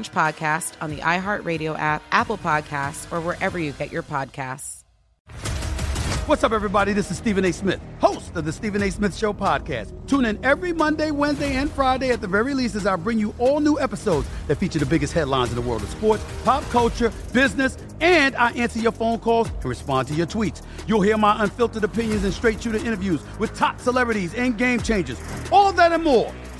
podcast on the iHeartRadio app, Apple Podcasts, or wherever you get your podcasts. What's up, everybody? This is Stephen A. Smith, host of the Stephen A. Smith Show podcast. Tune in every Monday, Wednesday, and Friday at the very least as I bring you all new episodes that feature the biggest headlines in the world of sports, pop culture, business, and I answer your phone calls and respond to your tweets. You'll hear my unfiltered opinions and straight shooter interviews with top celebrities and game changers. All that and more.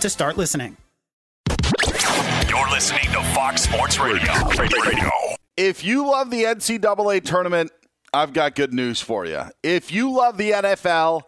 to start listening. You're listening to Fox Sports Radio. Radio. If you love the NCAA tournament, I've got good news for you. If you love the NFL,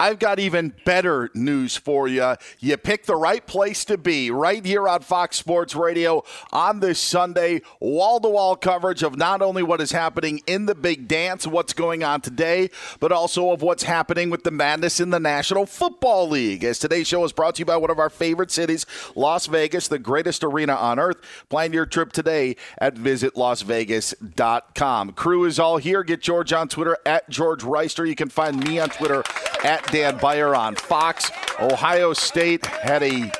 I've got even better news for you. You picked the right place to be right here on Fox Sports Radio on this Sunday. Wall to wall coverage of not only what is happening in the big dance, what's going on today, but also of what's happening with the madness in the National Football League. As today's show is brought to you by one of our favorite cities, Las Vegas, the greatest arena on earth. Plan your trip today at visitlasvegas.com. Crew is all here. Get George on Twitter at George Wrighster. You can find me on Twitter at Dan Beyer on Fox. Ohio State had a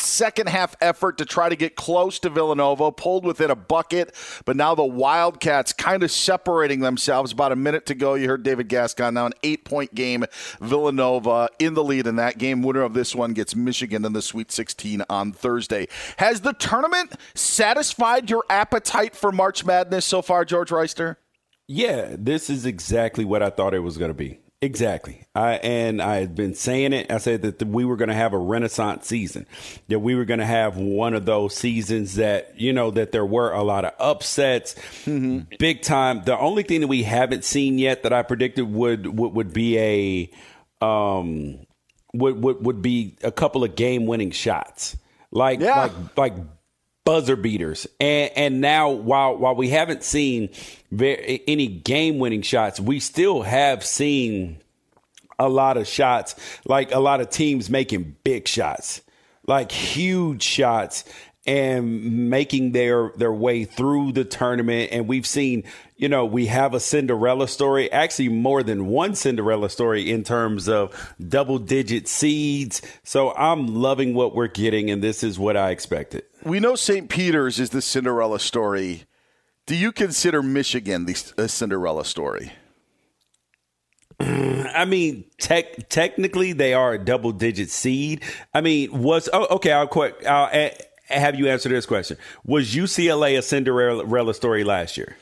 second half effort to try to get close to Villanova, pulled within a bucket, but now the Wildcats kind of separating themselves. About a minute to go, you heard David Gascon now an eight point game. Villanova in the lead in that game. Winner of this one gets Michigan in the Sweet 16 on Thursday. Has the tournament satisfied your appetite for March Madness so far, George Wrighster? Yeah, this is exactly what I thought it was going to be. Exactly. I and I had been saying it. I said that we were going to have a renaissance season. That we were going to have one of those seasons that, you know, that there were a lot of upsets, mm-hmm. big time. The only thing that we haven't seen yet that I predicted would would, would be a um would, would would be a couple of game winning shots. Like yeah. like like buzzer beaters. And and now while while we haven't seen very, any game winning shots, we still have seen a lot of shots, like a lot of teams making big shots, like huge shots and making their their way through the tournament. And we've seen you know we have a Cinderella story actually more than one Cinderella story in terms of double digit seeds. So I'm loving what we're getting and this is what I expected we know St. Peter's is the Cinderella story do you consider Michigan the Cinderella story mm, I mean, tech, technically, they are a double digit seed. I mean, was oh, okay. I'll quick. I'll have you answer this question: Was UCLA a Cinderella story last year?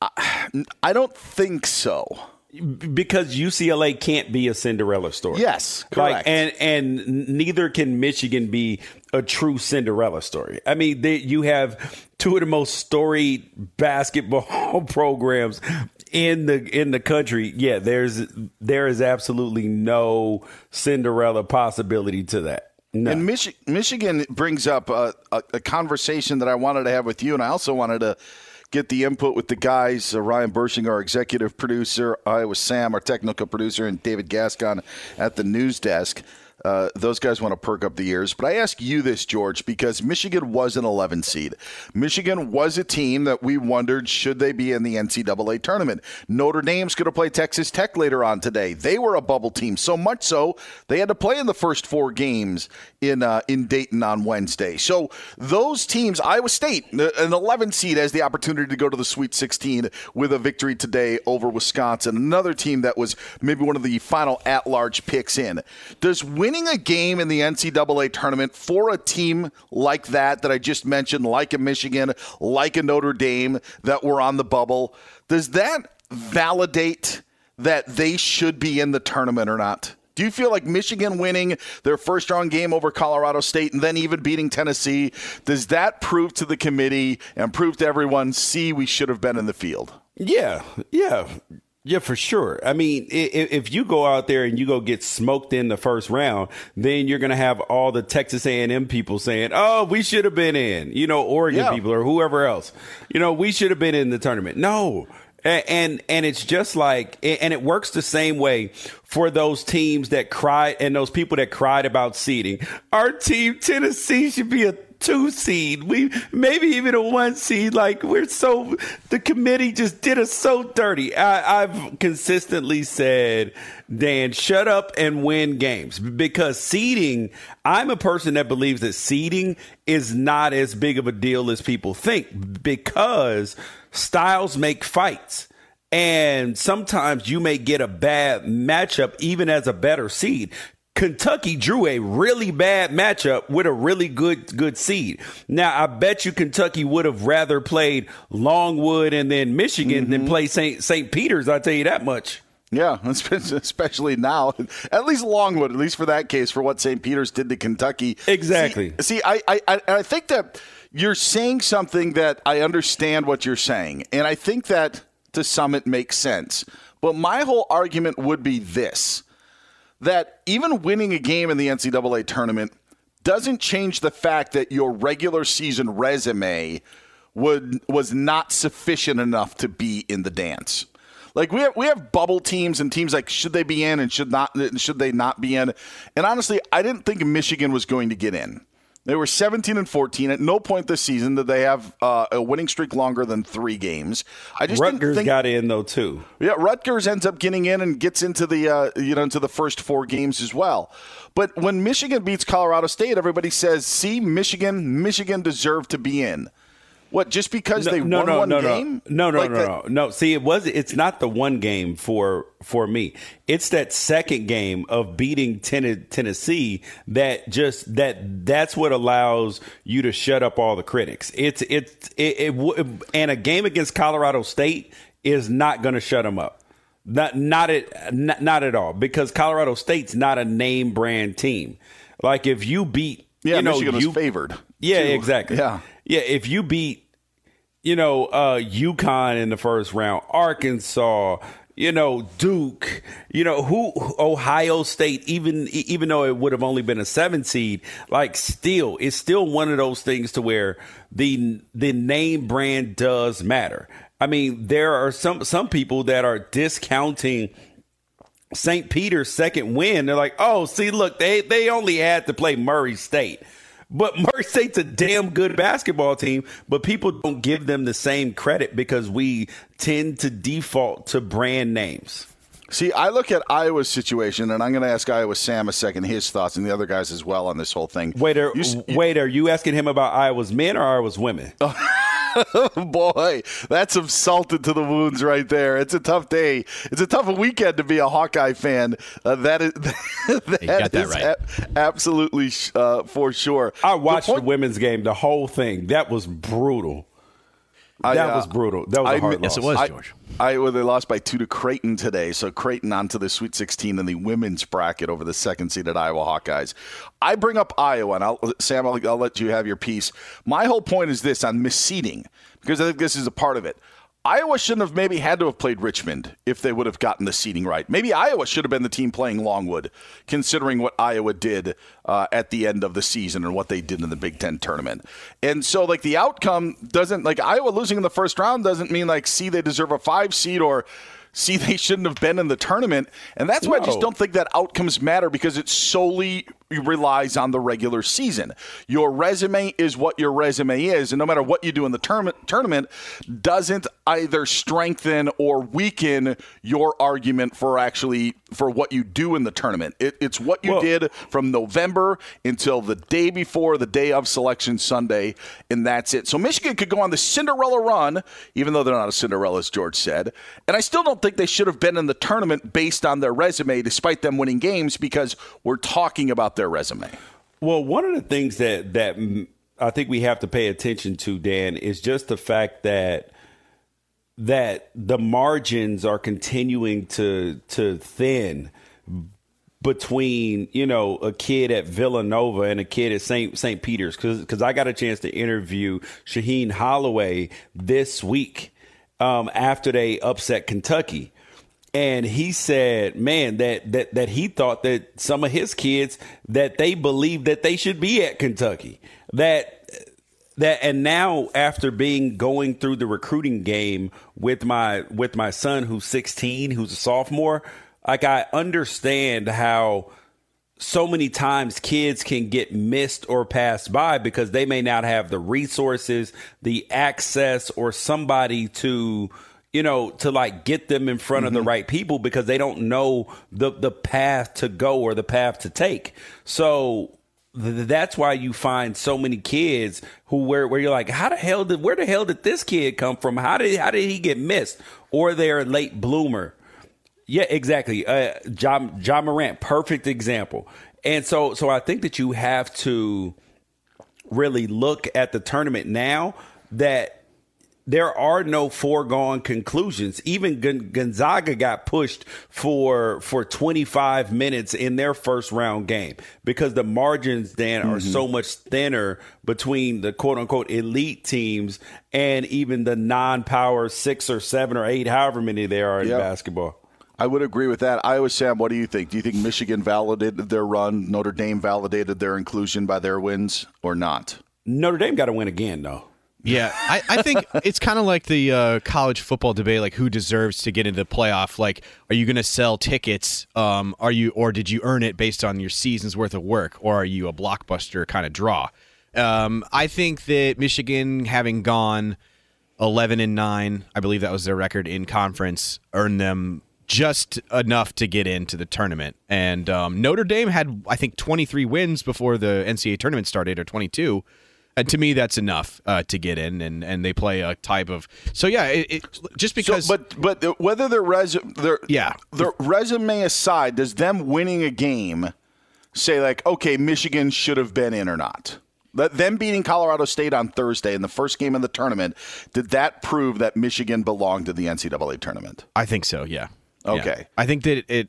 I don't think so because UCLA can't be a Cinderella story. Yes, correct. Like, and and neither can Michigan be a true Cinderella story. I mean, they, you have two of the most storied basketball programs in the in the country. Yeah, there's there is absolutely no Cinderella possibility to that. No. And Michi- Michigan brings up a, a, a conversation that I wanted to have with you, and I also wanted to get the input with the guys uh, Ryan Bershing, our executive producer, Iowa Sam, our technical producer, and David Gascon at the news desk. Uh, those guys want to perk up the ears. But I ask you this, George, because Michigan was an 11 seed. Michigan was a team that we wondered should they be in the NCAA tournament. Notre Dame's going to play Texas Tech later on today. They were a bubble team, so much so they had to play in the first four games in uh, in Dayton on Wednesday. So those teams, Iowa State, an 11 seed, has the opportunity to go to the Sweet 16 with a victory today over Wisconsin. Another team that was maybe one of the final at-large picks in. Does winning a game in the NCAA tournament for a team like that that I just mentioned, like a Michigan, like a Notre Dame that were on the bubble, does that validate that they should be in the tournament or not? Do you feel like Michigan winning their first round game over Colorado State and then even beating Tennessee, does that prove to the committee and prove to everyone, see, we should have been in the field? Yeah, yeah. Yeah, for sure. I mean, if, if, you go out there and you go get smoked in the first round, then you're going to have all the Texas A&M people saying, "Oh, we should have been in," you know, Oregon yeah. people or whoever else. You know, we should have been in the tournament. No, and and it's just like and it works the same way for those teams that cried and those people that cried about seeding. Our team Tennessee should be a two seed. We maybe even a one seed. Like we're so the committee just did us so dirty. I, I've consistently said, Dan, shut up and win games because seeding. I'm a person that believes that seeding is not as big of a deal as people think because styles make fights. And sometimes you may get a bad matchup even as a better seed. Kentucky drew a really bad matchup with a really good good seed. Now I bet you Kentucky would have rather played Longwood and then Michigan mm-hmm. than play St. St. Peter's. I tell you that much. Yeah, especially now. At least Longwood, at least for that case, for what St. Peter's did to Kentucky. Exactly. See, see I, I, I think that you're saying something that I understand what you're saying, and I think that to some it makes sense. But my whole argument would be this that even winning a game in the NCAA tournament doesn't change the fact that your regular season resume would was not sufficient enough to be in the dance. Like we have we have bubble teams and teams like should they be in and should not should they not be in? And honestly, I didn't think Michigan was going to get in. They were 17 and 14. At no point this season did they have uh, a winning streak longer than three games. I just Rutgers think, got in though too. Yeah, Rutgers ends up getting in and gets into the uh, you know into the first four games as well. But when Michigan beats Colorado State, everybody says, "See, Michigan, Michigan deserved to be in." What? Just because no, they no, won no, one no, game? No, no, like no, the, no, no. See, it was. It's not the one game for for me. It's that second game of beating ten- Tennessee that just that that's what allows you to shut up all the critics. It's it's it, it and a game against Colorado State is not going to shut them up. Not not at not, not at all because Colorado State's not a name brand team. Like if you beat, yeah, you know, Michigan you, favored. Yeah, too. exactly. Yeah. Yeah, if you beat, you know, uh, UConn in the first round, Arkansas, you know, Duke, you know, who Ohio State, even even though it would have only been a seven seed, like still, it's still one of those things to where the the name brand does matter. I mean, there are some some people that are discounting St. Peter's second win. They're like, oh, see, look, they they only had to play Murray State. But Murray State's a damn good basketball team, but people don't give them the same credit because we tend to default to brand names. See, I look at Iowa's situation, and I'm going to ask Iowa Sam a second his thoughts, and the other guys as well on this whole thing. Wait, are, you, wait, are you asking him about Iowa's men or Iowa's women? Boy, that's some salt into the wounds right there. It's a tough day. It's a tough weekend to be a Hawkeye fan. Uh, that is that, that is right. a- absolutely uh, for sure. I watched the, point- the, women's game, the whole thing. That was brutal. I, that uh, was brutal. That was I, a hard yes, loss. it was, George. I, I well, they lost by two to Creighton today, so Creighton onto the Sweet 16 in the women's bracket over the second seeded Iowa Hawkeyes. I bring up Iowa, and I'll, Sam, I'll, I'll let you have your piece. My whole point is this on misseeding, because I think this is a part of it. Iowa shouldn't have maybe had to have played Richmond if they would have gotten the seeding right. Maybe Iowa should have been the team playing Longwood, considering what Iowa did uh, at the end of the season and what they did in the Big Ten tournament. And so, like, the outcome doesn't, like, Iowa losing in the first round doesn't mean, like, see, they deserve a five seed or see they shouldn't have been in the tournament. And that's why I just don't think that outcomes matter because it's solely relies on the regular season. Your resume is what your resume is, and no matter what you do in the tournament, tournament doesn't either strengthen or weaken your argument for actually for what you do in the tournament. It, it's what you did from November until the day before the day of selection Sunday, and that's it. So Michigan could go on the Cinderella run, even though they're not a Cinderella, as George said. And I still don't think they should have been in the tournament based on their resume, despite them winning games, because we're talking about their resume. Well, one of the things that that I think we have to pay attention to, Dan, is just the fact that that the margins are continuing to to thin between you know a kid at Villanova and a kid at St. St. Peter's because I got a chance to interview Shaheen Holloway this week um, after they upset Kentucky. And he said, "Man, that that that he thought that some of his kids that they believed that they should be at Kentucky. That that and now after being going through the recruiting game with my with my son who's 16, who's a sophomore, like I understand how so many times kids can get missed or passed by because they may not have the resources, the access, or somebody to, you know, to like get them in front of the right people because they don't know the the path to go or the path to take. So th- that's why you find so many kids who where where you're like, how the hell did where the hell did this kid come from? How did how did he get missed? Or they're a late bloomer. Yeah, exactly. Uh, John John Morant, perfect example. And so, so I think that you have to really look at the tournament now that there are no foregone conclusions. Even Gonzaga got pushed for for 25 minutes in their first round game because the margins then are so mm-hmm. much thinner between the quote unquote elite teams and even the non-power six or seven or eight, however many there are in basketball. I would agree with that. Iowa Sam, what do you think? Do you think Michigan validated their run? Notre Dame validated their inclusion by their wins or not? Notre Dame got to win again, though. Yeah, I, I think it's kind of like the uh, college football debate, like who deserves to get into the playoff. Like, are you going to sell tickets? Um, are you, or did you earn it based on your season's worth of work, or are you a blockbuster kind of draw? Um, I think that Michigan, having gone eleven and nine, I believe that was their record in conference, earned them just enough to get into the tournament. And um, Notre Dame had, I think, twenty three wins before the NCAA tournament started, or twenty two. And to me, that's enough uh, to get in, and, and they play a type of. So yeah, it, it, just because. So, but but whether their resume their Yeah. their resume aside, does them winning a game say like okay Michigan should have been in or not? That them beating Colorado State on Thursday in the first game of the tournament did that prove that Michigan belonged to the NCAA tournament? I think so. Yeah. Yeah. Okay. I think that it,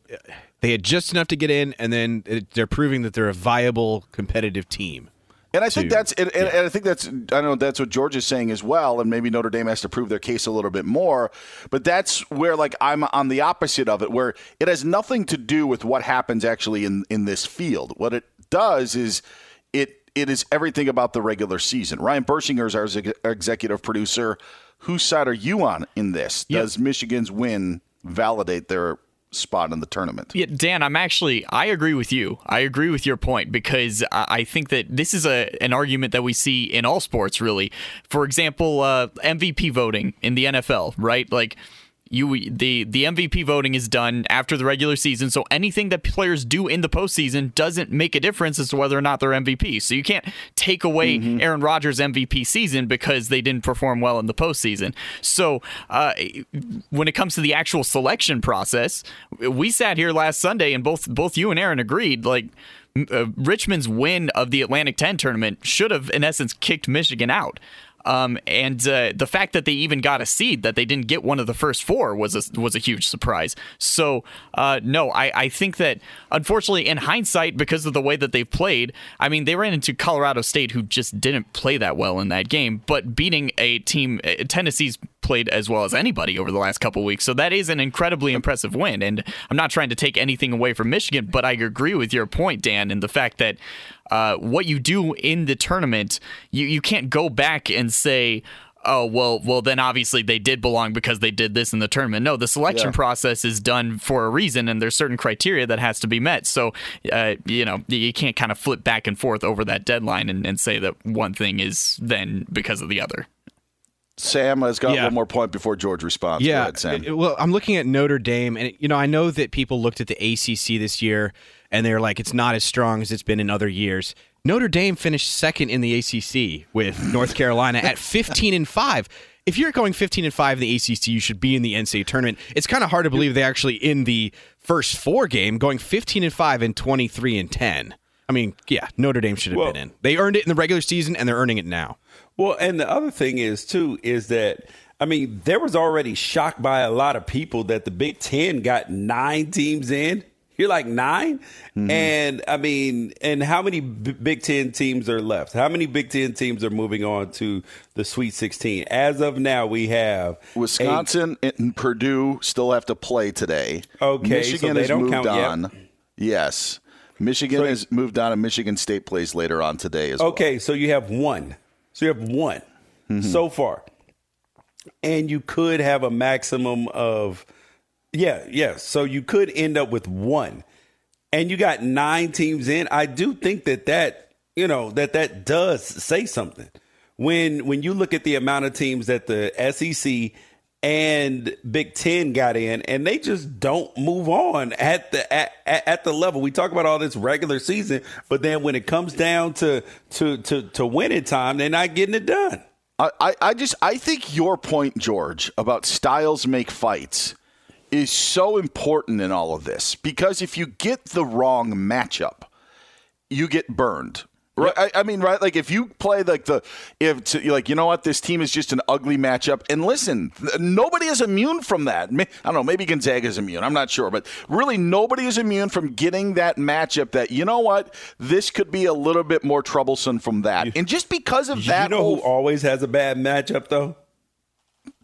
they had just enough to get in, and then it, they're proving that they're a viable competitive team. And I think to- that's and, and, and I think that's I know that's what George is saying as well, and maybe Notre Dame has to prove their case a little bit more. But that's where like I'm on the opposite of it, where it has nothing to do with what happens actually in in this field. What it does is it it is everything about the regular season. Ryan Bershinger is our executive producer. Whose side are you on in this? Does Michigan's win validate their spot in the tournament? Yeah, Dan, I'm actually I agree with you. I agree with your point because I think that this is a an argument that we see in all sports really. For example, uh, MVP voting in the NFL, right? Like you the the MVP voting is done after the regular season, so anything that players do in the postseason doesn't make a difference as to whether or not they're MVP. So you can't take away Aaron Rodgers' MVP season because they didn't perform well in the postseason. So uh, when it comes to the actual selection process, we sat here last Sunday and both both you and Aaron agreed like. Uh, Richmond's win of the Atlantic 10 tournament should have, in essence, kicked Michigan out. Um, and uh, the fact that they even got a seed, that they didn't get one of the first four, was a, was a huge surprise. So, uh, no, I, I think that unfortunately, in hindsight, because of the way that they've played, I mean, they ran into Colorado State, who just didn't play that well in that game, but beating a team, uh, Tennessee's played as well as anybody over the last couple weeks. So that is an incredibly impressive win. And I'm not trying to take anything away from Michigan, but I agree with your point, Dan, and the fact that uh, what you do in the tournament, you, you can't go back and say, oh well well then obviously they did belong because they did this in the tournament no the selection yeah. process is done for a reason and there's certain criteria that has to be met so uh, you know you can't kind of flip back and forth over that deadline and, and say that one thing is then because of the other Sam has got yeah. one more point before George responds. Yeah, ahead, Sam. Well, I'm looking at Notre Dame, and you know, I know that people looked at the ACC this year, and they're like, it's not as strong as it's been in other years. Notre Dame finished second in the ACC with North Carolina at 15 and 5. If you're going 15 and 5 in the ACC, you should be in the NCAA tournament. It's kind of hard to believe they actually in the first four game going 15 and 5 and 23 and 10. I mean, yeah, Notre Dame should have well, been in. They earned it in the regular season and they're earning it now. Well, and the other thing is too is that I mean, there was already shocked by a lot of people that the Big 10 got 9 teams in you're like 9 mm-hmm. and I mean, and how many B- Big Ten teams are left? How many Big Ten teams are moving on to the Sweet 16? As of now, we have Wisconsin eight. and Purdue still have to play today. Okay, Michigan so has moved on. Yet. Yes, Michigan so, has moved on, and Michigan State plays later on today as okay, well. Okay, so you have one. So you have one mm-hmm. so far, and you could have a maximum of yeah, yeah. So you could end up with one, and you got nine teams in. I do think that that you know that that does say something when when you look at the amount of teams that the SEC and Big Ten got in, and they just don't move on at the at, at the level. We talk about all this regular season, but then when it comes down to to to, to winning time, they're not getting it done. I, I just I think your point, George, about styles make fights is so important in all of this because if you get the wrong matchup, you get burned. Right? I, I, mean, right? Like if you play like the if to, like you know what, this team is just an ugly matchup. And listen, nobody is immune from that. I don't know. Maybe Gonzaga is immune. I'm not sure, but really nobody is immune from getting that matchup. That you know what, this could be a little bit more troublesome from that. and just because of you that, you know who always has a bad matchup though.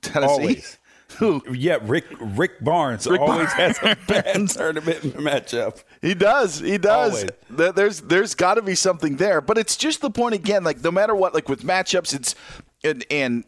Tennessee. Always. Who? Yeah, Rick Rick Barnes Rick always Barnes. has a bad tournament matchup. He does. He does. Always. There's there's got to be something there, but it's just the point again. Like no matter what, like with matchups, it's and and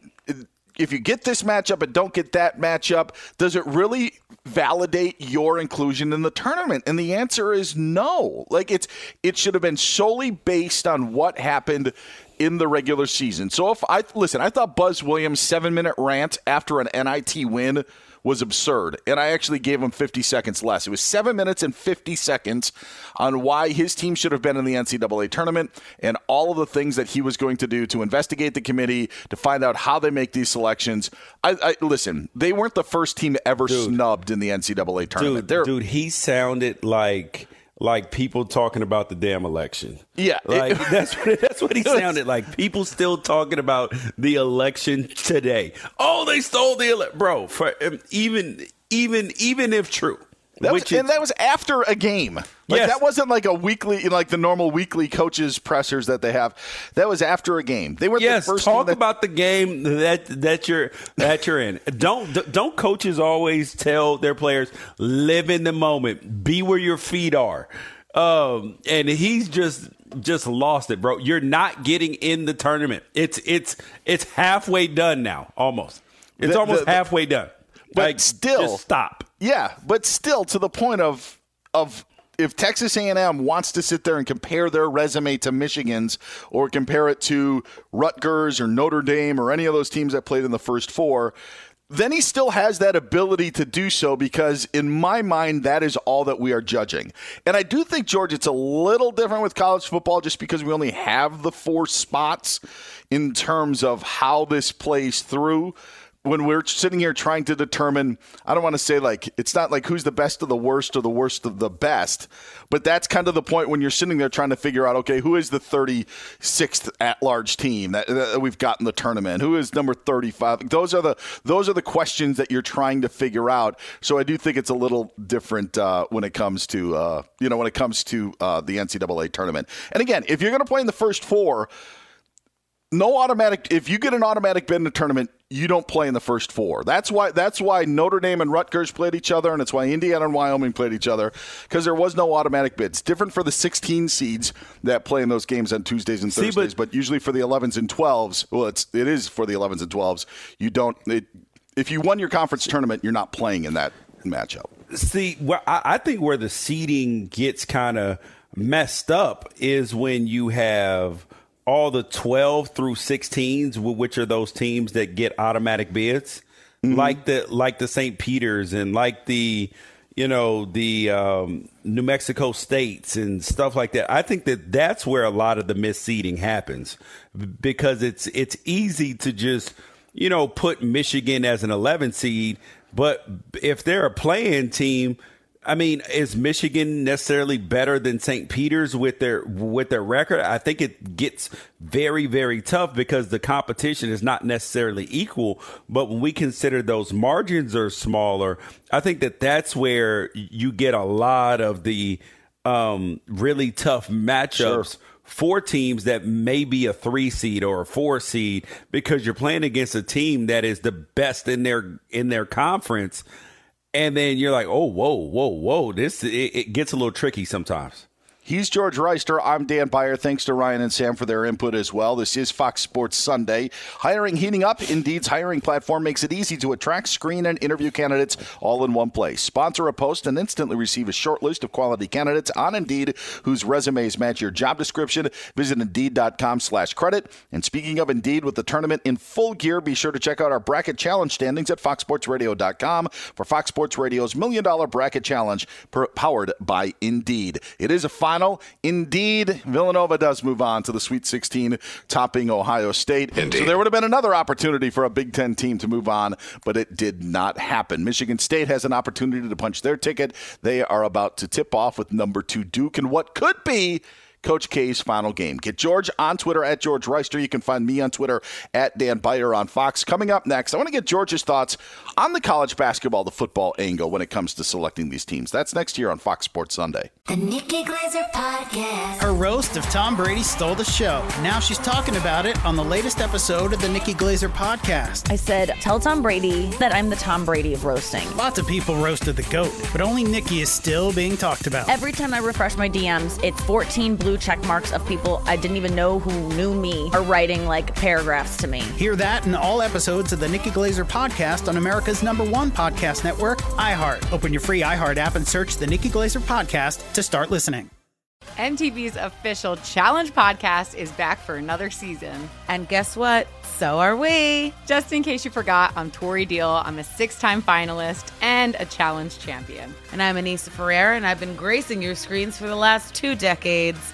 if you get this matchup and don't get that matchup, does it really validate your inclusion in the tournament? And the answer is no. Like it's it should have been solely based on what happened in the regular season. So if I listen, I thought Buzz Williams' seven minute rant after an NIT win was absurd. And I actually gave him 50 seconds less. It was seven minutes and 50 seconds on why his team should have been in the NCAA tournament and all of the things that he was going to do to investigate the committee, to find out how they make these selections. I, I listen, they weren't the first team ever dude, snubbed in the NCAA tournament. Dude, dude, he sounded like like people talking about the damn election. Yeah, like that's what that's what he sounded like. People still talking about the election today. Oh, they stole the ele- bro. For um, even even even if true, that was, and that was after a game. Like yes. that wasn't like a weekly, like the normal weekly coaches pressers that they have. That was after a game. They were yes. The first talk that- about the game that that you're that you're in. don't don't coaches always tell their players live in the moment, be where your feet are. Um, and he's just just lost it, bro. You're not getting in the tournament. It's it's it's halfway done now, almost. It's the, almost the, halfway done. But like, still, stop. Yeah, but still, to the point of of if Texas A&M wants to sit there and compare their resume to Michigan's or compare it to Rutgers or Notre Dame or any of those teams that played in the first four, then he still has that ability to do so because in my mind that is all that we are judging. And I do think George it's a little different with college football just because we only have the four spots in terms of how this plays through when we're sitting here trying to determine, I don't want to say like, it's not like who's the best of the worst or the worst of the best, but that's kind of the point when you're sitting there trying to figure out, okay, who is the 36th at large team that, that we've got in the tournament? Who is number 35? Those are the, those are the questions that you're trying to figure out. So I do think it's a little different uh, when it comes to, uh, you know, when it comes to uh, the NCAA tournament. And again, if you're going to play in the first four, no automatic, if you get an automatic bid in the tournament, you don't play in the first four. That's why that's why Notre Dame and Rutgers played each other, and it's why Indiana and Wyoming played each other because there was no automatic bids. Different for the 16 seeds that play in those games on Tuesdays and See, Thursdays, but- but, usually for the 11s and 12s, well, it's it is for the 11s and 12s. You don't. It, if you won your conference tournament, you're not playing in that matchup. See, well, I, I think where the seeding gets kind of messed up is when you have all the 12 through 16s, wh- which are those teams that get automatic bids, like the like the St. Peter's and like the you know the um, New Mexico states and stuff like that. I think that that's where a lot of the misseeding happens because it's it's easy to just you know put Michigan as an 11 seed, but if they're a playing team. I mean, is Michigan necessarily better than St. Peter's with their with their record? I think it gets very very tough because the competition is not necessarily equal. But when we consider those margins are smaller, I think that that's where you get a lot of the um, really tough matchups for teams that may be a three seed or a four seed because you're playing against a team that is the best in their in their conference and then you're like, oh, whoa, whoa, whoa. This it, it gets a little tricky sometimes. He's George Wrighster. I'm Dan Beyer. Thanks to Ryan and Sam for their input as well. This is Fox Sports Sunday. Hiring heating up. Indeed's hiring platform makes it easy to attract, screen, and interview candidates all in one place. Sponsor a post and instantly receive a short list of quality candidates on Indeed whose resumes match your job description. Visit Indeed.com slash credit. And speaking of Indeed, with the tournament in full gear, be sure to check out our bracket challenge standings at FoxSportsRadio.com for Fox Sports Radio's Million Dollar Bracket Challenge powered by Indeed. It is a Indeed, Villanova does move on to the Sweet 16, topping Ohio State. So there would have been another opportunity for a Big Ten team to move on, but it did not happen. Michigan State has an opportunity to punch their ticket. They are about to tip off with number two Duke and what could be Coach K's final game. Get George on Twitter at George Wrighster. You can find me on Twitter at Dan Beyer on Fox. Coming up next, I want to get George's thoughts on the college basketball, the football angle when it comes to selecting these teams. That's next year on Fox Sports Sunday. The Nikki Glazer Podcast. Her roast of Tom Brady stole the show. Now she's talking about it on the latest episode of the Nikki Glazer podcast. I said, tell Tom Brady that I'm the Tom Brady of roasting. Lots of people roasted the GOAT, but only Nikki is still being talked about. Every time I refresh my DMs, it's 14 blue check marks of people I didn't even know who knew me are writing like paragraphs to me. Hear that in all episodes of the Nikki Glazer podcast on America's number one podcast network, iHeart. Open your free iHeart app and search the Nikki Glazer podcast to start listening. MTV's official Challenge podcast is back for another season. And guess what? So are we. Just in case you forgot, I'm Tori Deal. I'm a six time finalist and a challenge champion. And I'm Aneesa Ferreira, and I've been gracing your screens for the last two decades.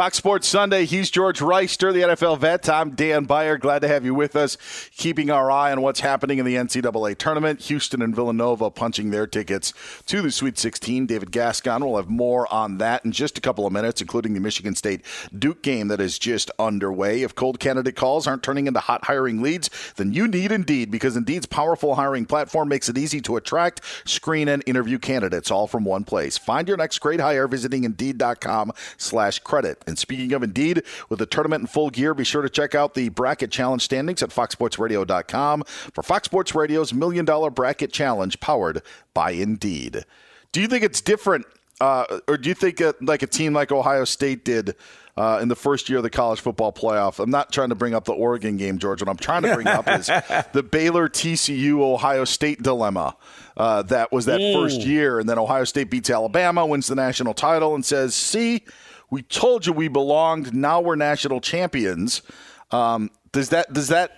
Fox Sports Sunday. He's George Wrighster, the NFL vet. I'm Dan Beyer. Glad to have you with us, keeping our eye on what's happening in the NCAA tournament. Houston and Villanova punching their tickets to the Sweet 16. David Gascon will have more on that in just a couple of minutes, including the Michigan State Duke game that is just underway. If cold candidate calls aren't turning into hot hiring leads, then you need Indeed because Indeed's powerful hiring platform makes it easy to attract, screen, and interview candidates all from one place. Find your next great hire visiting Indeed.com slash credit. And speaking of Indeed, with the tournament in full gear, be sure to check out the bracket challenge standings at foxsportsradio.com for Fox Sports Radio's Million Dollar Bracket Challenge powered by Indeed. Do you think it's different, uh, or do you think uh, like a team like Ohio State did uh, in the first year of the college football playoff? I'm not trying to bring up the Oregon game, George. What I'm trying to bring up is the Baylor TCU Ohio State dilemma. Uh, that was that first year, and then Ohio State beats Alabama, wins the national title, and says, "See, we told you we belonged. Now we're national champions." Um, does that does that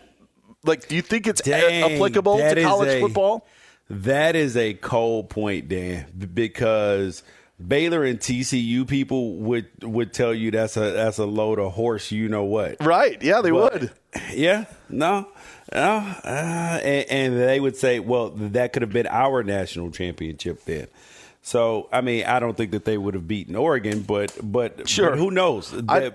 like? Do you think it's Dang, applicable to college a- football? That is a cold point, Dan, because Baylor and TCU people would would tell you that's a that's a load of horse. You know what? Right? Yeah, they But- would. Yeah. No. No. Uh, and, and they would say, well, that could have been our national championship then. So, I mean, I don't think that they would have beaten Oregon, but but Sure. but who knows? I-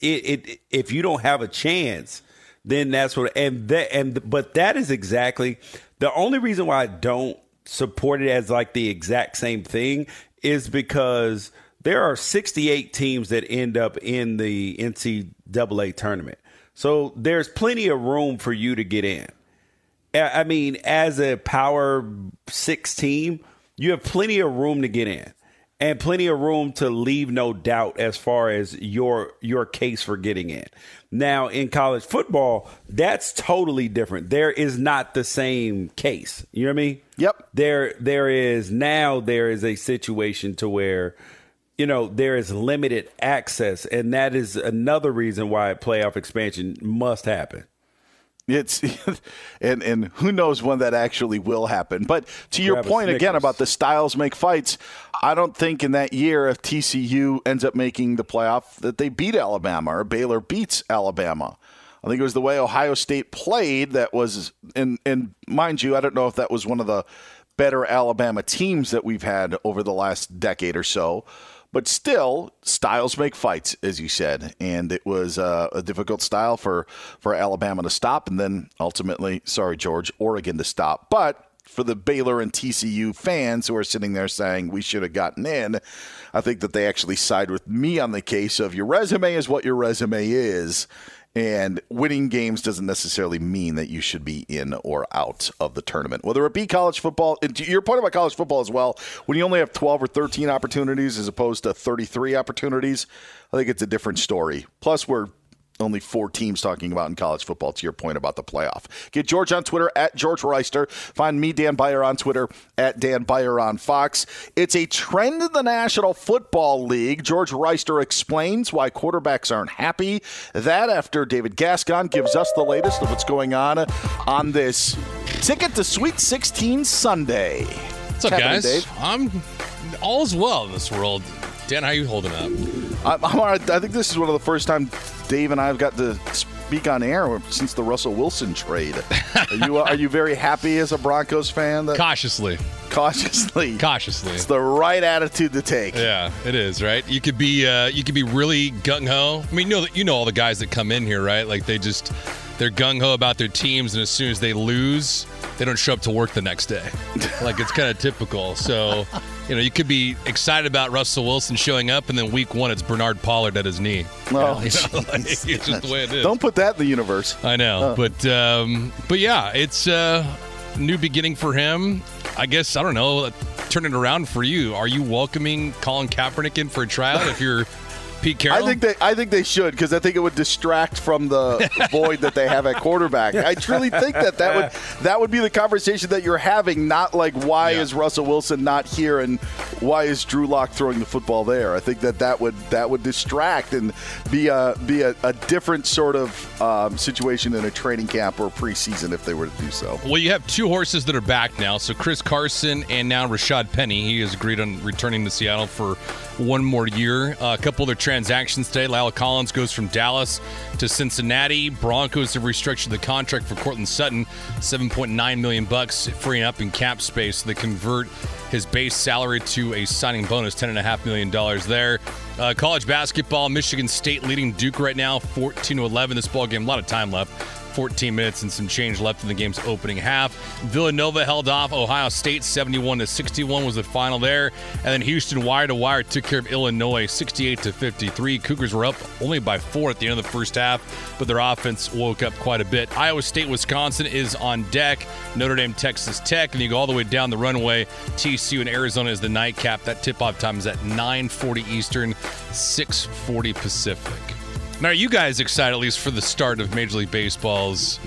it, it, if you don't have a chance, then that's what and that and but that is exactly the only reason why I don't support it as like the exact same thing is because there are 68 teams that end up in the NCAA tournament. So there's plenty of room for you to get in. I mean, as a power six team, you have plenty of room to get in and plenty of room to leave no doubt as far as your your case for getting in. Now, in college football, that's totally different. There is not the same case. You know what I mean? Yep. There there is now there is a situation to where you know there is limited access and that is another reason why playoff expansion must happen. It's and and who knows when that actually will happen. But to your Grab point again about the styles make fights, I don't think in that year if TCU ends up making the playoff that they beat Alabama or Baylor beats Alabama. I think it was the way Ohio State played that was and and mind you, I don't know if that was one of the better Alabama teams that we've had over the last decade or so. But still, styles make fights, as you said, and it was uh, a difficult style for for Alabama to stop, and then ultimately, sorry, George, Oregon to stop. But for the Baylor and TCU fans who are sitting there saying we should have gotten in, I think that they actually side with me on the case of your resume is what your resume is. And winning games doesn't necessarily mean that you should be in or out of the tournament. Whether it be college football, your point about college football as well, when you only have 12 or 13 opportunities as opposed to 33 opportunities, I think it's a different story. Plus, we're only four teams talking about in college football, to your point about the playoff. Get George on Twitter at George Wrighster. Find me, Dan Beyer, on Twitter at Dan Beyer on Fox. It's a trend in the National Football League. George Wrighster explains why quarterbacks aren't happy. That after David Gascon gives us the latest of what's going on on this ticket to Sweet 16 Sunday. What's up, happening, guys? Dave? I'm all's well in this world. Dan, how you holding up? I'm, I'm all right. I think this is one of the first times Dave and I have got to speak on air since the Russell Wilson trade. Are you are you very happy as a Broncos fan? That Cautiously. cautiously, Cautiously. it's the right attitude to take. Yeah, it is right. You could be uh, you could be really gung ho. I mean, you know that you know all the guys that come in here, right? Like they just they're gung ho about their teams, and as soon as they lose, they don't show up to work the next day. like it's kind of typical. So you know, you could be excited about Russell Wilson showing up, and then week one, it's Bernard Pollard at his knee. Oh, You know, like, it's just the way it is. Don't put that in the universe. I know, Oh. but um, but yeah, it's a new beginning for him. I guess I don't know. turn it around for you. Are you welcoming Colin Kaepernick in for a tryout if you're Pete Carroll? I think they I think they should because I think it would distract from the void that they have at quarterback. I truly think that that would that would be the conversation that you're having, not like why is Russell Wilson not here and why is Drew Lock throwing the football there. I think that that would that would distract and be a be a, a different sort of um, situation in a training camp or preseason if they were to do so. Well, you have two horses that are back now. So Chris Carson and now Rashaad Penny. He has agreed on returning to Seattle for one more year. Uh, a couple other transactions today. La'el Collins goes from Dallas to Cincinnati. Broncos have restructured the contract for Courtland Sutton, 7.9 million bucks, freeing up in cap space. So they convert his base salary to a signing bonus, $10.5 million there. Uh, college basketball, Michigan State leading Duke right now, 14 to 11. This ball game, a lot of time left. 14 minutes and some change left in the game's opening half. Villanova held off Ohio State 71 to 61 was the final there, and then Houston wire to wire took care of Illinois 68 to 53. Cougars were up only by four at the end of the first half, but their offense woke up quite a bit. Iowa State Wisconsin is on deck. Notre Dame Texas Tech, and you go all the way down the runway. TCU and Arizona is the nightcap. That tip-off time is at 9:40 Eastern, 6:40 Pacific. Now, are you guys excited at least for the start of Major League Baseball's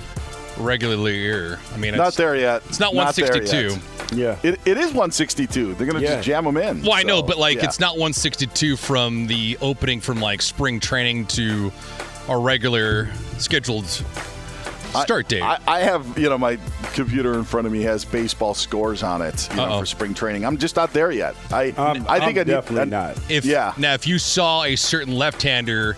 regular year? I mean, it's not there yet. It's not Not 162. Yeah, it, it is 162. They're going to Yeah. just jam them in. Well, I know, but like yeah. it's not 162 from the opening from like spring training to our regular scheduled start date. I, I have, you know, my computer in front of me has baseball scores on it you know, for spring training. I'm just not there yet. I, I'm- I think I'm I need, definitely I- not. If yeah, now if you saw a certain left-hander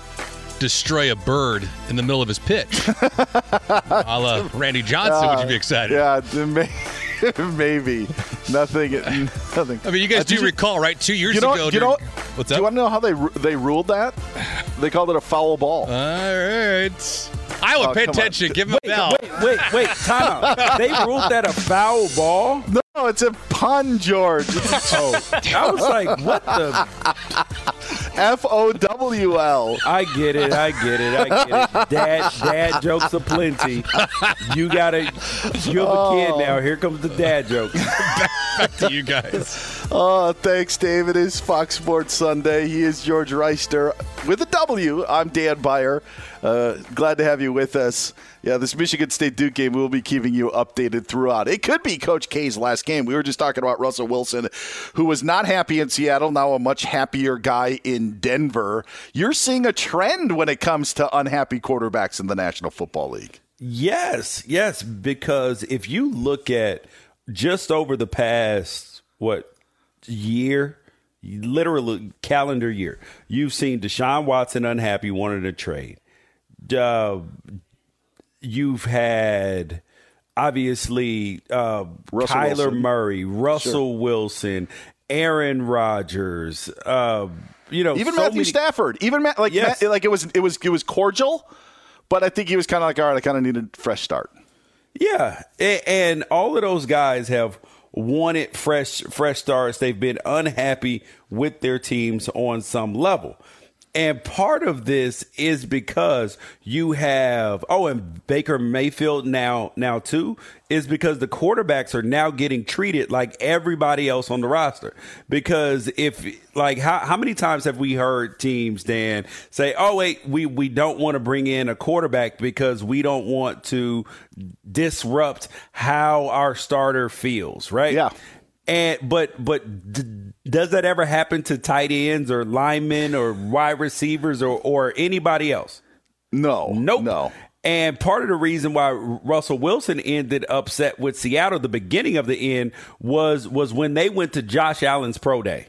destroy a bird in the middle of his pitch, a la Randy Johnson, would you be excited? Yeah, may- maybe nothing. Nothing. I mean, you guys Uh, do you- recall, right? Two years you know, ago. you during- know, what's do you want to know how they they ruled that? They called it a foul ball. All right. Iowa, Oh, pay come on. attention. Give him a bell. Wait, wait, wait, time out. They ruled that a foul ball? No, it's a pun, George. Oh, I was like, what the? F O W L. I get it. I get it. I get it. Dad, dad jokes aplenty. You gotta. You have a kid oh. now. Here comes the dad joke. Back to you guys. Oh, thanks, David. It's Fox Sports Sunday. He is George Wrighster with a W. I'm Dan Beyer. Uh, glad to have you with us. Yeah, this Michigan State Duke game, we'll be keeping you updated throughout. It could be Coach K's last game. We were just talking about Russell Wilson, who was not happy in Seattle, now a much happier guy in Denver. You're seeing a trend when it comes to unhappy quarterbacks in the National Football League. Yes, yes, because if you look at just over the past what year, literally calendar year, you've seen Deshaun Watson unhappy, wanted a trade. Uh, you've had obviously uh, Russell Kyler Wilson. Murray, Russell Wilson, Aaron Rodgers. Uh, you know, Even so Matthew many- Stafford, even Matt, like Yes. Matt, like it was it was it was cordial, but I think he was kind of like, all right, I kind of need a fresh start. Yeah, A- and all of those guys have wanted fresh fresh starts. They've been unhappy with their teams on some level. And part of this is because you have oh, and Baker Mayfield now now too is because the quarterbacks are now getting treated like everybody else on the roster. Because if like how how many times have we heard teams Dan say, "Oh wait, we we don't want to bring in a quarterback because we don't want to disrupt how our starter feels," right? Yeah. And but but d- does that ever happen to tight ends or linemen or wide receivers or or anybody else? No, Nope. no. And part of the reason why Russell Wilson ended upset with Seattle, the beginning of the end, was was when they went to Josh Allen's pro day.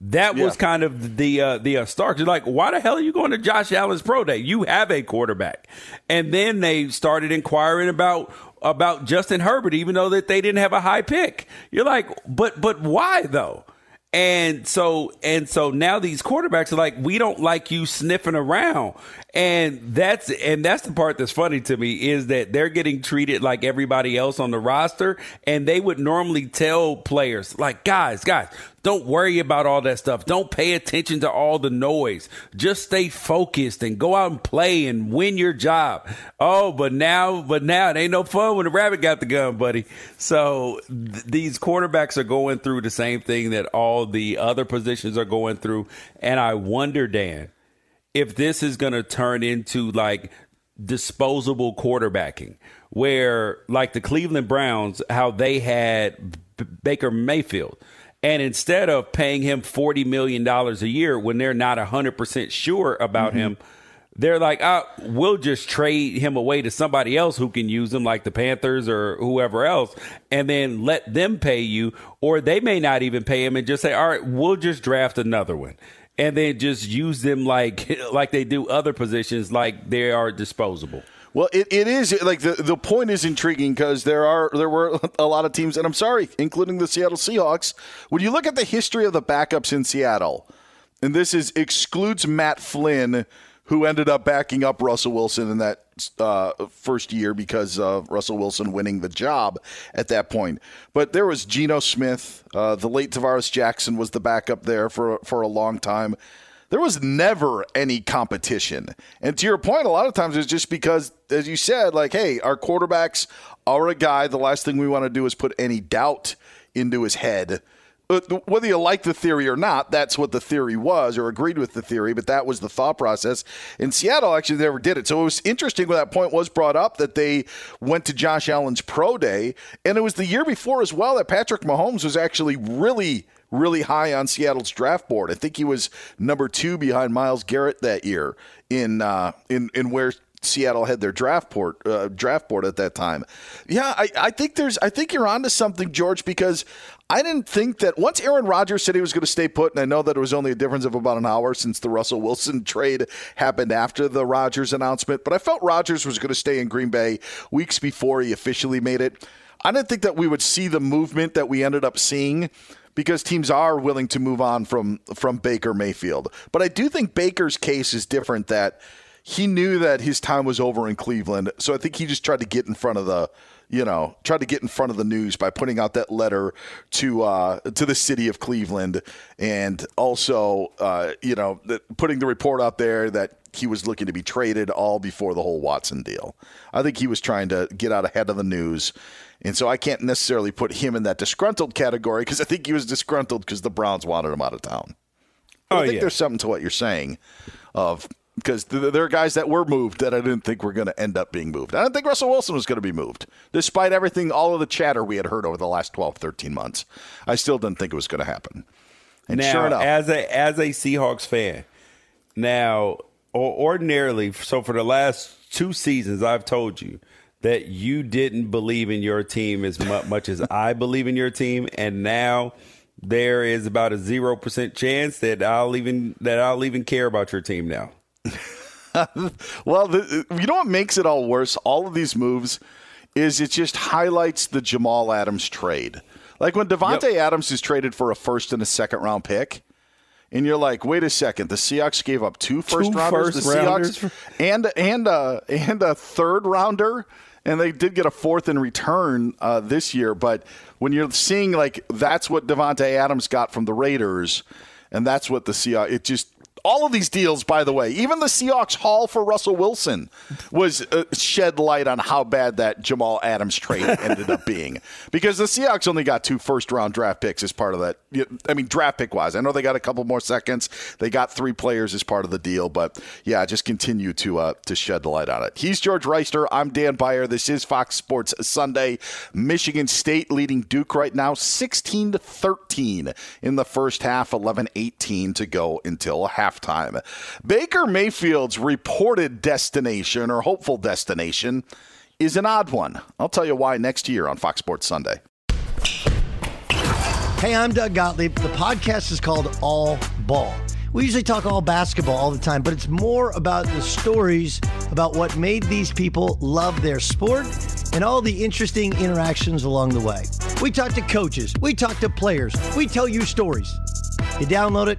That was Yeah. kind of the uh, the uh, start. You're like, why the hell are you going to Josh Allen's pro day? You have a quarterback, and then they started inquiring about about Justin Herbert, even though that they didn't have a high pick. You're like, but but why though? And so and so now these quarterbacks are like, we don't like you sniffing around. And that's and that's the part that's funny to me is that they're getting treated like everybody else on the roster. And they would normally tell players, like, guys, guys, Don't worry about all that stuff. Don't pay attention to all the noise. Just stay focused and go out and play and win your job. Oh, but now, but now it ain't no fun when the rabbit got the gun, buddy. So th- these quarterbacks are going through the same thing that all the other positions are going through. And I wonder, Dan, if this is going to turn into like disposable quarterbacking where like the Cleveland Browns how they had B- Baker Mayfield and instead of paying him 40 million dollars a year when they're not 100% sure about Mm-hmm. him they're like, oh, we'll just trade him away to somebody else who can use him, like the Panthers or whoever else, and then let them pay you. Or they may not even pay him and just say, all right, we'll just draft another one. And then just use them like like they do other positions, like they are disposable. Well, it, it is like the the point is intriguing because there are there were a lot of teams, and I'm sorry, including the Seattle Seahawks. When you look at the history of the backups in Seattle, and this is excludes Matt Flynn, who ended up backing up Russell Wilson in that uh, first year because of Russell Wilson winning the job at that point. But there was Geno Smith, uh, the late Tarvaris Jackson was the backup there for for a long time there was never any competition. And to your point, a lot of times it's just because, as you said, like, hey, our quarterbacks are a guy. The last thing we want to do is put any doubt into his head. Uh, Whether you like the theory or not, that's what the theory was, or agreed with the theory, but that was the thought process. And Seattle actually never did it. So it was interesting when that point was brought up that they went to Josh Allen's pro day. And it was the year before as well that Patrick Mahomes was actually really really high on Seattle's draft board. I think he was number two behind Myles Garrett that year in uh, in in where Seattle had their draft board uh, draft board at that time. Yeah, I, I think there's I think you're onto something, George, because I didn't think that once Aaron Rodgers said he was going to stay put, and I know that it was only a difference of about an hour since the Russell Wilson trade happened after the Rodgers announcement, but I felt Rodgers was going to stay in Green Bay weeks before he officially made it. I didn't think that we would see the movement that we ended up seeing because teams are willing to move on from from Baker Mayfield. But I do think Baker's case is different that he knew that his time was over in Cleveland. So I think he just tried to get in front of the you know, tried to get in front of the news by putting out that letter to uh, to the city of Cleveland, and also, uh, you know, that putting the report out there that he was looking to be traded all before the whole Watson deal. I think he was trying to get out ahead of the news. And so I can't necessarily put him in that disgruntled category because I think he was disgruntled because the Browns wanted him out of town. But Oh, I think yeah. there's something to what you're saying of because th- there are guys that were moved that I didn't think were going to end up being moved. I didn't think Russell Wilson was going to be moved, despite everything, all of the chatter we had heard over the last 12, 13 months. I still didn't think it was going to happen. And now, sure enough, as a as a Seahawks fan, now or ordinarily, so for the last two seasons, I've told you that you didn't believe in your team as mu- much as I believe in your team, and now there is about a zero percent chance that I'll even that I'll even care about your team now. well, the, you know what makes it all worse? All of these moves is it just highlights the Jamal Adams trade. Like when Davante Adams is traded for a first and a second round pick, and you're like, wait a second, the Seahawks gave up two first rounders, first the rounders? Seahawks, and and a and a third rounder, and they did get a fourth in return uh, this year. But when you're seeing like that's what Davante Adams got from the Raiders, and that's what the Seahawks, it just all of these deals, by the way, even the Seahawks haul for Russell Wilson was uh, shed light on how bad that Jamal Adams trade ended up being. Because the Seahawks only got two first round draft picks as part of that. I mean, draft pick wise. I know they got a couple more seconds. They got three players as part of the deal. But yeah, just continue to uh, to shed the light on it. He's George Wrighster. I'm Dan Beyer. This is Fox Sports Sunday. Michigan State leading Duke right now 16 to 13 in the first half, 11 18 to go until halftime. Baker Mayfield's reported destination or hopeful destination is an odd one. I'll tell you why next year on Fox Sports Sunday. Hey, I'm Doug Gottlieb. The podcast is called All Ball. We usually talk all basketball all the time, but it's more about the stories about what made these people love their sport and all the interesting interactions along the way. We talk to coaches, we talk to players, we tell you stories. You download it,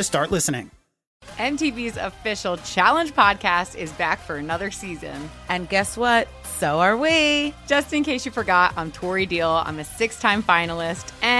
to start listening. MTV's official Challenge podcast is back for another season. And guess what? So are we. Just in case you forgot, I'm Tori Deal. I'm a six time finalist and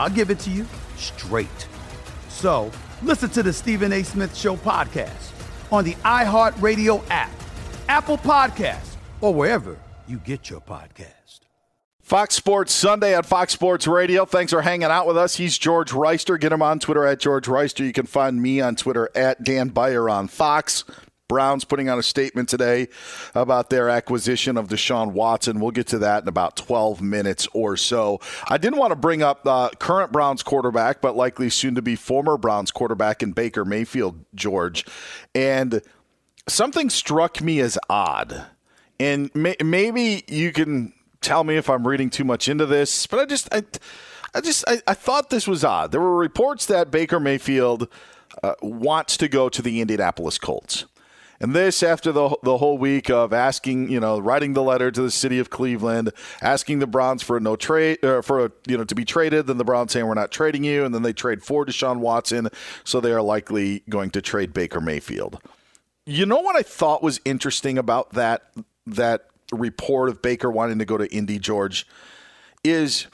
I'll give it to you straight. So listen to the Stephen A. Smith Show podcast on the iHeartRadio app, Apple Podcasts, or wherever you get your podcast. Fox Sports Sunday on Fox Sports Radio. Thanks for hanging out with us. He's George Wrighster. Get him on Twitter at George Wrighster. You can find me on Twitter at Dan Beyer on Fox. Browns putting out a statement today about their acquisition of Deshaun Watson. We'll get to that in about 12 minutes or so. I didn't want to bring up uh, current Browns quarterback, but likely soon to be former Browns quarterback in Baker Mayfield, George. And something struck me as odd. And may- maybe you can tell me if I'm reading too much into this, but I just, I, I just, I, I thought this was odd. There were reports that Baker Mayfield uh, wants to go to the Indianapolis Colts. And this after the the whole week of asking, you know, writing the letter to the city of Cleveland, asking the Browns for a no trade uh, for a, you know to be traded, then the Browns saying we're not trading you, and then they trade for Deshaun Watson, so they are likely going to trade Baker Mayfield. You know what I thought was interesting about that that report of Baker wanting to go to Indy, George, is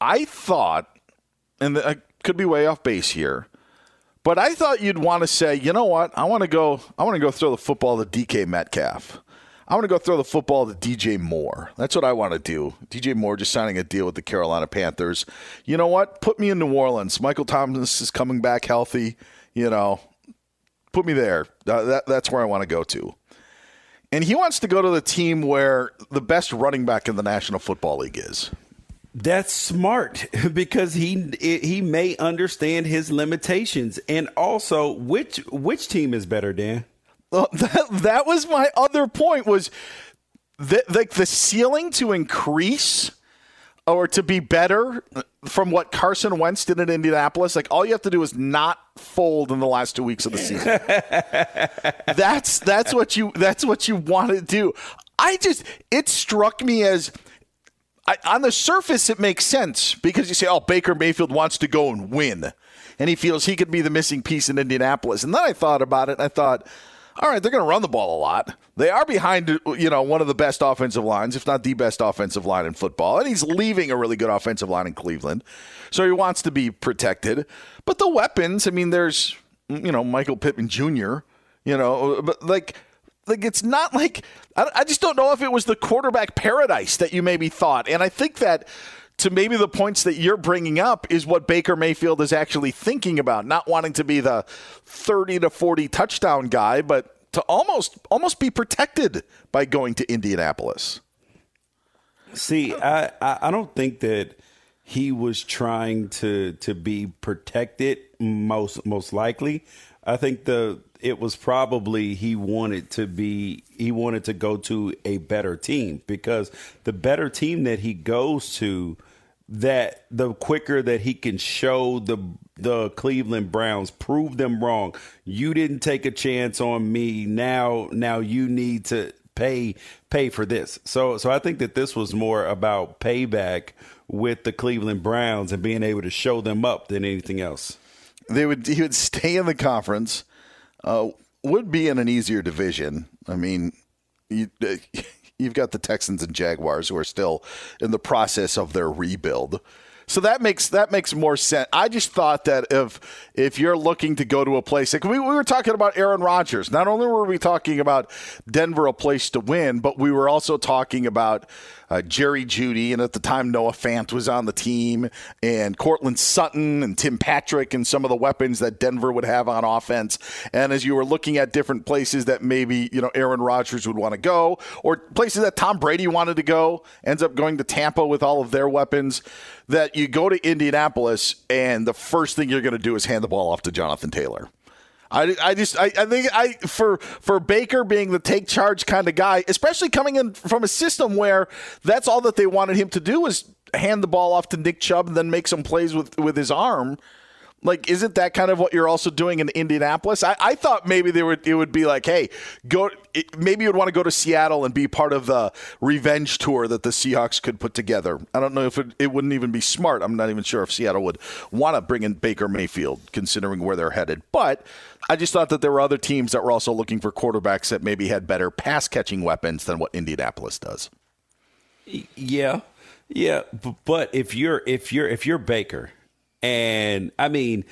I thought, and I could be way off base here, but I thought you'd want to say, you know what? I want to go. I want to go throw the football to DK Metcalf. I want to go throw the football to DJ Moore. That's what I want to do. DJ Moore just signing a deal with the Carolina Panthers. You know what? Put me in New Orleans. Michael Thomas is coming back healthy. You know, put me there. That, that's where I want to go to. And he wants to go to the team where the best running back in the National Football League is. That's smart because he he may understand his limitations, and also which which team is better, Dan? Well, that that was my other point was that like the ceiling to increase or to be better from what Carson Wentz did in Indianapolis, like all you have to do is not fold in the last two weeks of the season. that's that's what you that's what you want to do. I just it struck me as I, on the surface it makes sense because you say, "Oh, Baker Mayfield wants to go and win." And he feels he could be the missing piece in Indianapolis. And then I thought about it and I thought, all right, they're going to run the ball a lot. They are behind, you know, one of the best offensive lines, if not the best offensive line in football. And he's leaving a really good offensive line in Cleveland. So he wants to be protected. But the weapons, I mean, there's, you know, Michael Pittman Jr., you know, but like, like it's not like I, I just don't know if it was the quarterback paradise that you maybe thought. And I think that to maybe the points that you're bringing up is what Baker Mayfield is actually thinking about, not wanting to be the 30 to 40 touchdown guy, but to almost almost be protected by going to Indianapolis. See, I, I, don't think that he was trying to to be protected most most likely. I think the it was probably he wanted to be he wanted to go to a better team because the better team that he goes to that the quicker that he can show the the Cleveland Browns prove them wrong. You didn't take a chance on me. Now now you need to pay pay for this. So so I think that this was more about payback with the Cleveland Browns and being able to show them up than anything else. They would he would stay in the conference. Uh, would be in an easier division. I mean, you, you've got the Texans and Jaguars who are still in the process of their rebuild. So that makes that makes more sense. I just thought that if if you're looking to go to a place like we, we were talking about Aaron Rodgers, not only were we talking about Denver a place to win, but we were also talking about uh, Jerry Jeudy, and at the time Noah Fant was on the team, and Courtland Sutton and Tim Patrick, and some of the weapons that Denver would have on offense. And as you were looking at different places that maybe you know Aaron Rodgers would want to go, or places that Tom Brady wanted to go, ends up going to Tampa with all of their weapons. That you go to Indianapolis, and the first thing you're going to do is hand the ball off to Jonathan Taylor. I, I just I, I think I for for Baker being the take charge kind of guy, especially coming in from a system where that's all that they wanted him to do was hand the ball off to Nick Chubb and then make some plays with with his arm. Like, isn't that kind of what you're also doing in Indianapolis? I, I thought maybe they would it would be like, hey, go. Maybe you'd want to go to Seattle and be part of the revenge tour that the Seahawks could put together. I don't know if it, it wouldn't even be smart. I'm not even sure if Seattle would want to bring in Baker Mayfield, considering where they're headed. But I just thought that there were other teams that were also looking for quarterbacks that maybe had better pass catching weapons than what Indianapolis does. Yeah, yeah, but if you're if you're if you're Baker and I mean,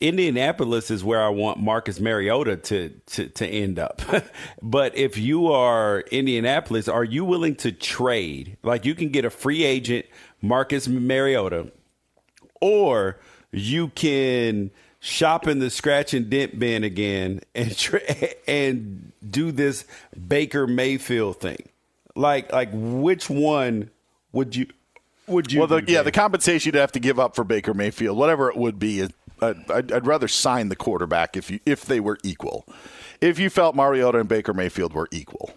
Indianapolis is where I want Marcus Mariota to to, to end up. but if you are Indianapolis, are you willing to trade? Like you can get a free agent, Marcus Mariota, or you can shop in the scratch and dent bin again and tra- and do this Baker Mayfield thing. Like like which one would you would you? Well, the, yeah, the compensation you'd have to give up for Baker Mayfield, whatever it would be, I'd, I'd, I'd, rather sign the quarterback if you if they were equal. If you felt Mariota and Baker Mayfield were equal,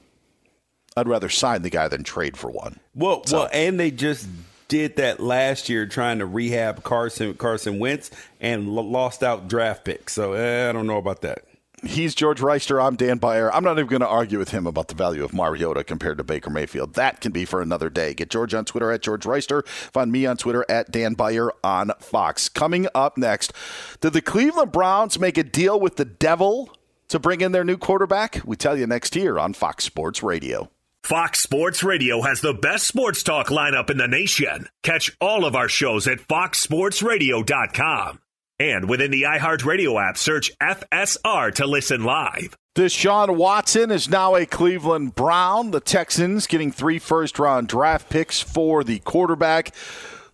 I'd rather sign the guy than trade for one. Well, so. well, and they just did that last year trying to rehab Carson Carson Wentz and lost out draft picks. So eh, I don't know about that. He's George Wrighster. I'm Dan Beyer. I'm not even going to argue with him about the value of Mariota compared to Baker Mayfield. That can be for another day. Get George on Twitter at George Wrighster. Find me on Twitter at Dan Beyer on Fox. Coming up next, did the Cleveland Browns make a deal with the devil to bring in their new quarterback? We tell you next here on Fox Sports Radio. Fox Sports Radio has the best sports talk lineup in the nation. Catch all of our shows at foxsportsradio.com. And within the iHeartRadio app, search FSR to listen live. Deshaun Watson is now a Cleveland Brown. The Texans getting three first round draft picks for the quarterback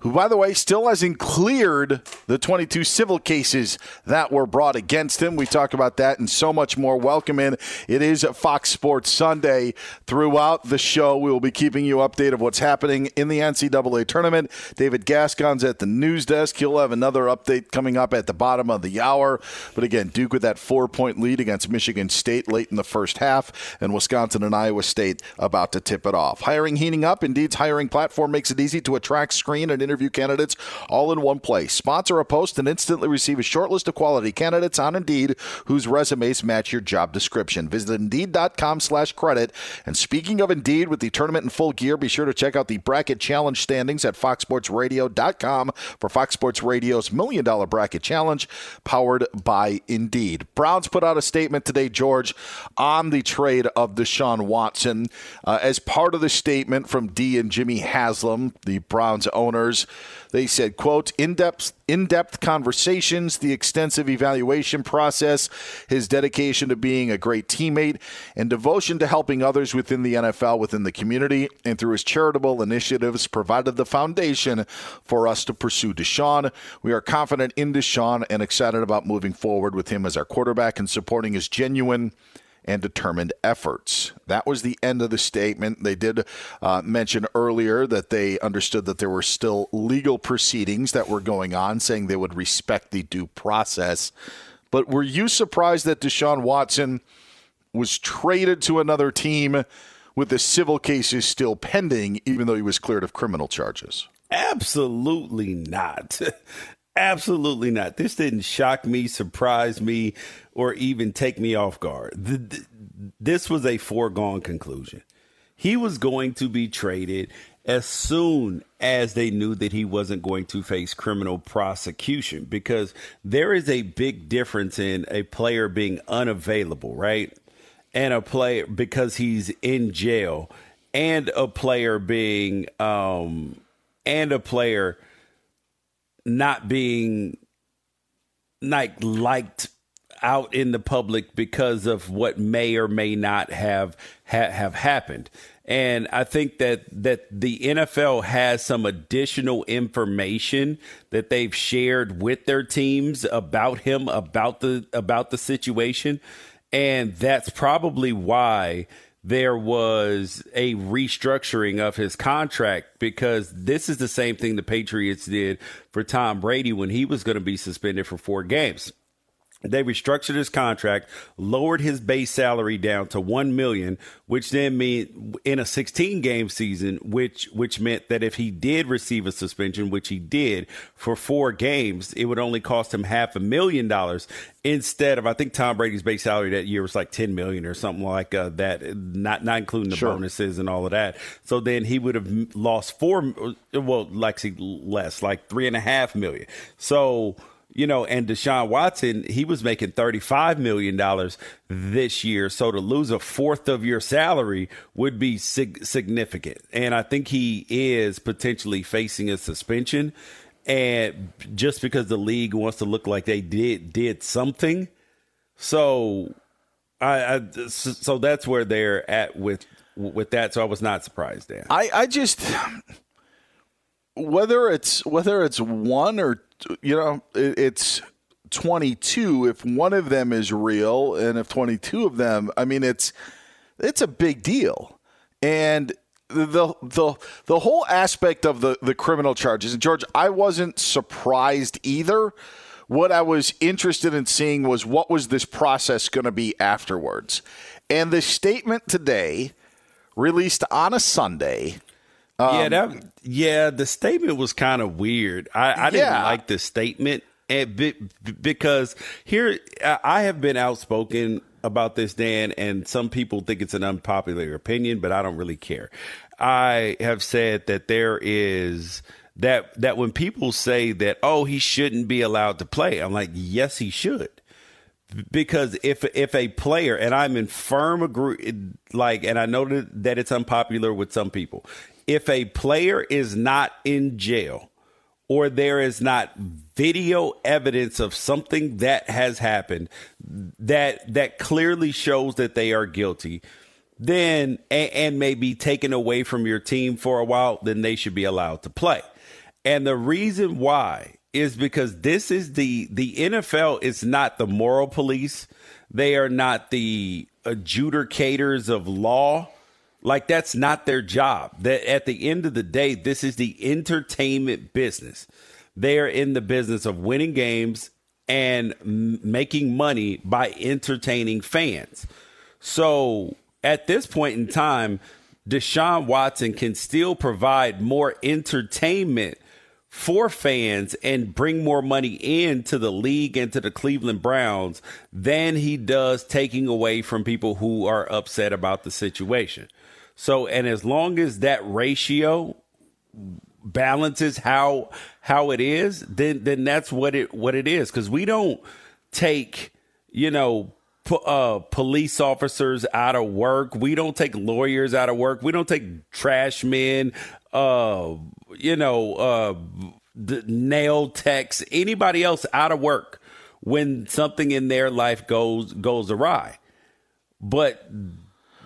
who, by the way, still hasn't cleared the 22 civil cases that were brought against him. We talk about that and so much more. Welcome in. It is Fox Sports Sunday. Throughout the show, we will be keeping you updated of what's happening in the NCAA tournament. David Gascon's at the news desk. He'll have another update coming up at the bottom of the hour. But again, Duke with that four point lead against Michigan State late in the first half, and Wisconsin and Iowa State about to tip it off. Hiring heating up. Indeed's hiring platform makes it easy to attract, screen, and candidates all in one place. Sponsor a post and instantly receive a short list of quality candidates on Indeed whose resumes match your job description. Visit Indeed.com slash credit. And speaking of Indeed, with the tournament in full gear, be sure to check out the Bracket Challenge standings at FoxSportsRadio.com for Fox Sports Radio's Million Dollar Bracket Challenge, powered by Indeed. Browns put out a statement today, George, on the trade of Deshaun Watson. Uh, as part of the statement from Dee and Jimmy Haslam, the Browns owners, they said, quote, in-depth in-depth conversations, the extensive evaluation process, his dedication to being a great teammate, and devotion to helping others within the NFL, within the community, and through his charitable initiatives provided the foundation for us to pursue Deshaun. We are confident in Deshaun and excited about moving forward with him as our quarterback and supporting his genuine and determined efforts. That was the end of the statement. They did uh, mention earlier that they understood that there were still legal proceedings that were going on, saying they would respect the due process. But were you surprised that Deshaun Watson was traded to another team with the civil cases still pending, even though he was cleared of criminal charges? Absolutely not. Absolutely not. This didn't shock me, surprise me, or even take me off guard. This was a foregone conclusion. He was going to be traded as soon as they knew that he wasn't going to face criminal prosecution because there is a big difference in a player being unavailable, right? And a player because he's in jail and a player being um and a player not being like liked out in the public because of what may or may not have ha- have happened. And I think that that the NFL has some additional information that they've shared with their teams about him about the about the situation and that's probably why there was a restructuring of his contract because this is the same thing the Patriots did for Tom Brady when he was going to be suspended for four games. They restructured his contract, lowered his base salary down to one million, which then mean in a 16 game season, which which meant that if he did receive a suspension, which he did for four games, it would only cost him half a million dollars instead of I think Tom Brady's base salary that year was like 10 million or something like uh, that, not not including the Sure. bonuses and all of that. So then he would have lost four, well, like less, like three and a half million. So you know, and Deshaun Watson, he was making $35 million this year. So to lose a fourth of your salary would be sig- significant. And I think he is potentially facing a suspension. And just because the league wants to look like they did did something. So I, I so that's where they're at with with that. So I was not surprised there. I, I just whether it's whether it's one or you know it, it's 22 if one of them is real and if 22 of them i mean it's it's a big deal. And the the the whole aspect of the the criminal charges and george i wasn't surprised either. What i was interested in seeing was what was this process going to be afterwards. And the statement today released on a sunday yeah, um, that yeah, the statement was kind of weird. I, I didn't Yeah. like the statement and be, because here I I have been outspoken about this, Dan, and some people think it's an unpopular opinion, but I don't really care. I have said that there is that that when people say that oh he shouldn't be allowed to play, I'm like yes he should because if if a player and I'm in firm agree like and I know that, that it's unpopular with some people if a player is not in jail or there is not video evidence of something that has happened that that clearly shows that they are guilty then and, and may be taken away from your team for a while then they should be allowed to play And the reason why is because this is the the NFL is not the moral police. They are not the adjudicators of law. Like that's not their job. That at the end of the day, this is the entertainment business. They are in the business of winning games and m- making money by entertaining fans. So at this point in time, Deshaun Watson can still provide more entertainment for fans and bring more money into the league and to the Cleveland Browns than he does taking away from people who are upset about the situation. So, and as long as that ratio balances how how it is, then then that's what it what it is. Because we don't take you know uh, police officers out of work. We don't take lawyers out of work. We don't take trash men. Uh, you know, uh, the nail techs, anybody else out of work when something in their life goes goes awry. But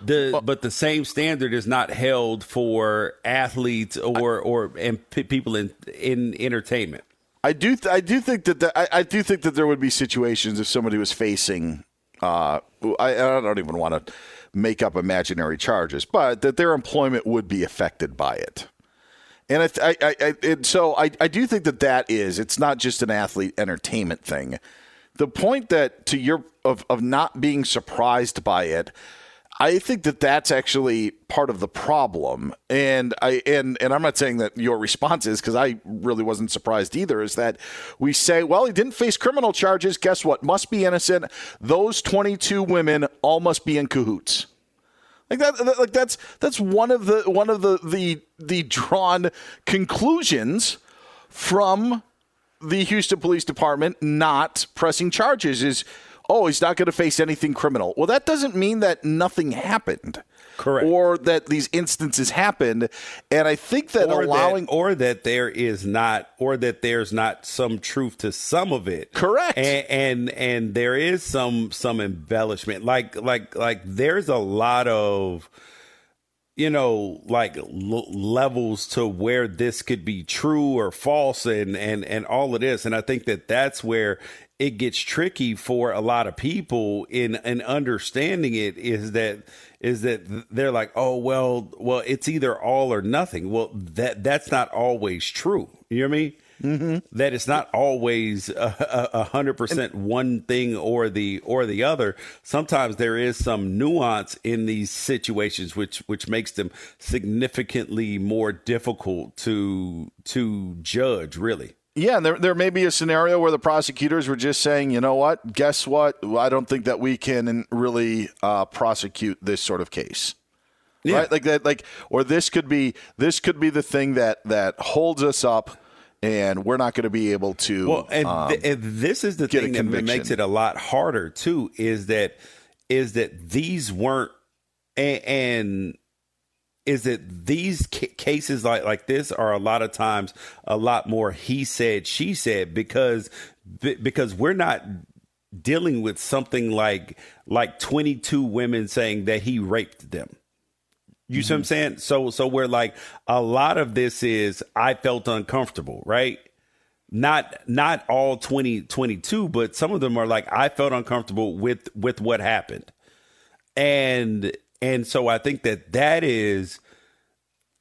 the but the same standard is not held for athletes or or and p- people in in entertainment. I do. Th- I do think that. The, I, I do think that there would be situations if somebody was facing. Uh, I, I don't even want to make up imaginary charges, but that their employment would be affected by it. And I, I, I, I and so I, I do think that that is. It's not just an athlete entertainment thing. The point that to your of of not being surprised by it. I think that that's actually part of the problem, and I and and I'm not saying that your response is because I really wasn't surprised either. Is that we say, well, he didn't face criminal charges. Guess what? Must be innocent. Those 22 women all must be in cahoots. Like that, like that's that's one of the one of the the the drawn conclusions from the Houston Police Department not pressing charges is oh he's not going to face anything criminal. Well, that doesn't mean that nothing happened. Correct. Or that these instances happened, and I think that or allowing that, or that there is not or that there's not some truth to some of it correct and and, and there is some some embellishment like like like there's a lot of you know like l- levels to where this could be true or false and and and all of this and i think that that's where it gets tricky for a lot of people in in understanding it is that is that they're like oh well well it's either all or nothing. Well that that's not always true. You hear me? Mm-hmm. that it's not always a hundred percent one thing or the or the other. Sometimes there is some nuance in these situations which which makes them significantly more difficult to to judge really Yeah, and there, there may be a scenario where the prosecutors were just saying, you know what, guess what? I don't think that we can really uh, prosecute this sort of case. Yeah. Right? Like that, like, or this could be this could be the thing that that holds us up, and we're not going to be able to. Well, and, um, th- and this is the thing that makes it a lot harder too. Is that is that these weren't and, and is that these ca- cases like like this are a lot of times a lot more he said she said because be- because we're not dealing with something like like 22 women saying that he raped them you see what I'm mm-hmm. saying? So so we're like a lot of this is I felt uncomfortable, right? Not not all 20 22, but some of them are like I felt uncomfortable with with what happened. And and so I think that that is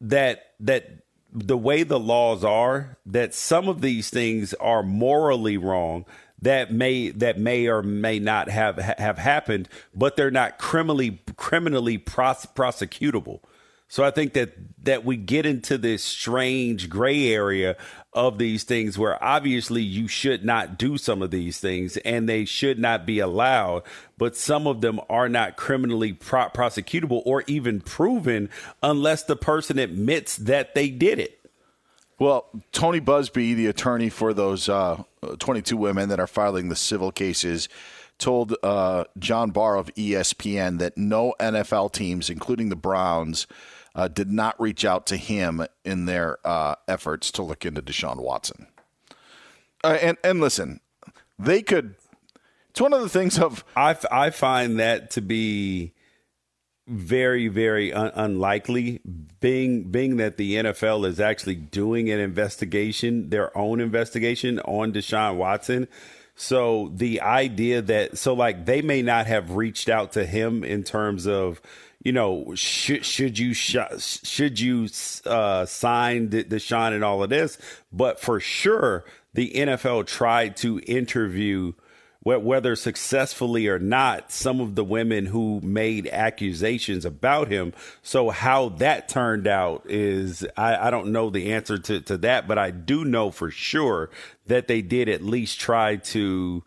that that the way the laws are that some of these things are morally wrong that may that may or may not have have happened but they're not criminally criminally pros- prosecutable. So i think that that we get into this strange gray area of these things where obviously you should not do some of these things and they should not be allowed but some of them are not criminally pro- prosecutable or even proven unless the person admits that they did it. Well, Tony Buzbee, the attorney for those uh, 22 women that are filing the civil cases, told uh, John Barr of ESPN that no NFL teams, including the Browns, uh, did not reach out to him in their uh, efforts to look into Deshaun Watson. Uh, and and listen, they could. It's one of the things of I, f- I find that to be very, very un- unlikely. Being being that the NFL is actually doing an investigation, their own investigation on Deshaun Watson. So the idea that so like they may not have reached out to him in terms of you know should should you sh- should you uh, sign the Deshaun and all of this, but for sure the NFL tried to interview whether successfully or not, some of the women who made accusations about him. So how that turned out is I, I, don't know the answer to, to that, but I do know for sure that they did at least try to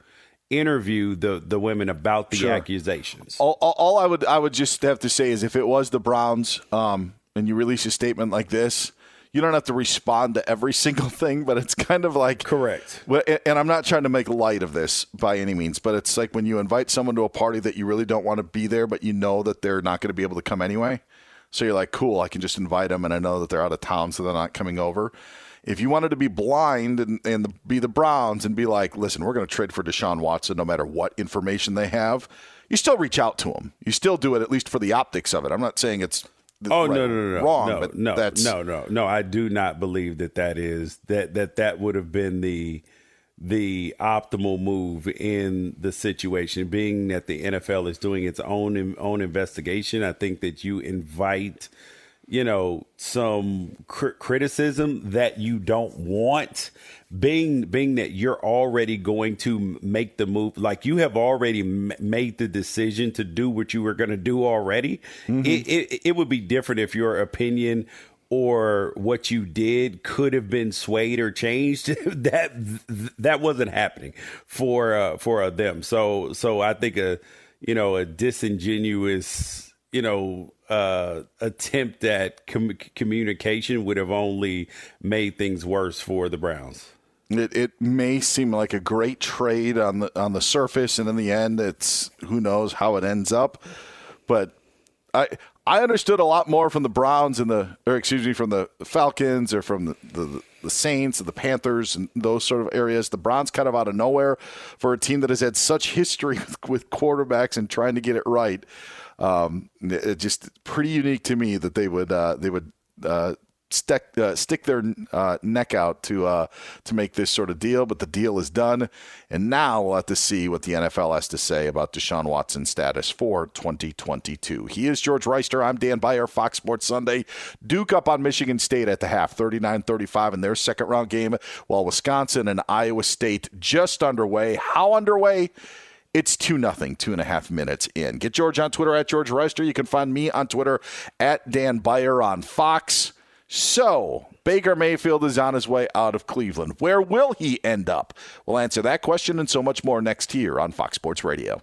interview the the women about the sure. accusations. All, all, all, I would I would just have to say is if it was the Browns, um, and you release a statement like this you don't have to respond to every single thing, but it's kind of like correct. And I'm not trying to make light of this by any means, but it's like when you invite someone to a party that you really don't want to be there, but you know that they're not going to be able to come anyway. So you're like, cool, I can just invite them, and I know that they're out of town, so they're not coming over. If you wanted to be blind and, and the, be the Browns and be like, listen, we're going to trade for Deshaun Watson no matter what information they have, you still reach out to them. You still do it at least for the optics of it. I'm not saying it's oh right, no no no wrong no but no that's... no no no i do not believe that that is that that that would have been the the optimal move in the situation being that the NFL is doing its own own investigation i think that you invite you know some cr- criticism that you don't want being being that you're already going to make the move like you have already m- made the decision to do what you were going to do already mm-hmm. it, it, it would be different if your opinion or what you did could have been swayed or changed that that wasn't happening for uh, for uh, them so so i think a you know a disingenuous you know uh, attempt at com- communication would have only made things worse for the Browns. It, it may seem like a great trade on the on the surface, and in the end, it's who knows how it ends up. But I I understood a lot more from the Browns and the or excuse me from the Falcons or from the, the, the Saints and the Panthers and those sort of areas. The Browns kind of out of nowhere for a team that has had such history with, with quarterbacks and trying to get it right. Um, it just pretty unique to me that they would uh, they would uh, stick uh, stick their uh, neck out to uh, to make this sort of deal, but the deal is done, and now we'll have to see what the NFL has to say about Deshaun Watson's status for 2022. He is George Wrighster. I'm Dan Beyer, Fox Sports Sunday. Duke up on Michigan State at the half, 39-35 in their second round game, while Wisconsin and Iowa State just underway. How underway? It's 2 nothing, two and a half minutes in. Get George on Twitter at George Wrighster. You can find me on Twitter at Dan Beyer on Fox. So, Baker Mayfield is on his way out of Cleveland. Where will he end up? We'll answer that question and so much more next year on Fox Sports Radio.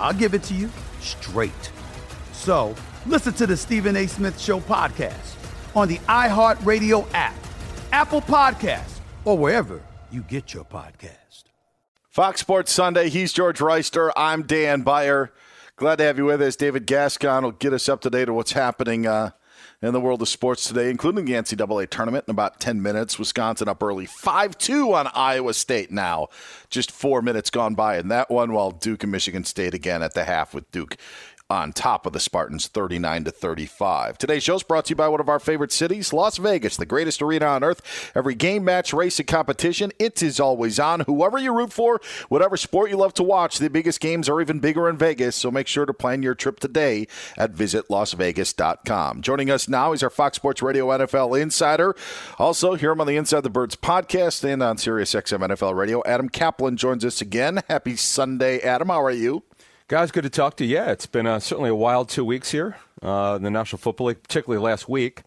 I'll give it to you straight. So listen to the Stephen A. Smith Show podcast on the iHeartRadio app, Apple Podcasts, or wherever you get your podcast. Fox Sports Sunday. He's George Wrighster. I'm Dan Beyer. Glad to have you with us. David Gascon will get us up to date on what's happening uh, in the world of sports today, including the NCAA tournament in about 10 minutes. Wisconsin up early 5 2 on Iowa State now. Just four minutes gone by in that one, while Duke and Michigan State again at the half with Duke on top of the Spartans 39 to 35. Today's show is brought to you by one of our favorite cities, Las Vegas, the greatest arena on earth. Every game, match, race, and competition, it is always on. Whoever you root for, whatever sport you love to watch, the biggest games are even bigger in Vegas, so make sure to plan your trip today at visitlasvegas.com. Joining us now is our Fox Sports Radio NFL insider. Also, hear him on the Inside the Birds podcast and on Sirius XM NFL Radio. Adam Kaplan joins us again. Happy Sunday, Adam. How are you? Guys, good to talk to you. Yeah, it's been uh, certainly a wild two weeks here uh, in the National Football League, particularly last week.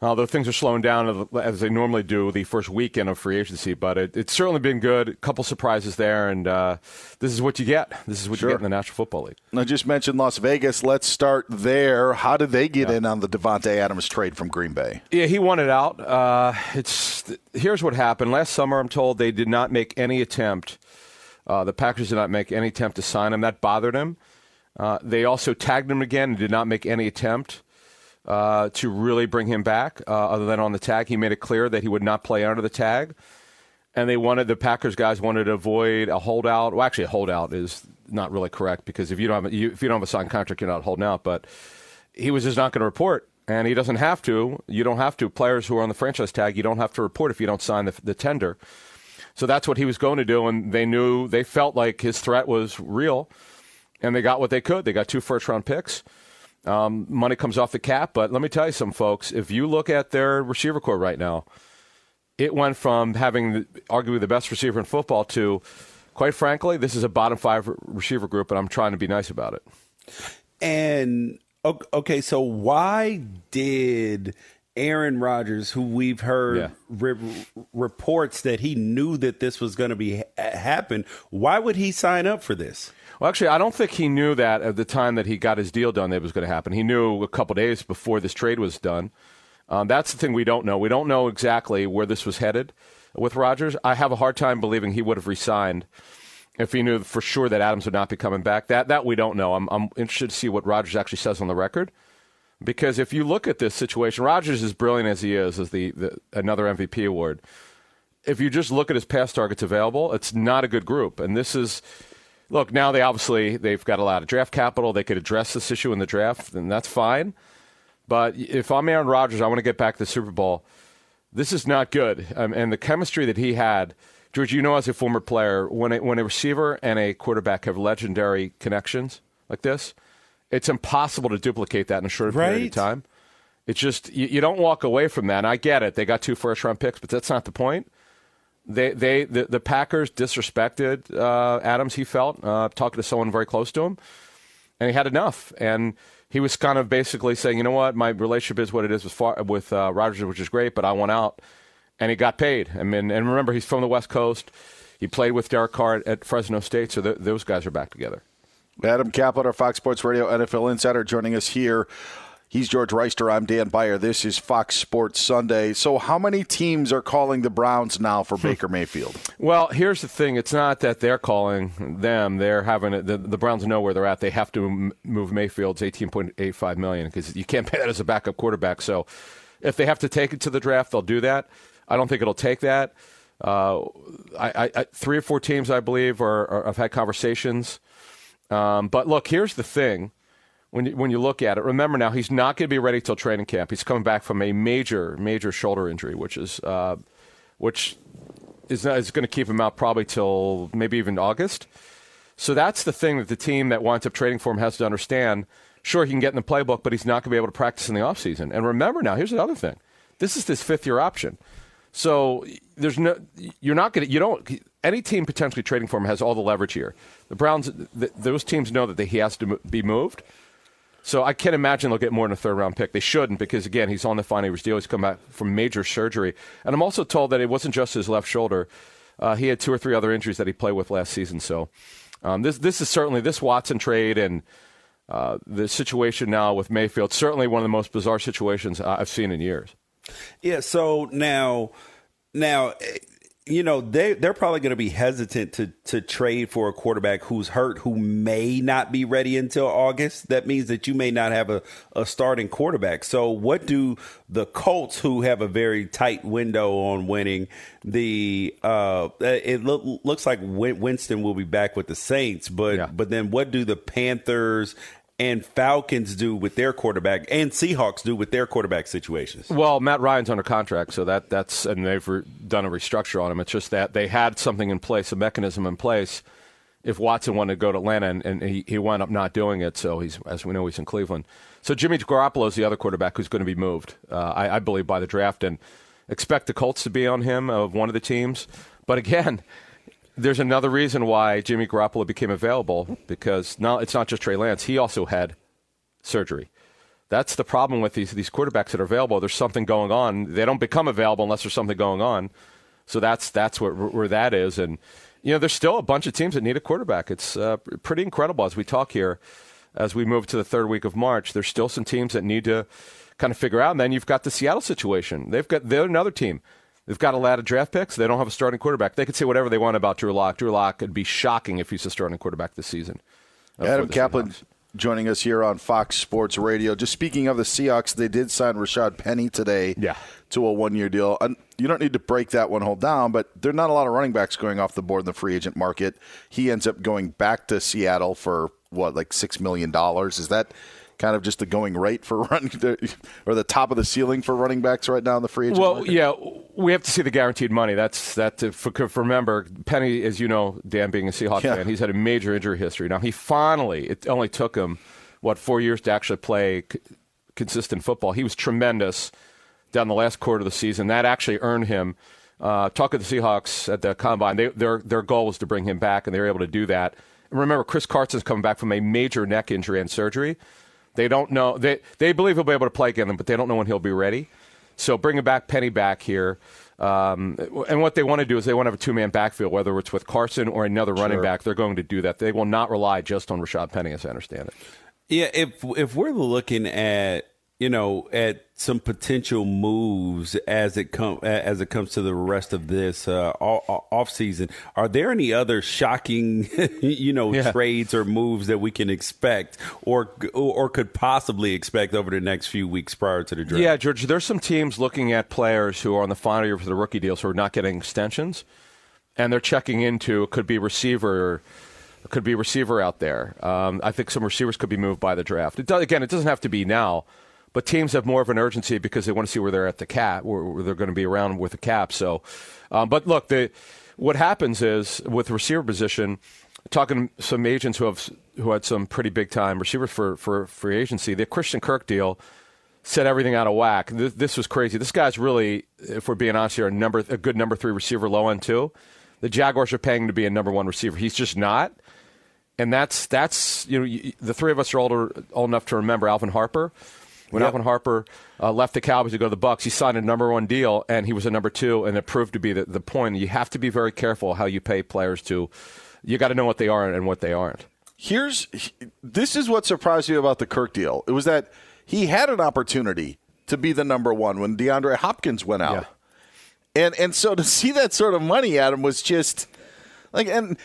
Although things are slowing down as they normally do the first weekend of free agency, but it, it's certainly been good. A couple surprises there, and uh, this is what you get. This is what Sure. you get in the National Football League. I just mentioned Las Vegas. Let's start there. How did they get in on the Davante Adams trade from Green Bay? Yeah, he wanted out. Uh, it's here's what happened last summer. I'm told they did not make any attempt. Uh, the Packers did not make any attempt to sign him. That bothered him. Uh, they also tagged him again and did not make any attempt uh, to really bring him back, uh, other than on the tag. He made it clear that he would not play under the tag. And they wanted the Packers guys wanted to avoid a holdout. Well, actually, a holdout is not really correct because if you don't have you, if you don't have a signed contract, you're not holding out. But he was just not going to report, and he doesn't have to. You don't have to. Players who are on the franchise tag, you don't have to report if you don't sign the, the tender. So that's what he was going to do, and they knew they felt like his threat was real, and they got what they could. They got two first round picks. Um, money comes off the cap, but let me tell you some folks. If you look at their receiver core right now, it went from having the, arguably the best receiver in football to, quite frankly, this is a bottom five receiver group, and I'm trying to be nice about it. And okay, so why did Aaron Rodgers, who we've heard Yeah. re- reports that he knew that this was going to be happen, why would he sign up for this? Well, actually, I don't think he knew that at the time that he got his deal done that it was going to happen. He knew a couple days before this trade was done. Um, that's the thing we don't know. We don't know exactly where this was headed with Rodgers. I have a hard time believing he would have resigned if he knew for sure that Adams would not be coming back. That that we don't know. I'm, I'm interested to see what Rodgers actually says on the record. Because if you look at this situation, Rodgers, as brilliant as he is, as the, the another MVP award, if you just look at his pass targets available, it's not a good group. And this is, look, now they obviously they've got a lot of draft capital. They could address this issue in the draft, and that's fine. But if I'm Aaron Rodgers, I want to get back to the Super Bowl. This is not good. Um, and the chemistry that he had, George, you know, as a former player, when a, when a receiver and a quarterback have legendary connections like this, it's impossible to duplicate that in a short period Right. of time. It's just you, you don't walk away from that. And I get it; they got two first round picks, but that's not the point. They they the, the Packers disrespected uh, Adams. He felt uh, talking to someone very close to him, and he had enough. And he was kind of basically saying, you know what, my relationship is what it is with Far- with uh, Rodgers, which is great, but I want out. And he got paid. I mean, and remember, he's from the West Coast. He played with Derek Carr at, at Fresno State, so th- those guys are back together. Adam Kaplan, our Fox Sports Radio NFL insider, joining us here. He's George Wrighster. I'm Dan Beyer. This is Fox Sports Sunday. So, how many teams are calling the Browns now for Baker Mayfield? Well, here's the thing. It's not that they're calling them. They're having it. The, the Browns know where they're at. They have to m- move Mayfield's 18.85 million because you can't pay that as a backup quarterback. So, if they have to take it to the draft, they'll do that. I don't think it'll take that. Uh, I, I, three or four teams, I believe, are, are have had conversations. Um, but look, here's the thing. When you, when you look at it, remember now he's not going to be ready till training camp. He's coming back from a major major shoulder injury, which is uh, which is, is going to keep him out probably till maybe even August. So that's the thing that the team that winds up trading for him has to understand. Sure, he can get in the playbook, but he's not going to be able to practice in the offseason. And remember now, here's the other thing. This is this fifth year option. So there's no, you're not going to, you don't, any team potentially trading for him has all the leverage here. The Browns, th- those teams know that he has to be moved. So I can't imagine they'll get more than a third round pick. They shouldn't because again, he's on the final year's deal. He's come back from major surgery, and I'm also told that it wasn't just his left shoulder. Uh, he had two or three other injuries that he played with last season. So um, this this is certainly this Watson trade and uh, the situation now with Mayfield certainly one of the most bizarre situations I've seen in years. Yeah. So now, now, eh, you know, they they're probably going to be hesitant to to trade for a quarterback who's hurt, who may not be ready until August. That means that you may not have a, a starting quarterback. So, what do the Colts, who have a very tight window on winning the, uh, it lo- looks like Winston will be back with the Saints, but yeah. but then what do the Panthers and Falcons do with their quarterback and Seahawks do with their quarterback situations? Well, Matt Ryan's under contract, so that that's and they've re- done a restructure on him. It's just that they had something in place, a mechanism in place. If Watson wanted to go to Atlanta, and, and he, he wound up not doing it, so he's as we know he's in Cleveland. So Jimmy Garoppolo is the other quarterback who's going to be moved, uh, I, I believe, by the draft, and expect the Colts to be on him of one of the teams. But again, there's another reason why Jimmy Garoppolo became available because now it's not just Trey Lance. He also had surgery. That's the problem with these these quarterbacks that are available. There's something going on. They don't become available unless there's something going on. So that's that's where where that is. And you know, there's still a bunch of teams that need a quarterback. It's uh, pretty incredible as we talk here, as we move to the third week of March. There's still some teams that need to kind of figure out. And then you've got the Seattle situation. They've got they're another team They've got a lot of draft picks. They don't have a starting quarterback. They could say whatever they want about Drew Lock. Drew Lock would be shocking if he's a starting quarterback this season. Uh, Adam Kaplan joining us here on Fox Sports Radio. Just speaking of the Seahawks, they did sign Rashaad Penny today yeah. to a one-year deal. And you don't need to break that one whole down, but there are not a lot of running backs going off the board in the free agent market. He ends up going back to Seattle for what, like six million dollars? Is that kind of just the going rate for running or the top of the ceiling for running backs right now in the free agent well market? yeah we have to see the guaranteed money that's that for, for remember penny as you know dan being a seahawks yeah. fan he's had a major injury history now he finally it only took him what four years to actually play c- consistent football he was tremendous down the last quarter of the season that actually earned him uh, talk of the Seahawks at the combine. They, their their goal was to bring him back, and they were able to do that. And remember, Chris Carson's coming back from a major neck injury and surgery. They don't know. They they believe he'll be able to play again, but they don't know when he'll be ready. So bringing back Penny back here. Um, and what they want to do is they want to have a two man backfield, whether it's with Carson or another running back. They're going to do that. They will not rely just on Rashaad Penny, as I understand it. Yeah, if if we're looking at you know, at some potential moves as it come as it comes to the rest of this uh, off season. Are there any other shocking, you know, yeah. trades or moves that we can expect or or could possibly expect over the next few weeks prior to the draft? Yeah, George. There's some teams looking at players who are on the final year for the rookie deals who are not getting extensions, and they're checking into it could be receiver could be receiver out there. Um, I think some receivers could be moved by the draft. It does, again, it doesn't have to be now but teams have more of an urgency because they want to see where they're at the cap, where, they're going to be around with the cap. So, um, but look, the, what happens is with receiver position, talking to some agents who have who had some pretty big time receivers for for free agency, the Christian Kirk deal set everything out of whack. This, this, was crazy. This guy's really, if we're being honest here, a number a good number three receiver, low end too. The Jaguars are paying to be a number one receiver. He's just not. And that's that's you know the three of us are older old enough to remember Alvin Harper when yep. Alvin Harper uh, left the Cowboys to go to the Bucs, he signed a number one deal, and he was a number two, and it proved to be the, the point. You have to be very careful how you pay players to. You got to know what they are and what they aren't. Here's this is what surprised me about the Kirk deal. It was that he had an opportunity to be the number one when DeAndre Hopkins went out. And and so to see that sort of money at him was just like and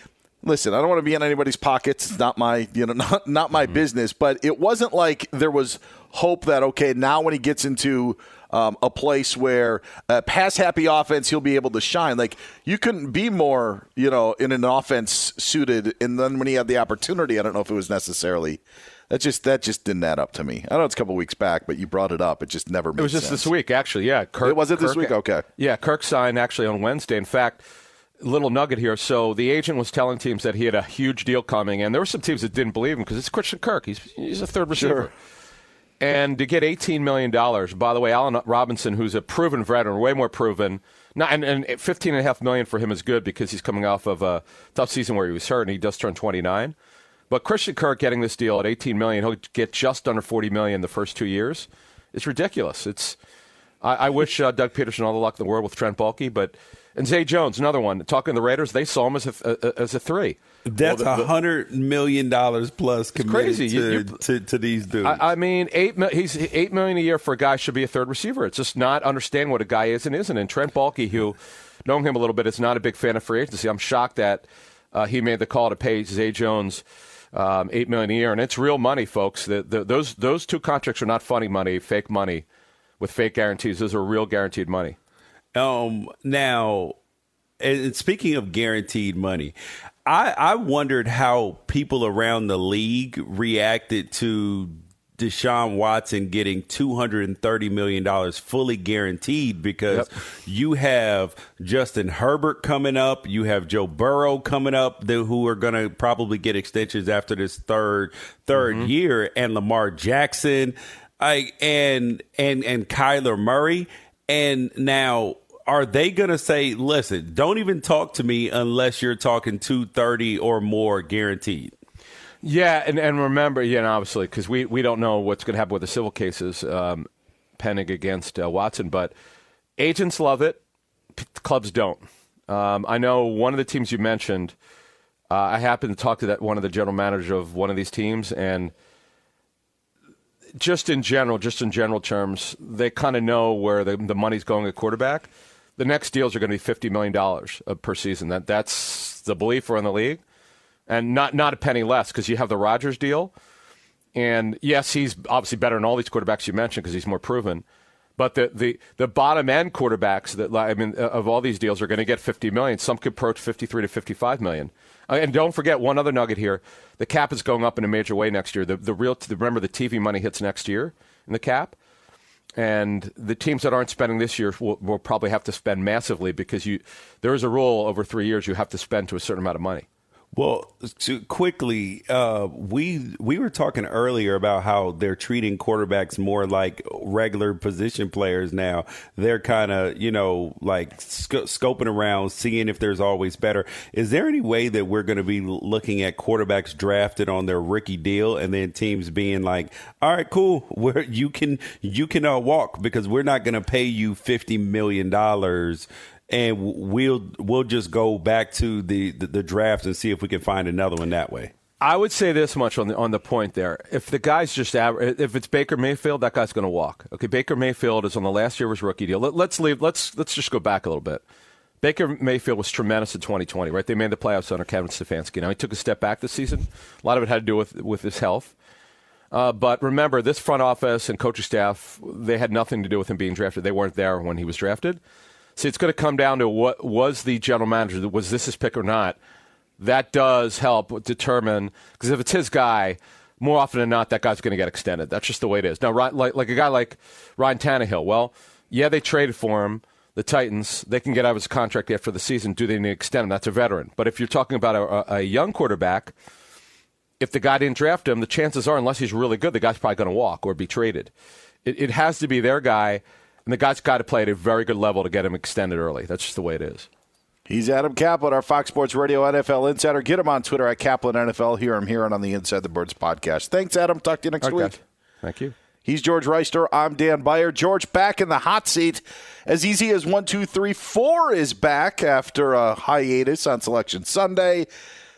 listen, I don't want to be in anybody's pockets. It's not my you know not not my business. But it wasn't like there was hope that okay now when he gets into um, a place where a pass happy offense he'll be able to shine. Like you couldn't be more you know in an offense suited. And then when he had the opportunity, I don't know if it was necessarily. That just that just didn't add up to me. I know it's a couple weeks back, but you brought it up. It just never made It was just sense. this week, actually. Yeah, Kirk. It was it this Kirk- week? Okay. Yeah, Kirk signed actually on Wednesday. In fact, little nugget here. So the agent was telling teams that he had a huge deal coming, and there were some teams that didn't believe him because it's Christian Kirk. He's he's a third receiver. Sure. And to get $18 million, by the way, Allen Robinson, who's a proven veteran, way more proven, not, and, and 15.5 million for him is good because he's coming off of a tough season where he was hurt and he does turn 29. But Christian Kirk getting this deal at 18 million, he'll get just under 40 million the first two years. It's ridiculous. It's I, I wish uh, Doug Pederson all the luck in the world with Trent Baalke, but and Zay Jones, another one. Talking to the Raiders, they saw him as a as a three. That's a Well, the- the- hundred million dollars plus committed crazy. To, you- to, to these dudes. I, I mean, eight he's eight million a year for a guy should be a third receiver. It's just not understanding what a guy is and isn't. And Trent Baalke, who knowing him a little bit, is not a big fan of free agency. I'm shocked that uh, he made the call to pay Zay Jones um, eight million a year, and it's real money, folks. The, the, those those two contracts are not funny money, fake money with fake guarantees. Those are real guaranteed money. Um, now, and speaking of guaranteed money, I, I wondered how people around the league reacted to Deshaun Watson getting $230 million fully guaranteed because you have Justin Herbert coming up, you have Joe Burrow coming up, the- who are going to probably get extensions after this third 3rd mm-hmm. year, and Lamar Jackson, I and and and Kyler Murray, and now are they going to say, listen, don't even talk to me unless you're talking 230 or more guaranteed? Yeah, and, and remember, you know, obviously, because we, we don't know what's going to happen with the civil cases um, pending against uh, Watson, but agents love it, p- clubs don't. Um, I know one of the teams you mentioned. Uh, I happened to talk to that one of the general managers of one of these teams, and just in general, just in general terms, they kind of know where the, the money's going at quarterback. The next deals are going to be fifty million dollars uh, per season. That that's the belief around the league and not not a penny less because you have the Rodgers deal, and yes, he's obviously better than all these quarterbacks you mentioned because he's more proven. But the, the, the bottom end quarterbacks that I mean uh, of all these deals are going to get 50 million. Some could approach 53 to 55 million. Uh, And don't forget one other nugget here: the cap is going up in a major way next year. The the real remember the TV money hits next year in the cap, and the teams that aren't spending this year will, will probably have to spend massively because you there is a rule over three years you have to spend to a certain amount of money. Well, to quickly, uh, we we were talking earlier about how they're treating quarterbacks more like regular position players now. They're kind of you know like sc- scoping around, seeing if there's always better. Is there any way that we're going to be looking at quarterbacks drafted on their rookie deal, and then teams being like, "All right, cool, you can you can uh, walk because we're not going to pay you fifty million dollars." And we'll we'll just go back to the, the the draft and see if we can find another one that way. I would say this much on the on the point there. If the guy's just if it's Baker Mayfield, that guy's going to walk. Okay, Baker Mayfield is on the last year of his rookie deal. Let, let's leave. Let's let's just go back a little bit. Baker Mayfield was tremendous in 2020, right? They made the playoffs under Kevin Stefanski. Now he took a step back this season. A lot of it had to do with with his health. Uh, but remember, this front office and coaching staff, they had nothing to do with him being drafted. They weren't there when he was drafted. See, it's going to come down to what was the general manager, was this his pick or not? That does help determine, because if it's his guy, more often than not, that guy's going to get extended. That's just the way it is. Now, like, like a guy like Ryan Tannehill, well, yeah, they traded for him. The Titans, they can get out of his contract after the season. Do they need to extend him? That's a veteran. But if you're talking about a, a young quarterback, if the guy didn't draft him, the chances are, unless he's really good, the guy's probably going to walk or be traded. It, it has to be their guy, and the guy's got to play at a very good level to get him extended early. That's just the way it is. He's Adam Kaplan, our Fox Sports Radio NFL insider. Get him on Twitter at Kaplan NFL. Hear him here on the Inside the Birds podcast. Thanks, Adam. Talk to you next right, week. guys. Thank you. He's George Wrighster. I'm Dan Beyer. George back in the hot seat. As easy as one, two, three, four is back after a hiatus on Selection Sunday.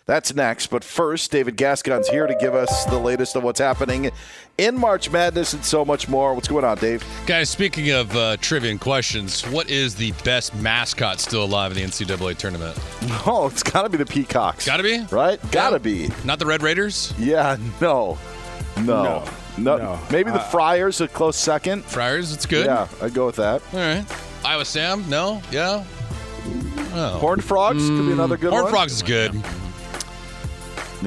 That's next. But first, David Gascon's here to give us the latest of what's happening in March Madness and so much more. What's going on, Dave? Guys, speaking of uh, trivia and questions, what is the best mascot still alive in the NCAA tournament? Oh, it's got to be the Peacocks. Got to be? Right? Got to be. Not the Red Raiders? Yeah, no. No. No. No. No. Maybe the Uh, Friars, a close second. Friars, it's good. Yeah, I'd go with that. All right. Iowa Sam? No? Yeah? Oh. Horned Frogs could be another good Horned one. Frogs is good.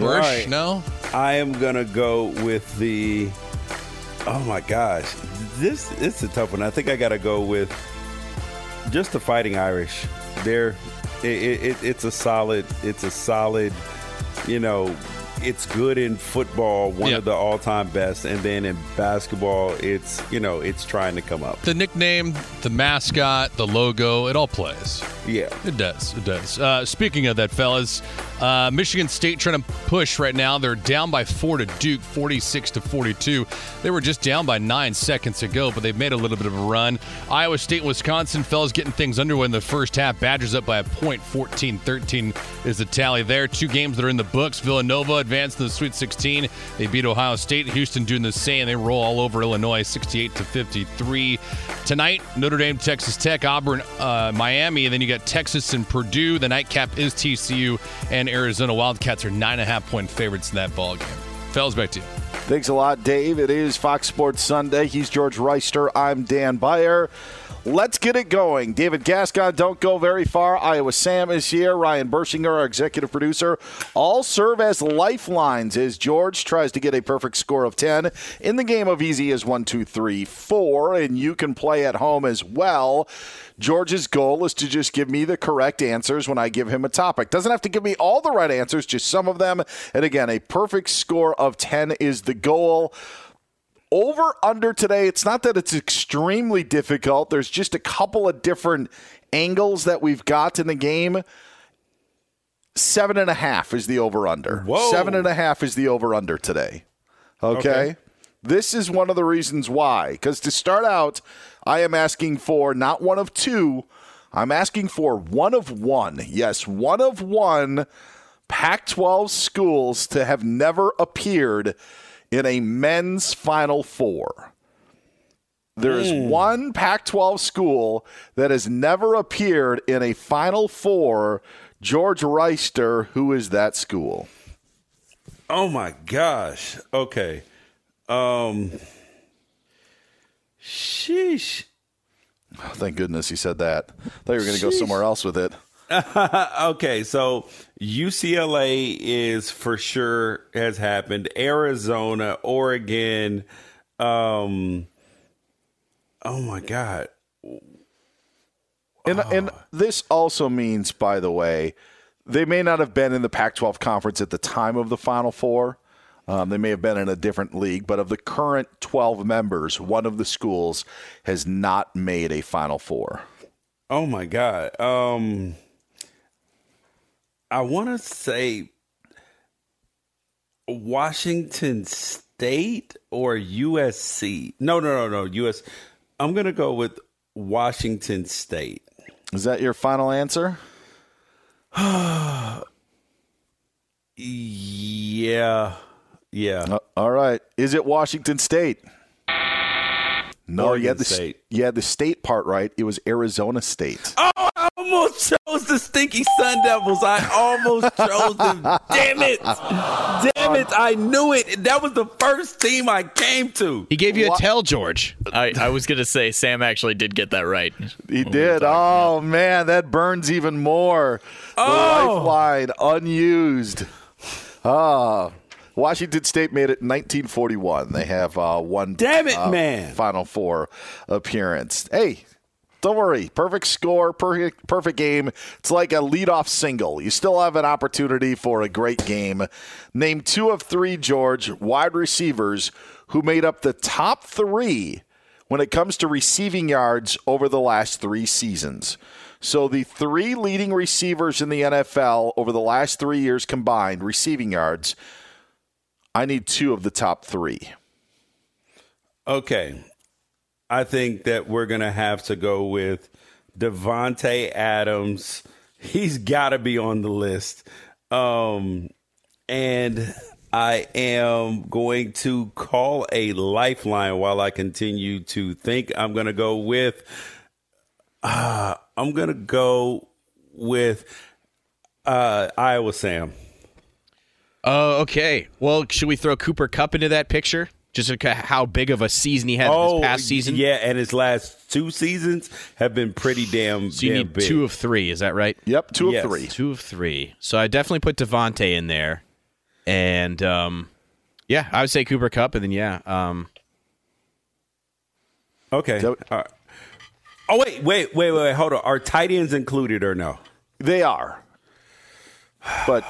Bursch? Right. No? I am gonna go with the. Oh my gosh, this it's a tough one. I think I gotta go with just the Fighting Irish. They're it, it, it's a solid. It's a solid. You know, it's good in football, one Yeah. of the all-time best, and then in basketball, it's you know it's trying to come up. The nickname, the mascot, the logo, it all plays. Yeah. It does. It does. Uh, speaking of that, fellas, uh, Michigan State trying to push right now. They're down by four to Duke, 46 to 42. They were just down by nine seconds ago, but they've made a little bit of a run. Iowa State, Wisconsin, fellas getting things underway in the first half. Badgers up by a point, 14 13 is the tally there. Two games that are in the books. Villanova advanced to the Sweet 16. They beat Ohio State. Houston doing the same. They roll all over Illinois, 68 to 53. Tonight, Notre Dame, Texas Tech, Auburn, uh, Miami, and then you got Texas and Purdue. The nightcap is TCU and Arizona Wildcats are nine and a half point favorites in that ball game. Fells back to you. Thanks a lot, Dave. It is Fox Sports Sunday. He's George Wrighster. I'm Dan Beyer. Let's get it going. David Gascon, don't go very far. Iowa Sam is here. Ryan Bershinger, our executive producer, all serve as lifelines as George tries to get a perfect score of 10 in the game of easy as 1, 2, 3, 4. And you can play at home as well. George's goal is to just give me the correct answers when I give him a topic. Doesn't have to give me all the right answers, just some of them. And again, a perfect score of 10 is the goal. Over under today, it's not that it's extremely difficult. There's just a couple of different angles that we've got in the game. Seven and a half is the over under. Seven and a half is the over under today. Okay? Okay. This is one of the reasons why. Because to start out, I am asking for not one of two, I'm asking for one of one. Yes, one of one Pac 12 schools to have never appeared in a men's Final Four. There is one Pac 12 school that has never appeared in a Final Four. George Wrighster, who is that school? Oh my gosh. Okay. Um. Sheesh. Oh, thank goodness he said that. I thought you were going to go somewhere else with it. okay, so UCLA is for sure has happened. Arizona, Oregon. Um. Oh my God. And, and this also means, by the way, they may not have been in the Pac 12 conference at the time of the Final Four. Um, they may have been in a different league, but of the current 12 members, one of the schools has not made a Final Four. Oh my God. Um. I want to say Washington State or USC. No, no, no, no. US. I'm gonna go with Washington State. Is that your final answer? yeah. Yeah. Uh, all right. Is it Washington State? No, you had the State. you had the state part right. It was Arizona State. Oh, I almost chose the stinky Sun Devils. I almost chose them. Damn it. Damn it. I knew it. That was the first team I came to. He gave you a tell, George. I, I was going to say Sam actually did get that right. He did. Oh man, that burns even more. The Oh. lifeline unused. Ah, Washington State made it in 1941. They have uh, one. Damn it, uh, man. Final Four appearance. Hey. Don't worry. Perfect score, perfect perfect game. It's like a leadoff single. You still have an opportunity for a great game. Name two of three, George, wide receivers who made up the top three when it comes to receiving yards over the last three seasons. So the three leading receivers in the NFL over the last three years combined, receiving yards, I need two of the top three. Okay. I think that we're going to have to go with Davante Adams. He's got to be on the list. Um, and I am going to call a lifeline while I continue to think. I'm going to go with. Uh, I'm going to go with uh, Iowa Sam. Oh, okay. Well, should we throw Cooper Kupp into that picture? Just how big of a season he had oh, this past season. Yeah, and his last two seasons have been pretty damn. So you damn need big. two of three. Is that right? Yep, two Yes. of three. Two of three. So I definitely put Davante in there, and um, yeah, I would say Cooper Kupp, and then yeah, um, Okay. All right. Oh wait, wait, wait, wait, hold on. Are tight ends included or no? They are. But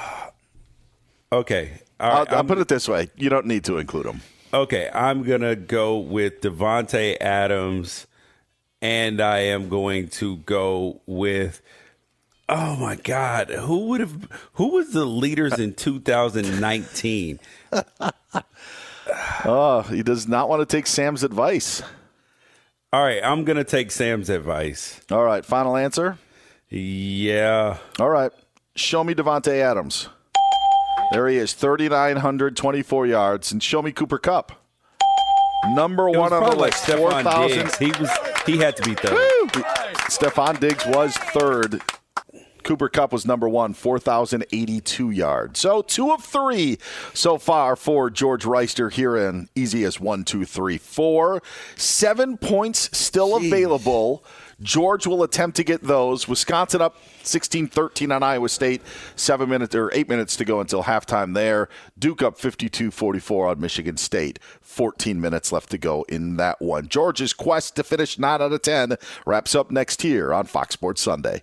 okay, All I'll, I'll put it this way: you don't need to include them. Okay, I'm gonna go with Davante Adams, and I am going to go with. Oh my God, who would have? Who was the leaders in 2019? Oh, he does not want to take Sam's advice. All right, I'm gonna take Sam's advice. All right, final answer. Yeah. All right, show me Davante Adams. There he is, 3,924 yards, and show me Cooper Kupp. Number one on the list, like four Stefon thousand. Diggs. He was. He had to be third. Stefon Diggs was third. Cooper Kupp was number one, 4,082 yards. So two of three so far for George Wrighster here in easy as one, two, three, four. Seven points still available. George will attempt to get those. Wisconsin up 16 13 on Iowa State. Seven minutes or eight minutes to go until halftime there. Duke up 52 44 on Michigan State. 14 minutes left to go in that one. George's quest to finish 9 out of 10 wraps up next here on Fox Sports Sunday.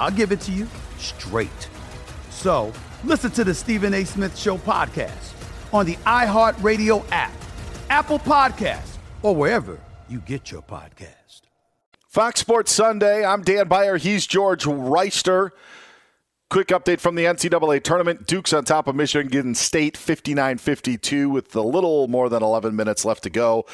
I'll give it to you straight. So Listen to the Stephen A. Smith Show podcast on the iHeartRadio app, Apple Podcasts, or wherever you get your podcast. Fox Sports Sunday. I'm Dan Beyer. He's George Wrighster. Quick update from the NCAA tournament. Duke's on top of Michigan State 59 52 with a little more than 11 minutes left to go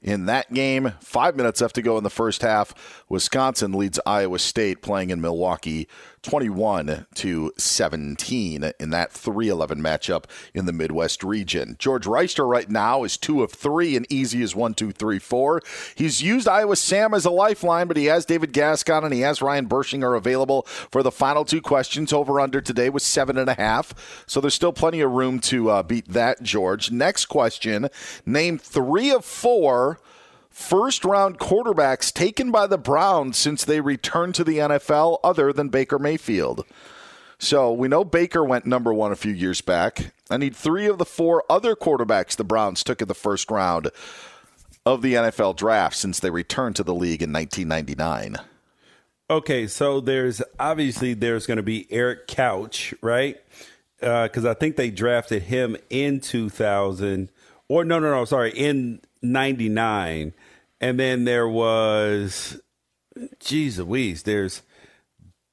in that game. Five minutes left to go in the first half. Wisconsin leads Iowa State playing in Milwaukee 21 to 17 in that 3-11 matchup in the Midwest region. George Wrighster right now is two of three and easy as one, two, three, four. He's used Iowa Sam as a lifeline, but he has David Gascon and he has Ryan Bershinger available for the final two questions. Over under today was seven and a half, so there's still plenty of room to uh, beat that. George. Next question: Name three of four first round quarterbacks taken by the Browns since they returned to the NFL other than Baker Mayfield. So we know Baker went number one a few years back. I need three of the four other quarterbacks the Browns took in the first round of the NFL draft since they returned to the league in 1999. Okay, so there's obviously there's going to be Eric Couch, right? Uh, because I think they drafted him in 2000, or no, no, no, sorry, in '99, and then there was, geez Louise, there's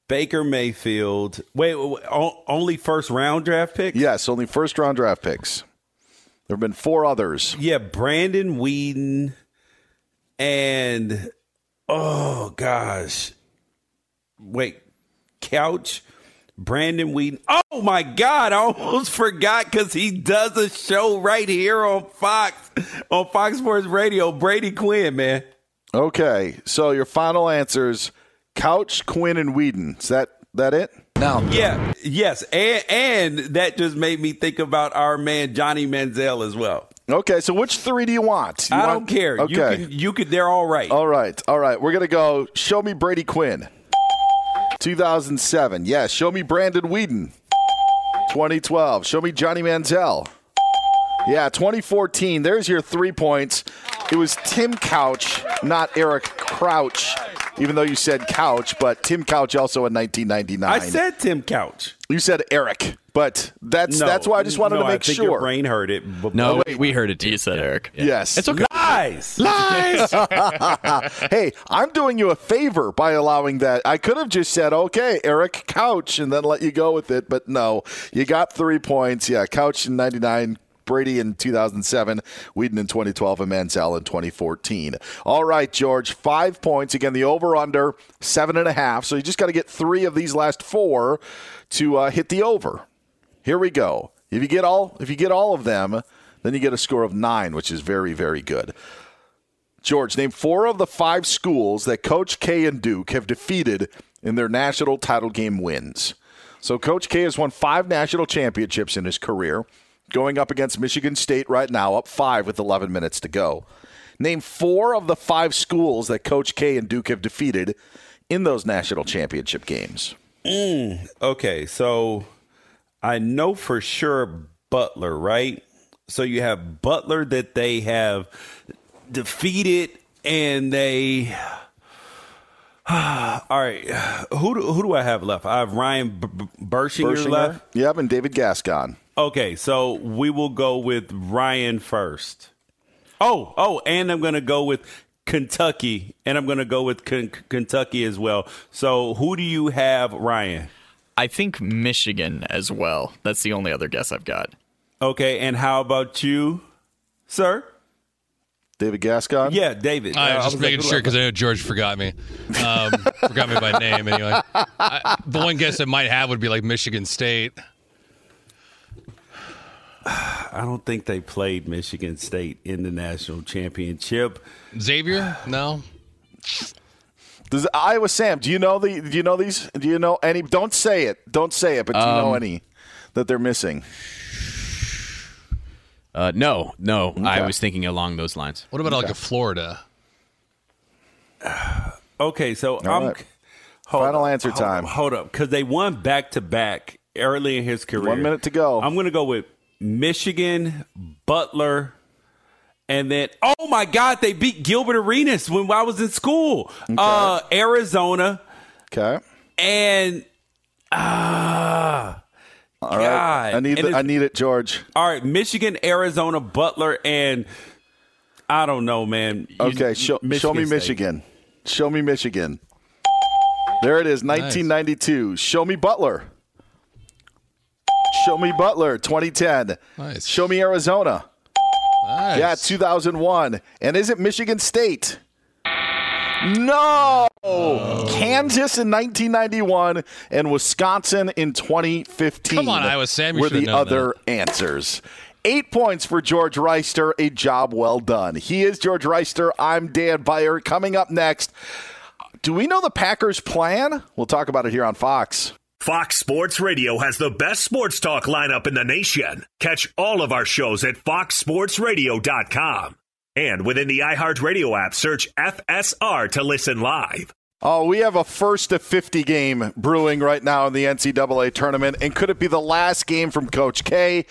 Baker Mayfield. Wait, wait, wait, only first round draft picks? Yes, only first round draft picks. There have been four others. Yeah, Brandon Weeden and oh gosh, wait, Couch, Brandon Weeden. Oh my God, I almost forgot because he does a show right here on Fox on Fox Sports Radio. Brady Quinn, man. Okay, so your final answers: Couch, Quinn, and Weeden. Is that that it? No. Yeah. Yes, and and that just made me think about our man Johnny Manziel as well. Okay, so which three do you want? You I want- don't care. Okay. You can, you could. They're all right. All right, all right. We're gonna go. Show me Brady Quinn. 2007. Yes. Show me Brandon Weeden. 2012. Show me Johnny Manziel. Yeah, 2014. There's your three points. It was Tim Couch, not Eric Crouch. Even though you said Couch, but Tim Couch also in 1999. I said Tim Couch. you said Eric, but that's No, that's why I just wanted no, to make I think sure. Your brain heard it. But No, Oh, we, we heard it too. You said Eric. Yes. It's okay. lies. Lies. hey, I'm doing you a favor by allowing that. I could have just said, okay, Eric Couch, and then let you go with it. But no, you got three points. Yeah, Couch in 99. Brady in 2007, Weeden in 2012, and Manziel in 2014. All right, George, five points. Again, the over under, seven and a half. So you just got to get three of these last four to uh, hit the over. Here we go. If you get all, if you get all of them, then you get a score of nine, which is very, very good. George, name four of the five schools that Coach K and Duke have defeated in their national title game wins. So Coach K has won five national championships in his career, going up against Michigan State right now, up five with 11 minutes to go. Name four of the five schools that Coach K and Duke have defeated in those national championship games. Mm, okay, so I know for sure Butler, right? So you have Butler that they have defeated, and they. All right, who do, who do I have left? I have Ryan B- B- Bershinger, Bershinger, left. yep, and David Gascon. Okay, so we will go with Ryan first. Oh, oh, and I'm going to go with Kentucky, and I'm going to go with Ken- Kentucky as well. So who do you have, Ryan? I think Michigan as well. That's the only other guess I've got. Okay, and how about you, sir? David Gascon? Yeah, David. I Uh, was just like, making who do sure because I know George forgot me. Um, forgot me by name anyway. I, the one guess I might have would be like Michigan State. I don't think they played Michigan State in the national championship. Xavier? No. Does Iowa Sam? Do you know the? Do you know these? Do you know any? Don't say it. Don't say it. But do you know Um, any that they're missing? Uh, no, no. I was thinking along those lines. What about like a Florida? Okay, so All I'm right. hold Final up, answer hold time. up, Hold up, because they won back to back early in his career. One minute to go. I'm going to go with Michigan, Butler, and then oh my God, they beat Gilbert Arenas when I was in school. Uh, Arizona Okay. and ah, All right. God. I need And the, I need it, George. All right, Michigan, Arizona, Butler, and I don't know, man. You- Okay, show, show me State. Michigan. Show me Michigan. There it is, 1992. Show me Butler. Show me Butler, 2010. Nice. Show me Arizona. Nice. Yeah, 2001. And is it Michigan State? No! Kansas in 1991 and Wisconsin in 2015. Come on, Iowa Sam, Were the other answers. Eight points for George Wrighster. A job well done. He is George Wrighster. I'm Dan Beyer. Coming up next, do we know the Packers' plan? We'll talk about it here on Fox. Fox Sports Radio has the best sports talk lineup in the nation. Catch all of our shows at foxsportsradio.com. And within the iHeartRadio app, search FSR to listen live. Oh, we have a first to 50 game brewing right now in the NCAA tournament. And could it be the last game from Coach K?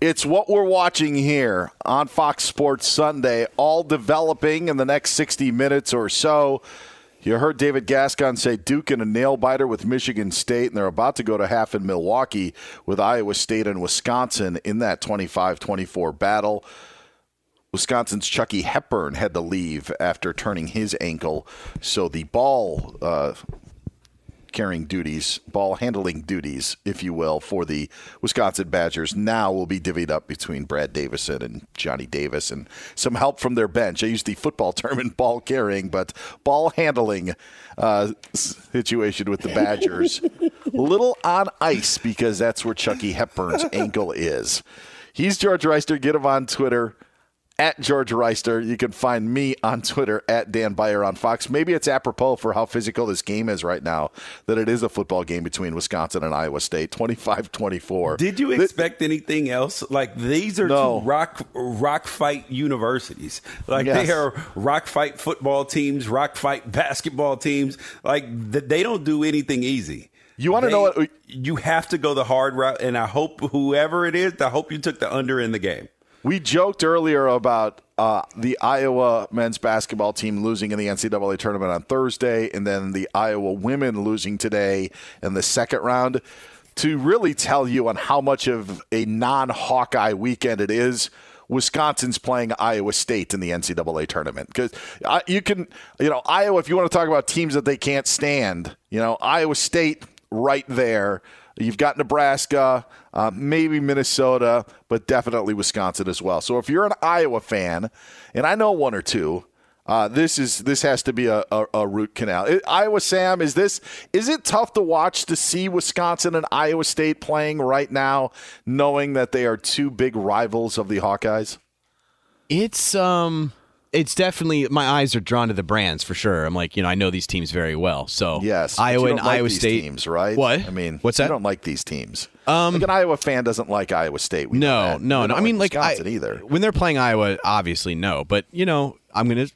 It's what we're watching here on Fox Sports Sunday, all developing in the next 60 minutes or so. You heard David Gascon say Duke in a nail biter with Michigan State, and they're about to go to half in Milwaukee with Iowa State and Wisconsin in that 25 24 battle. Wisconsin's Chucky Hepburn had to leave after turning his ankle, so the ball uh, carrying duties, ball handling duties, if you will, for the Wisconsin Badgers now will be divvied up between Brad Davison and Johnny Davis and some help from their bench. I use the football term in ball carrying, but ball handling uh, situation with the Badgers. Little on ice because that's where Chucky Hepburn's ankle is. He's George Wrighster. Get him on Twitter at George Wrighster. You can find me on Twitter at Dan Beyer on Fox. Maybe it's apropos for how physical this game is right now that it is a football game between Wisconsin and Iowa State, 25-24. Did you expect anything else? Like these are No. two rock rock fight universities. Like Yes. they are rock fight football teams, rock fight basketball teams. Like th- they don't do anything easy. You wanna know what- you have to go the hard route, and I hope whoever it is, I hope you took the under in the game. We joked earlier about uh, the Iowa men's basketball team losing in the NCAA tournament on Thursday, and then the Iowa women losing today in the second round. To really tell you on how much of a non-Hawkeye weekend it is, Wisconsin's playing Iowa State in the NCAA tournament because you can, you know, Iowa. If you want to talk about teams that they can't stand, you know, Iowa State right there. You've got Nebraska, uh, maybe Minnesota, but definitely Wisconsin as well. So if you're an Iowa fan, and I know one or two, uh, this is this has to be a, a, a root canal. It- Iowa Sam, is this is it tough to watch to see Wisconsin and Iowa State playing right now, knowing that they are two big rivals of the Hawkeyes? It's um it's definitely my eyes are drawn to the brands for sure. I'm like, you know, I know these teams very well. So Yes, Iowa and like Iowa State teams, right? What? I mean, what's You I don't like these teams. Um, like an Iowa fan doesn't like Iowa State. We no, that. no, no. I mean, like, I, either. when they're playing Iowa, obviously no. But you know, I'm gonna.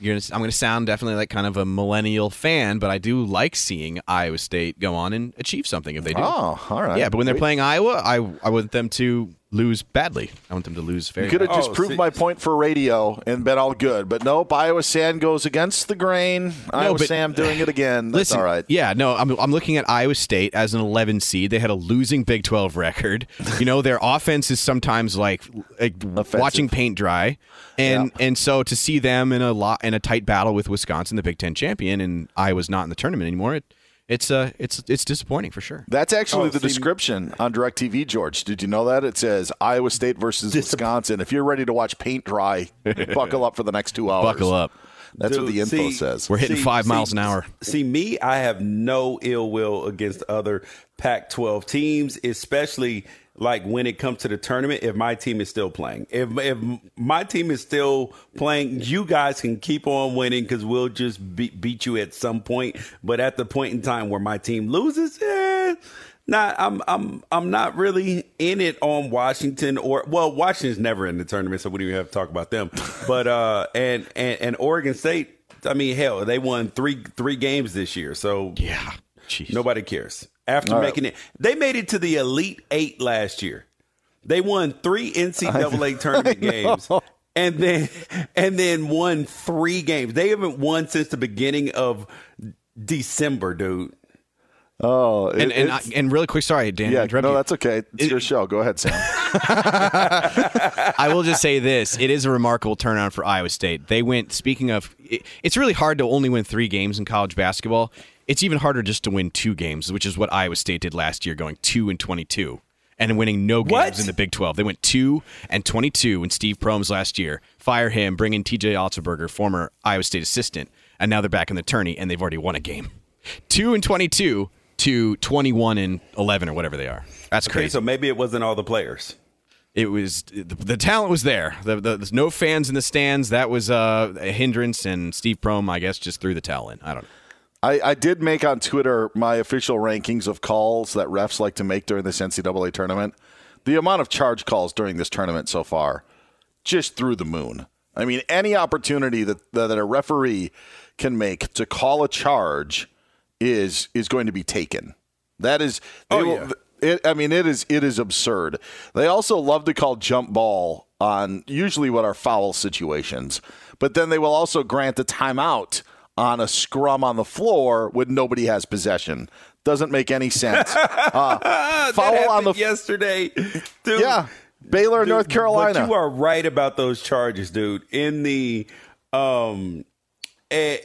You're gonna, I'm going to sound definitely like kind of a millennial fan, but I do like seeing Iowa State go on and achieve something if they do. Oh, all right. Yeah, but when they're Wait. playing Iowa, I I want them to lose badly. I want them to lose very. You could have badly. just oh, proved my point for radio and been all good, but nope. Iowa Sam goes against the grain. Iowa but- Sam doing it again. That's Listen, all right. Yeah, no, I'm, I'm looking at Iowa State as an 11 seed. They had a losing Big 12 record. You know, their offense is sometimes like, like watching paint dry, and and so to see them in a lot in a tight battle with Wisconsin, the Big Ten champion, and Iowa's not in the tournament anymore. It, it's uh, it's it's disappointing for sure. That's actually Oh, the see- description on DirecTV, George. Did you know that? It says Iowa State versus Wisconsin. If you're ready to watch paint dry, buckle up for the next two hours. Buckle up. That's what the info see- says. We're hitting See- five see- miles an hour. See, me, I have no ill will against other Pac 12 teams, especially like when it comes to the tournament, if my team is still playing. If, if my team is still playing, you guys can keep on winning because we'll just beat, beat you at some point. But at the point in time where my team loses, eh, not I'm I'm I'm not really in it on Washington or well Washington's never in the tournament, so we don't even have to talk about them. But uh and and, and Oregon State, I mean hell, they won three three games this year, so yeah, Jeez. nobody cares. After All right. making it, they made it to the Elite Eight last year. They won three NCAA tournament games. And then and then won three games. They haven't won since the beginning of December, dude. Oh, and it- and, I, and really quick, sorry, Dan. yeah, no, you. that's okay. It's your show. Go ahead, Sam. I will just say this: it is a remarkable turnaround for Iowa State. They went. Speaking of, it, it's really hard to only win three games in college basketball. It's even harder just to win two games, which is what Iowa State did last year, going two and twenty-two, and winning no games What? in the Big Twelve. They went two and twenty-two in Steve Prohm's last year. Fire him, bring in T.J. Otzelberger, former Iowa State assistant, and now they're back in the tourney, and they've already won a game. Two and twenty-two to twenty-one and eleven, or whatever they are. That's Okay, crazy. so maybe it wasn't all the players. It was the, the talent was there. The, the, there's no fans in the stands. That was uh, a hindrance, and Steve Prohm, I guess, just threw the towel in. I don't know. I, I did make on Twitter my official rankings of calls that refs like to make during this NCAA tournament. The amount of charge calls during this tournament so far, just through the moon. I mean, any opportunity that that a referee can make to call a charge is is going to be taken. That is, they Oh, will- yeah. it, I mean, it is it is absurd. They also love to call jump ball on usually what are foul situations, but then they will also grant a timeout on a scrum on the floor when nobody has possession. Doesn't make any sense. Uh, foul on the yesterday, dude. yeah, Baylor, Dude, North Carolina. But you are right about those charges, dude. In the um, eh,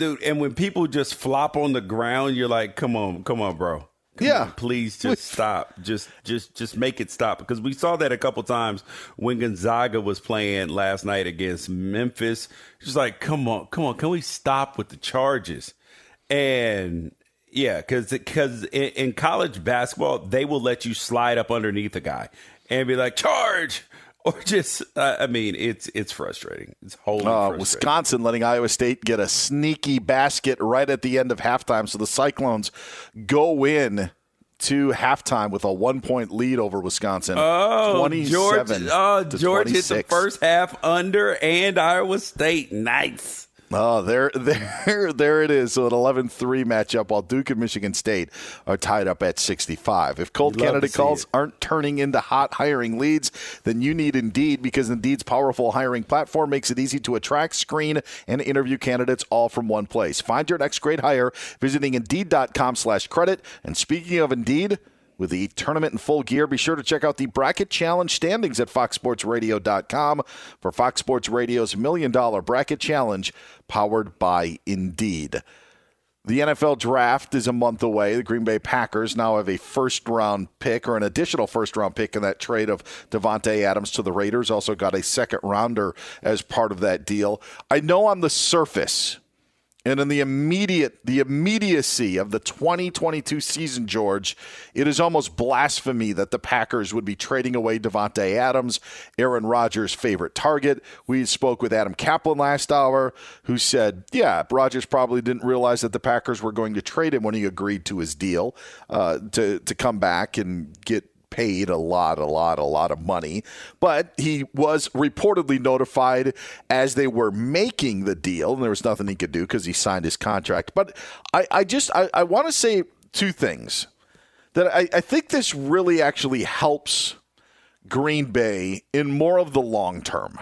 dude, and when people just flop on the ground, you're like, come on, come on, bro. Come Yeah. on, please just stop. Just, just, just make it stop because we saw that a couple times when Gonzaga was playing last night against Memphis. Just like, come on, come on, can we stop with the charges? And yeah, because because in, in college basketball, they will let you slide up underneath a guy and be like, charge. Or just, uh, I mean, it's it's frustrating. It's wholly Uh, frustrating. Wisconsin letting Iowa State get a sneaky basket right at the end of halftime. So the Cyclones go in to halftime with a one point lead over Wisconsin. Oh, 27 George! Oh, George hit the 26. first half under, and Iowa State. Nice. Oh, there, there, there it is. So an 11-3 matchup while Duke and Michigan State are tied up at 65. If cold You love to candidate calls aren't turning into hot hiring leads, then you need Indeed because Indeed's powerful hiring platform makes it easy to attract, screen, and interview candidates all from one place. Find your next great hire visiting Indeed.com slash credit. And speaking of Indeed, with the tournament in full gear, be sure to check out the Bracket Challenge standings at foxsportsradio.com for Fox Sports Radio's Million Dollar Bracket Challenge powered by Indeed. The NFL draft is a month away. The Green Bay Packers now have a first round pick or an additional first round pick in that trade of Davante Adams to the Raiders. Also got a second rounder as part of that deal. I know on the surface, and in the immediate the immediacy of the 2022 season, George, it is almost blasphemy that the Packers would be trading away Davante Adams, Aaron Rodgers' favorite target. We spoke with Adam Caplan last hour, who said, "Yeah, Rodgers probably didn't realize that the Packers were going to trade him when he agreed to his deal uh, to to come back and get." Paid a lot, a lot, a lot of money. But he was reportedly notified as they were making the deal, and there was nothing he could do because he signed his contract. But I, I just I, I want to say two things. That I, I think this really actually helps Green Bay in more of the long term.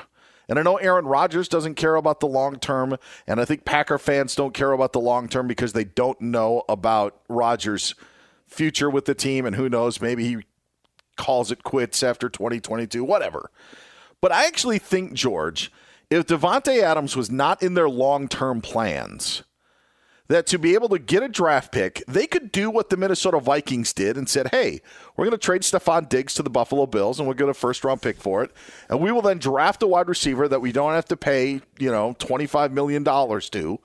And I know Aaron Rodgers doesn't care about the long term, and I think Packer fans don't care about the long term because they don't know about Rodgers' future with the team, and who knows, maybe he calls it quits after 2022, whatever. But I actually think, George, if Davante Adams was not in their long term plans, that to be able to get a draft pick, they could do what the Minnesota Vikings did and said, hey, we're going to trade Stefon Diggs to the Buffalo Bills and we'll get a first round pick for it. And we will then draft a wide receiver that we don't have to pay, you know, $25 million to.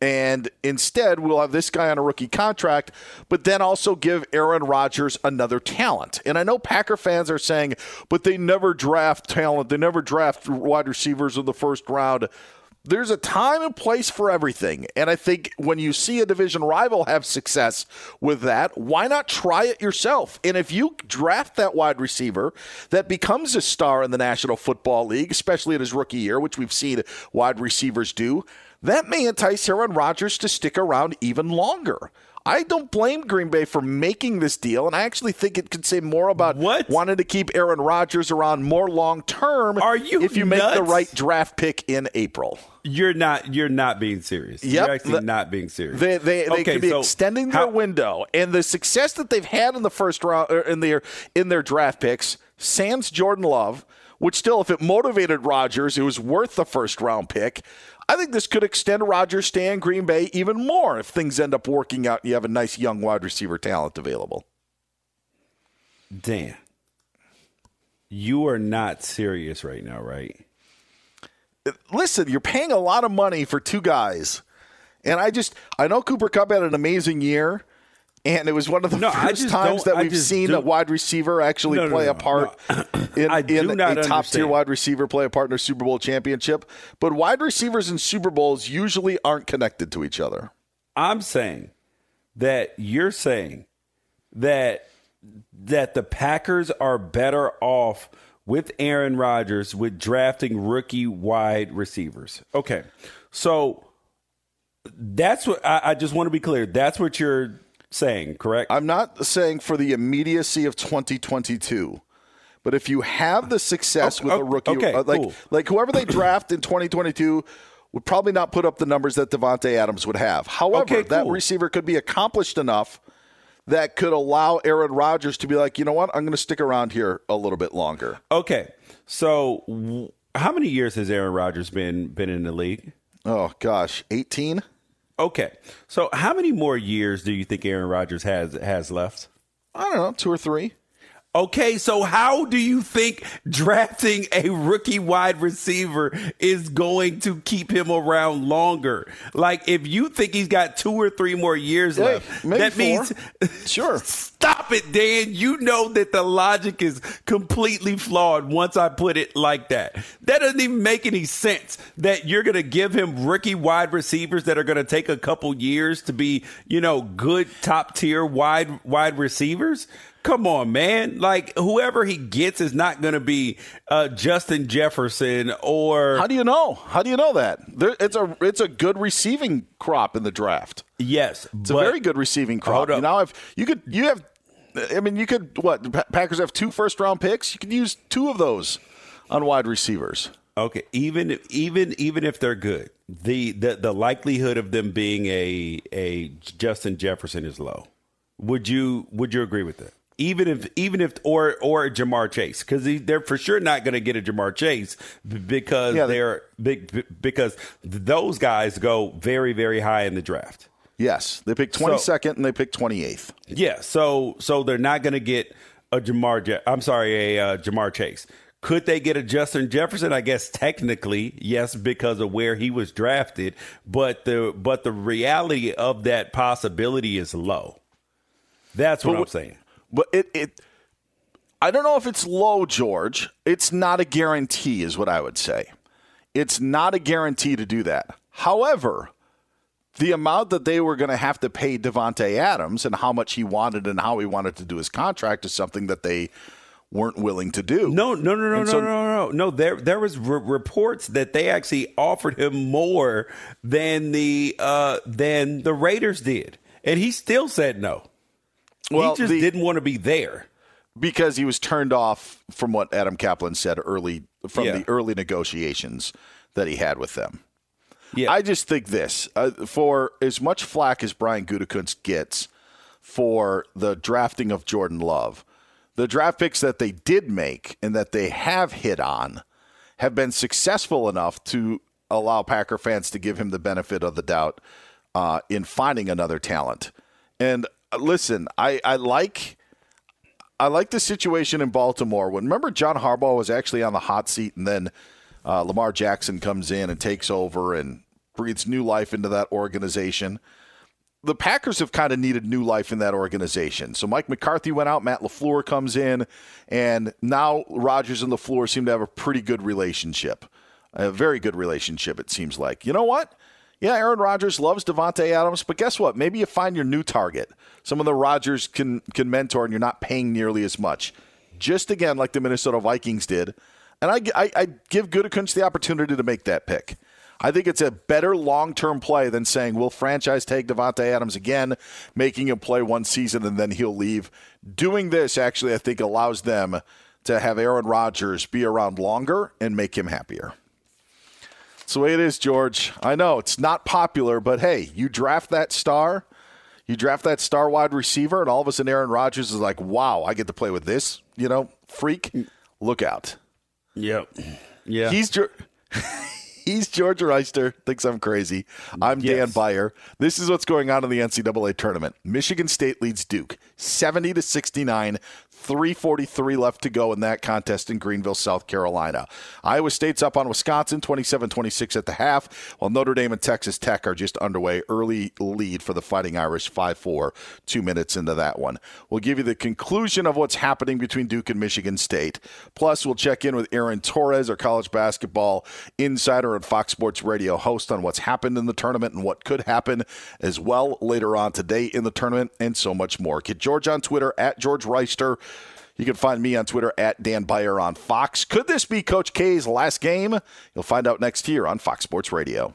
And instead, we'll have this guy on a rookie contract, but then also give Aaron Rodgers another talent. And I know Packer fans are saying, but they never draft talent. They never draft wide receivers in the first round. There's a time and place for everything. And I think when you see a division rival have success with that, why not try it yourself? And if you draft that wide receiver that becomes a star in the National Football League, especially in his rookie year, which we've seen wide receivers do, that may entice Aaron Rodgers to stick around even longer. I don't blame Green Bay for making this deal, and I actually think it could say more about what? wanting to keep Aaron Rodgers around more long term. Are you if you make the right draft pick in April? You're not. You're not being serious. Yep. You're actually The- not being serious. They they, they Okay, could be so extending their how- window, and the success that they've had in the first round or in their in their draft picks, sans Jordan Love, which still, if it motivated Rodgers, it was worth the first round pick. I think this could extend Rodgers' stay in Green Bay even more if things end up working out. and You have a nice young wide receiver talent available. Dan, you are not serious right now, right? listen, you're paying a lot of money for two guys. And I just, I know Cooper Kupp had an amazing year. And it was one of the No, first times that we've seen do- a wide receiver actually No, play no, a part in, in a top tier wide receiver play a part in a Super Bowl championship. But wide receivers in Super Bowls usually aren't connected to each other. I'm saying that you're saying that that the Packers are better off with Aaron Rodgers with drafting rookie wide receivers. Okay. So that's what I, I just want to be clear. That's what you're saying, correct? I'm not saying for the immediacy of 2022. But if you have the success with a rookie, okay, uh, like cool. like whoever they draft in 2022 would probably not put up the numbers that Davante Adams would have. However, Okay, that receiver could be accomplished enough that could allow Aaron Rodgers to be like, you know what, I'm going to stick around here a little bit longer. Okay. So w- how many years has Aaron Rodgers been been in the league? Oh gosh, 18. Okay. So how many more years do you think Aaron Rodgers has has left? I don't know, two or three. Okay, so how do you think drafting a rookie wide receiver is going to keep him around longer? Like, if you think he's got two or three more years Hey, left, maybe that four. means sure. Stop it, Dan. You know that the logic is completely flawed once I put it like that. That doesn't even make any sense that you're going to give him rookie wide receivers that are going to take a couple years to be, you know, good top tier wide wide receivers. Come on, man. Like whoever he gets is not going to be uh, Justin Jefferson or How do you know? How do you know that? There, it's a it's a good receiving crop in the draft. Yes, It's a very good receiving crop. You know, if you could, you have. I mean, you could. What Packers have two first round picks. You could use two of those on wide receivers. Okay, even even even if they're good, the the, the likelihood of them being a a Justin Jefferson is low. Would you would you agree with that? Even if even if or or a Ja'Marr Chase because they're for sure not going to get a Ja'Marr Chase because Yeah, they- they're big because those guys go very very high in the draft. Yes, they pick twenty second and they pick twenty eighth. Yeah, so so they're not going to get a Ja'Marr. I'm sorry, a uh, Ja'Marr Chase. Could they get a Justin Jefferson? I guess technically, yes, because of where he was drafted. But the but the reality of that possibility is low. That's what But I'm saying. But it it. I don't know if it's low, George. It's not a guarantee, is what I would say. It's not a guarantee to do that. However, the amount that they were going to have to pay Davante Adams and how much he wanted and how he wanted to do his contract is something that they weren't willing to do. No, no, no, no, no, so- no, no, no. There, there was re- reports that they actually offered him more than the uh, than the Raiders did, and he still said no. Well, he just the- didn't want to be there. because he was turned off from what Adam Caplan said early from Yeah. the early negotiations that he had with them. Yeah. I just think this uh, for as much flack as Brian Gutekunst gets for the drafting of Jordan Love, the draft picks that they did make and that they have hit on have been successful enough to allow Packer fans to give him the benefit of the doubt uh, in finding another talent. And listen, I, I like I like the situation in Baltimore. When remember John Harbaugh was actually on the hot seat, and then uh, Lamar Jackson comes in and takes over and breathes new life into that organization. The Packers have kind of needed new life in that organization. So Mike McCarthy went out, Matt LaFleur comes in, and now Rodgers and LaFleur seem to have a pretty good relationship. A very good relationship, it seems like. You know what? Yeah, Aaron Rodgers loves Davante Adams, but guess what? Maybe you find your new target. Someone that Rodgers can can mentor and you're not paying nearly as much. Just again, like the Minnesota Vikings did. And I, I, I give Gutekunst the opportunity to make that pick. I think it's a better long term play than saying we'll franchise tag Davante Adams again, making him play one season and then he'll leave. Doing this actually, I think, allows them to have Aaron Rodgers be around longer and make him happier. That's the way it is, George. I know it's not popular, but hey, you draft that star, you draft that star wide receiver, and all of a sudden Aaron Rodgers is like, wow, I get to play with this, you know, freak. Look out. Yep. Yeah. He's. He's George Wrighster. thinks I'm crazy. I'm yes. Dan Beyer. This is what's going on in the NCAA tournament. Michigan State leads Duke 70 to 69. 343 left to go in that contest in Greenville, South Carolina. Iowa State's up on Wisconsin 27-26 at the half, while Notre Dame and Texas Tech are just underway. Early lead for the Fighting Irish 5-4, 2 minutes into that one. We'll give you the conclusion of what's happening between Duke and Michigan State. Plus, we'll check in with Aaron Torres, our college basketball insider and Fox Sports Radio host on what's happened in the tournament and what could happen as well later on today in the tournament and so much more. Get George on Twitter at George Wrighster. You can find me on Twitter at Dan Beyer on Fox. Could this be Coach K's last game? You'll find out next year on Fox Sports Radio.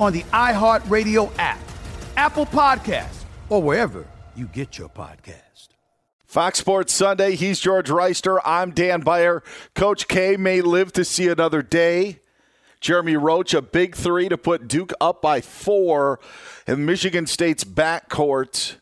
on the iHeartRadio app, Apple Podcasts, or wherever you get your podcast. Fox Sports Sunday. He's George Wrighster. I'm Dan Beyer. Coach K may live to see another day. Jeremy Roach, a big three to put Duke up by four, and Michigan State's backcourt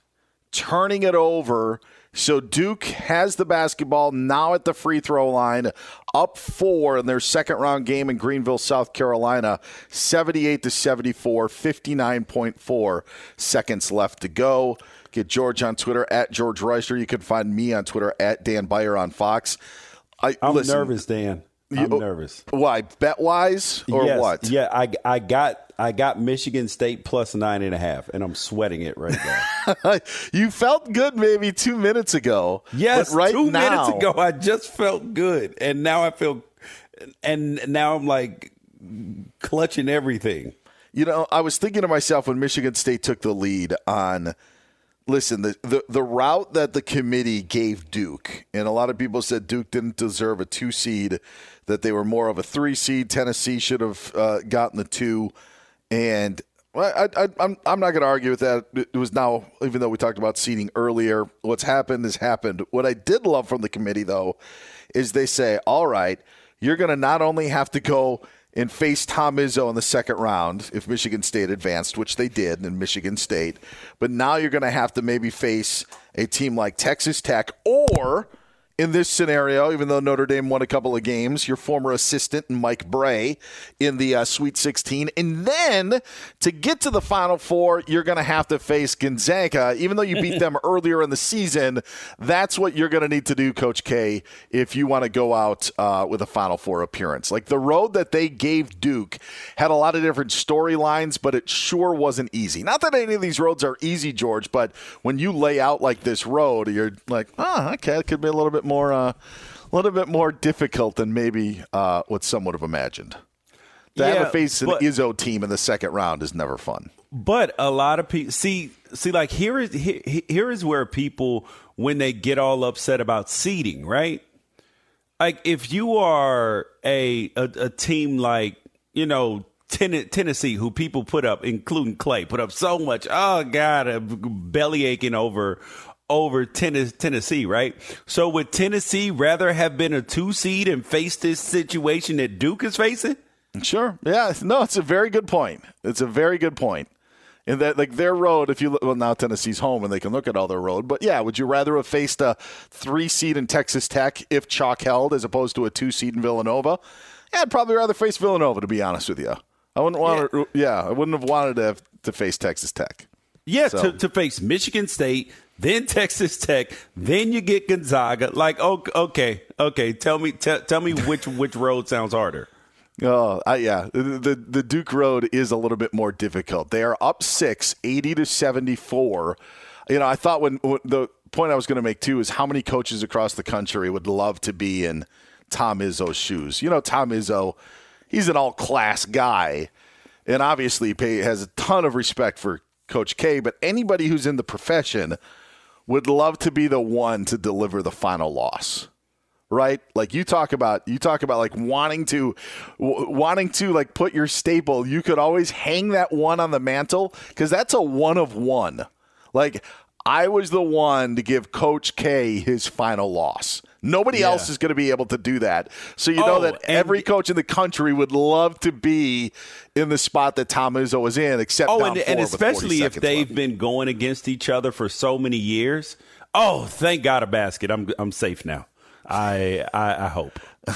turning it over. So Duke has the basketball now at the free throw line, up four in their second round game in Greenville, South Carolina, 78 to 74, 59.4 seconds left to go. Get George on Twitter at George Wrighster. You can find me on Twitter at Dan Beyer on Fox. I, I'm listen, nervous, Dan. I'm nervous. Why? Bet wise or Yes. what? Yeah, I, I got I got Michigan State plus nine and a half, and I'm sweating it right now. you felt good maybe two minutes ago. yes, but right two now, minutes ago I just felt good, and now I feel, and now I'm like clutching everything. You know, I was thinking to myself when Michigan State took the lead on. Listen, the, the the route that the committee gave Duke, and a lot of people said Duke didn't deserve a two seed, that they were more of a three seed. Tennessee should have uh, gotten the two, and I, I, I'm I'm not going to argue with that. It was now, even though we talked about seeding earlier, what's happened has happened. What I did love from the committee though, is they say, all right, you're going to not only have to go and face Tom Izzo in the second round if Michigan State advanced, which they did in Michigan State, but now you're going to have to maybe face a team like Texas Tech or in this scenario, even though Notre Dame won a couple of games, your former assistant Mike Brey in the uh, Sweet 16. And then to get to the Final Four, you're going to have to face Gonzaga. Even though you beat them earlier in the season, that's what you're going to need to do, Coach K, if you want to go out uh, with a Final Four appearance. Like the road that they gave Duke had a lot of different storylines, but it sure wasn't easy. Not that any of these roads are easy, George, but when you lay out like this road, you're like, oh, okay, it could be a little bit more, uh, a little bit more difficult than maybe uh, what some would have imagined. To have Yeah, a face an Izzo team in the second round is never fun. But a lot of people see see like here is here, here is where people when they get all upset about seeding, right? Like if you are a a, a team like you know Ten- Tennessee, who people put up, including Clay, put up so much. Oh God, a belly aching over over Tennes- Tennessee, right? So would Tennessee rather have been a two seed and face this situation that Duke is facing? Sure. Yeah. No, it's a very good point. It's a very good point. And that, like their road, if you look, well, now Tennessee's home and they can look at all their road. But yeah, would you rather have faced a three seed in Texas Tech if chalk held as opposed to a two seed in Villanova? Yeah, I'd probably rather face Villanova, to be honest with you. I wouldn't want to, yeah, I wouldn't have wanted to have to face Texas Tech. Yeah, So- to, to face Michigan State, then Texas Tech, then you get Gonzaga. Like, okay, okay. Tell me, tell tell me which which road sounds harder. Oh, yeah. The, the Duke Road is a little bit more difficult. They are up six, 80 to 74. You know, I thought when, when the point I was going to make too is how many coaches across the country would love to be in Tom Izzo's shoes. You know, Tom Izzo, he's an all class guy, and obviously has a ton of respect for Coach K. But anybody who's in the profession would love to be the one to deliver the final loss right? Like you talk about you talk about like wanting to w- wanting to like put your staple. You could always hang that one on the mantle because that's a one of one. Like i was the one to give coach k his final loss nobody Yeah. else is going to be able to do that so you know Oh, that every coach in the country would love to be in the spot that tom izzo was in except Oh, and, and four with 40 especially if they've left. been going against each other for so many years. Oh, thank God a basket. I'm I'm safe now. I I, I hope.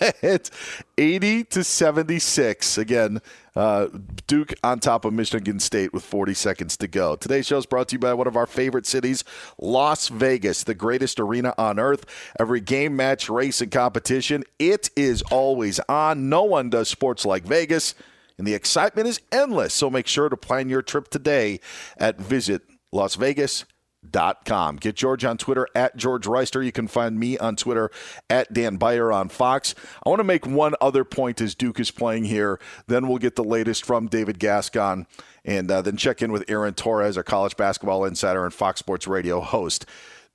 it's 80 to 76. Again, uh, Duke on top of Michigan State with 40 seconds to go. Today's show is brought to you by one of our favorite cities, Las Vegas, the greatest arena on earth. Every game, match, race, and competition, it is always on. No one does sports like Vegas, and the excitement is endless. So make sure to plan your trip today at Visit Las Vegas com. Get George on Twitter at George Wrighster. You can find me on Twitter at Dan Beyer on Fox. I want to make one other point as Duke is playing here. Then we'll get the latest from David Gascon and uh, then check in with Aaron Torres, our college basketball insider and Fox Sports Radio host.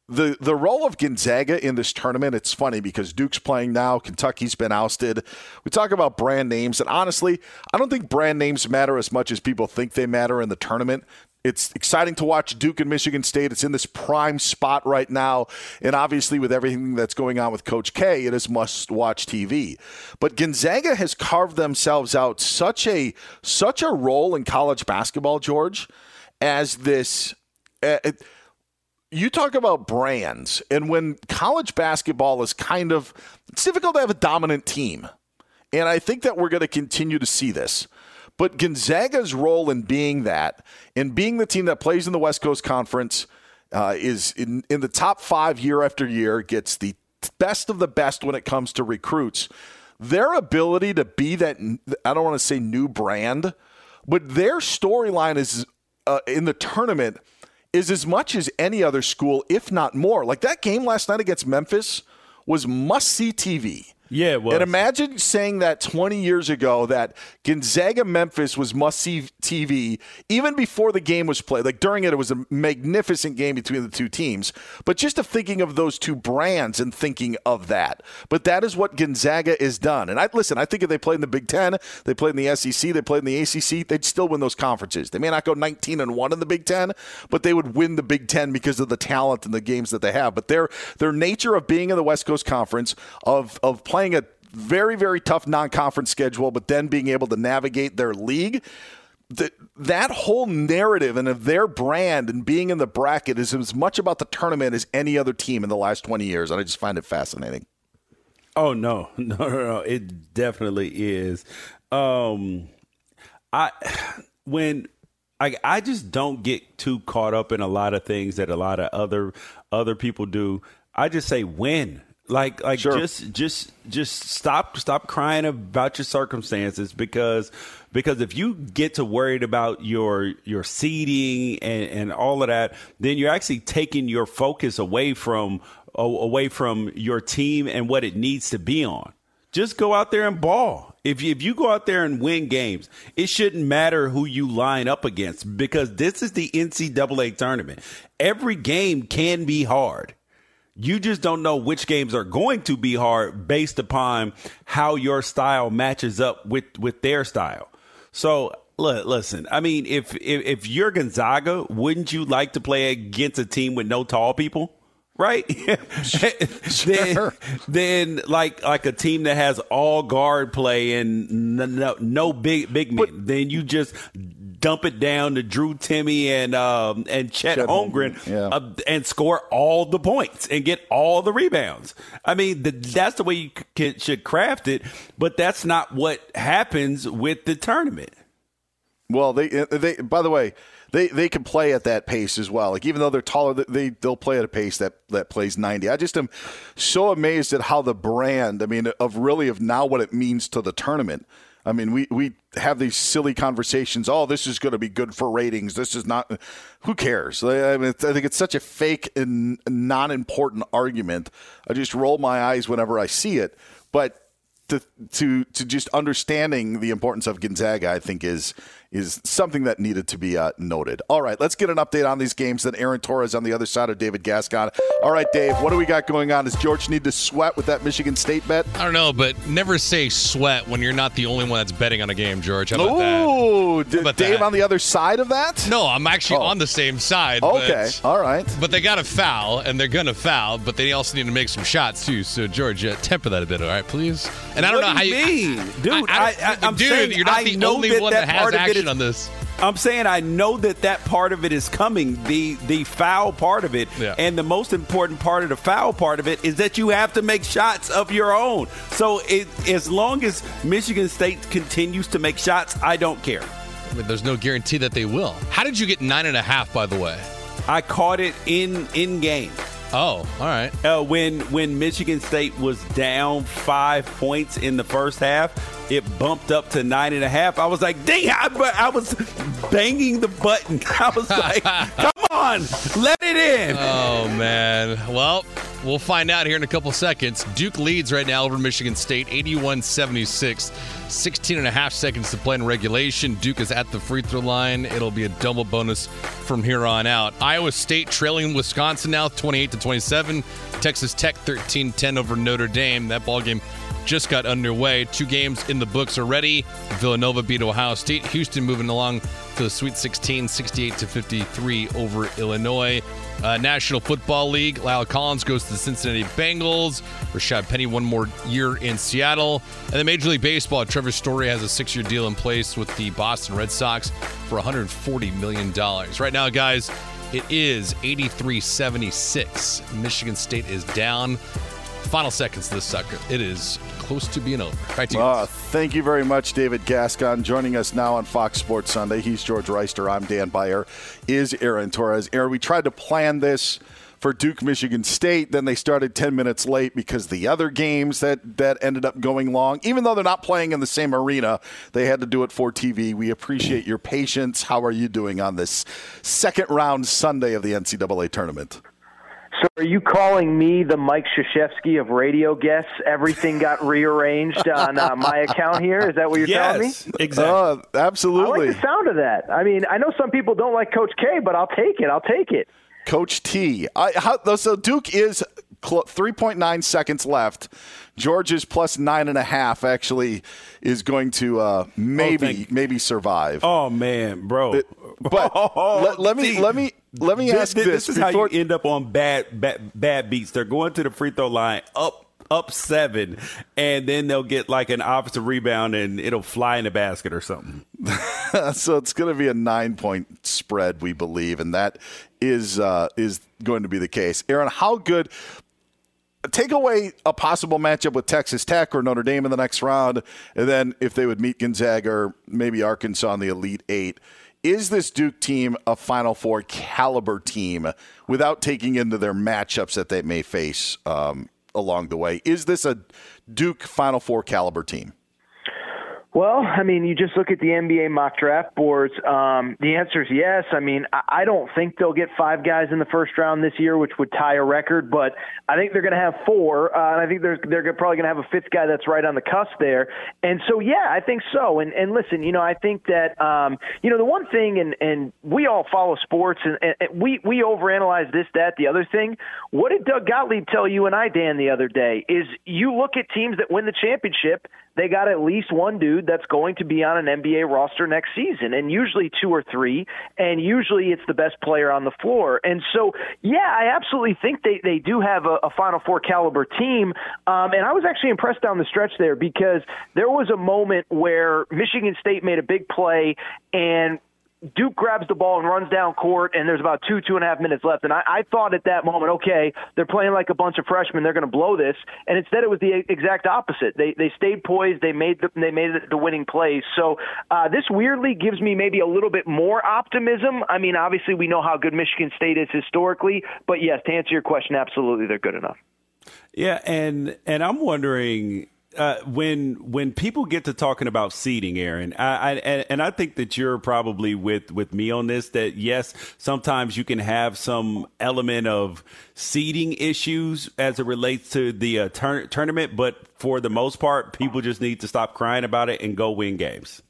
The the role of Gonzaga in this tournament, it's funny because Duke's playing now, Kentucky's been ousted. We talk about brand names, and honestly, I don't think brand names matter as much as people think they matter in the tournament. It's exciting to watch Duke and Michigan State. It's in this prime spot right now. And obviously, with everything that's going on with Coach K, it is must watch TV. But Gonzaga has carved themselves out such a such a role in college basketball, George, as this. Uh, it- you talk about brands, and when college basketball is kind of, it's difficult to have a dominant team. And I think that we're going to continue to see this. But Gonzaga's role in being that, in being the team that plays in the West Coast Conference, uh, is in, in the top five year after year, gets the best of the best when it comes to recruits. Their ability to be that, I don't want to say new brand, but their storyline is uh, in the tournament is as much as any other school, if not more. Like that game last night against Memphis was must see TV. Yeah, it was. And imagine saying that 20 years ago that Gonzaga Memphis was must see TV even before the game was played. Like during it, it was a magnificent game between the two teams. But just of thinking of those two brands and thinking of that. But that is what Gonzaga is done. And I listen, I think if they played in the Big Ten, they played in the SEC, they played in the ACC, they'd still win those conferences. They may not go 19 and one in the Big Ten, but they would win the Big Ten because of the talent and the games that they have. But their their nature of being in the West Coast Conference, of of playing a very, very tough non conference schedule, but then being able to navigate their league. That that whole narrative and of their brand and being in the bracket is as much about the tournament as any other team in the last 20 years. And I just find it fascinating. Oh no, no, no, no! It definitely is. Um, I when I I just don't get too caught up in a lot of things that a lot of other other people do. I just say win. Like like Sure. just just just stop stop crying about your circumstances because because if you get to worried about your your seeding and, and all of that, then you're actually taking your focus away from away from your team and what it needs to be on. Just go out there and ball. If you, if you go out there and win games, it shouldn't matter who you line up against because this is the NCAA tournament. Every game can be hard. You just don't know which games are going to be hard based upon how your style matches up with with their style. So look, listen. I mean, if if, if you're Gonzaga, wouldn't you like to play against a team with no tall people? Right, then, then like like a team that has all guard play and no no, no big big men, then you just dump it down to Drew Timme and um, and Chet, Chet Holmgren Holmgren, yeah. uh, and score all the points and get all the rebounds. I mean, the, that's the way you c- should craft it, but that's not what happens with the tournament. Well, they they by the way, they they can play at that pace as well. Like even though they're taller, they they'll play at a pace that that plays 90. I just am so amazed at how the brand, I mean, of really of now what it means to the tournament. I mean, we we have these silly conversations. Oh, this is going to be good for ratings. This is not. Who cares? I, mean, I think it's such a fake and non-important argument. I just roll my eyes whenever I see it. But to to to just understanding the importance of Gonzaga, I think is is something that needed to be uh, noted. All right, let's get an update on these games. Then Aaron Torres on the other side of David Gascon. All right, Dave, what do we got going on? Does George need to sweat with that Michigan State bet? I don't know, but never say sweat when you're not the only one that's betting on a game, George. How about? Ooh, d- How about Dave that? on the other side of that? No, I'm actually Oh. on the same side. Okay, but- all right. But they got to foul, and they're going to foul, but they also need to make some shots, too. So, George, uh, temper that a bit, all right, please? And I don't What know how do you you mean? Dude, I, I, am dude, saying you're not I the know only that one that, that has part of it action is- on this. I'm saying I know that that part of it is coming, the the foul part of it, Yeah. and the most important part of the foul part of it is that you have to make shots of your own. So it, as long as Michigan State continues to make shots, I don't care. I mean, there's no guarantee that they will. How did you get nine and a half, by the way? I caught it in in game. Oh, all right. Uh, when when Michigan State was down five points in the first half, it bumped up to nine and a half. I was like, dang! I, I was banging the button. I was like, come on, let it in. Oh, man. Well, we'll find out here in a couple seconds. Duke leads right now over Michigan State, 81 76. 16 and a half seconds to play in regulation. Duke is at the free throw line. It'll be a double bonus from here on out. Iowa State trailing Wisconsin now 28 to 27. Texas Tech 13 10 over Notre Dame. That ball game just got underway. Two games in the books already. Villanova beat Ohio State. Houston moving along to the Sweet 16, 68 to 53 over Illinois. Uh, National Football League. La'el Collins goes to the Cincinnati Bengals. Rashaad Penny one more year in Seattle. And then Major League Baseball. Trevor Story has a six-year deal in place with the Boston Red Sox for 140 million dollars. Right now, guys, it is 83-76. Michigan State is down. Final seconds of this sucker. It is close to being over. You. Uh, thank you very much, David Gascon. Joining us now on Fox Sports Sunday. He's George Wrighster. I'm Dan Beyer. Is Aaron Torres. Aaron, we tried to plan this for Duke Michigan State. Then they started 10 minutes late because the other games that, that ended up going long, even though they're not playing in the same arena, they had to do it for TV. We appreciate your patience. How are you doing on this second round Sunday of the NCAA tournament? So are you calling me the Mike Krzyzewski of radio guests? Everything got rearranged on uh, my account here. Is that what you're telling me? exactly. Uh, absolutely. I like the sound of that. I mean, I know some people don't like Coach K, but I'll take it. I'll take it. Coach T. I, how, so Duke is cl- 3.9 seconds left. Georgia's plus nine and a half actually is going to uh, maybe maybe survive. Oh man, bro! But let, let me let me let me ask this, this. This is how you end up on bad, bad bad beats. They're going to the free throw line up up seven, and then they'll get like an offensive rebound and it'll fly in the basket or something. so it's going to be a nine point spread, we believe, and that is uh, is going to be the case. Aaron, how good? Take away a possible matchup with Texas Tech or Notre Dame in the next round, and then if they would meet Gonzaga or maybe Arkansas in the Elite Eight. Is this Duke team a Final Four caliber team without taking into their matchups that they may face um, along the way? Is this a Duke Final Four caliber team? Well, I mean, you just look at the NBA mock draft boards. Um, the answer is yes. I mean, I, don't think they'll get five guys in the first round this year, which would tie a record, but I think they're going to have four, uh, and I think they're they're probably going to have a fifth guy that's right on the cusp there. And so, yeah, I think so. And and listen, you know, I think that um, you know the one thing, and and we all follow sports, and, and we we overanalyze this, that, the other thing. What did Doug Gottlieb tell you and I, Dan, the other day? Is you look at teams that win the championship, they got at least one dude that's going to be on an NBA roster next season, and usually two or three, and usually it's the best player on the floor. And so, yeah, I absolutely think they, they do have a, a Final Four caliber team. Um, and I was actually impressed down the stretch there because there was a moment where Michigan State made a big play and Duke grabs the ball and runs down court, and there's about two, two and a half minutes left. And I, I thought at that moment, okay, they're playing like a bunch of freshmen, they're going to blow this. And instead, it was the exact opposite. They they stayed poised, they made the, they made the winning plays. So uh, this weirdly gives me maybe a little bit more optimism. I mean, obviously, we know how good Michigan State is historically, but yes, to answer your question, absolutely, they're good enough. Yeah, and and I'm wondering uh, when when people get to talking about seeding, Aaron, I, I and, I think that you're probably with with me on this. That yes, sometimes you can have some element of seeding issues as it relates to the uh, tur- tournament, but for the most part, people just need to stop crying about it and go win games.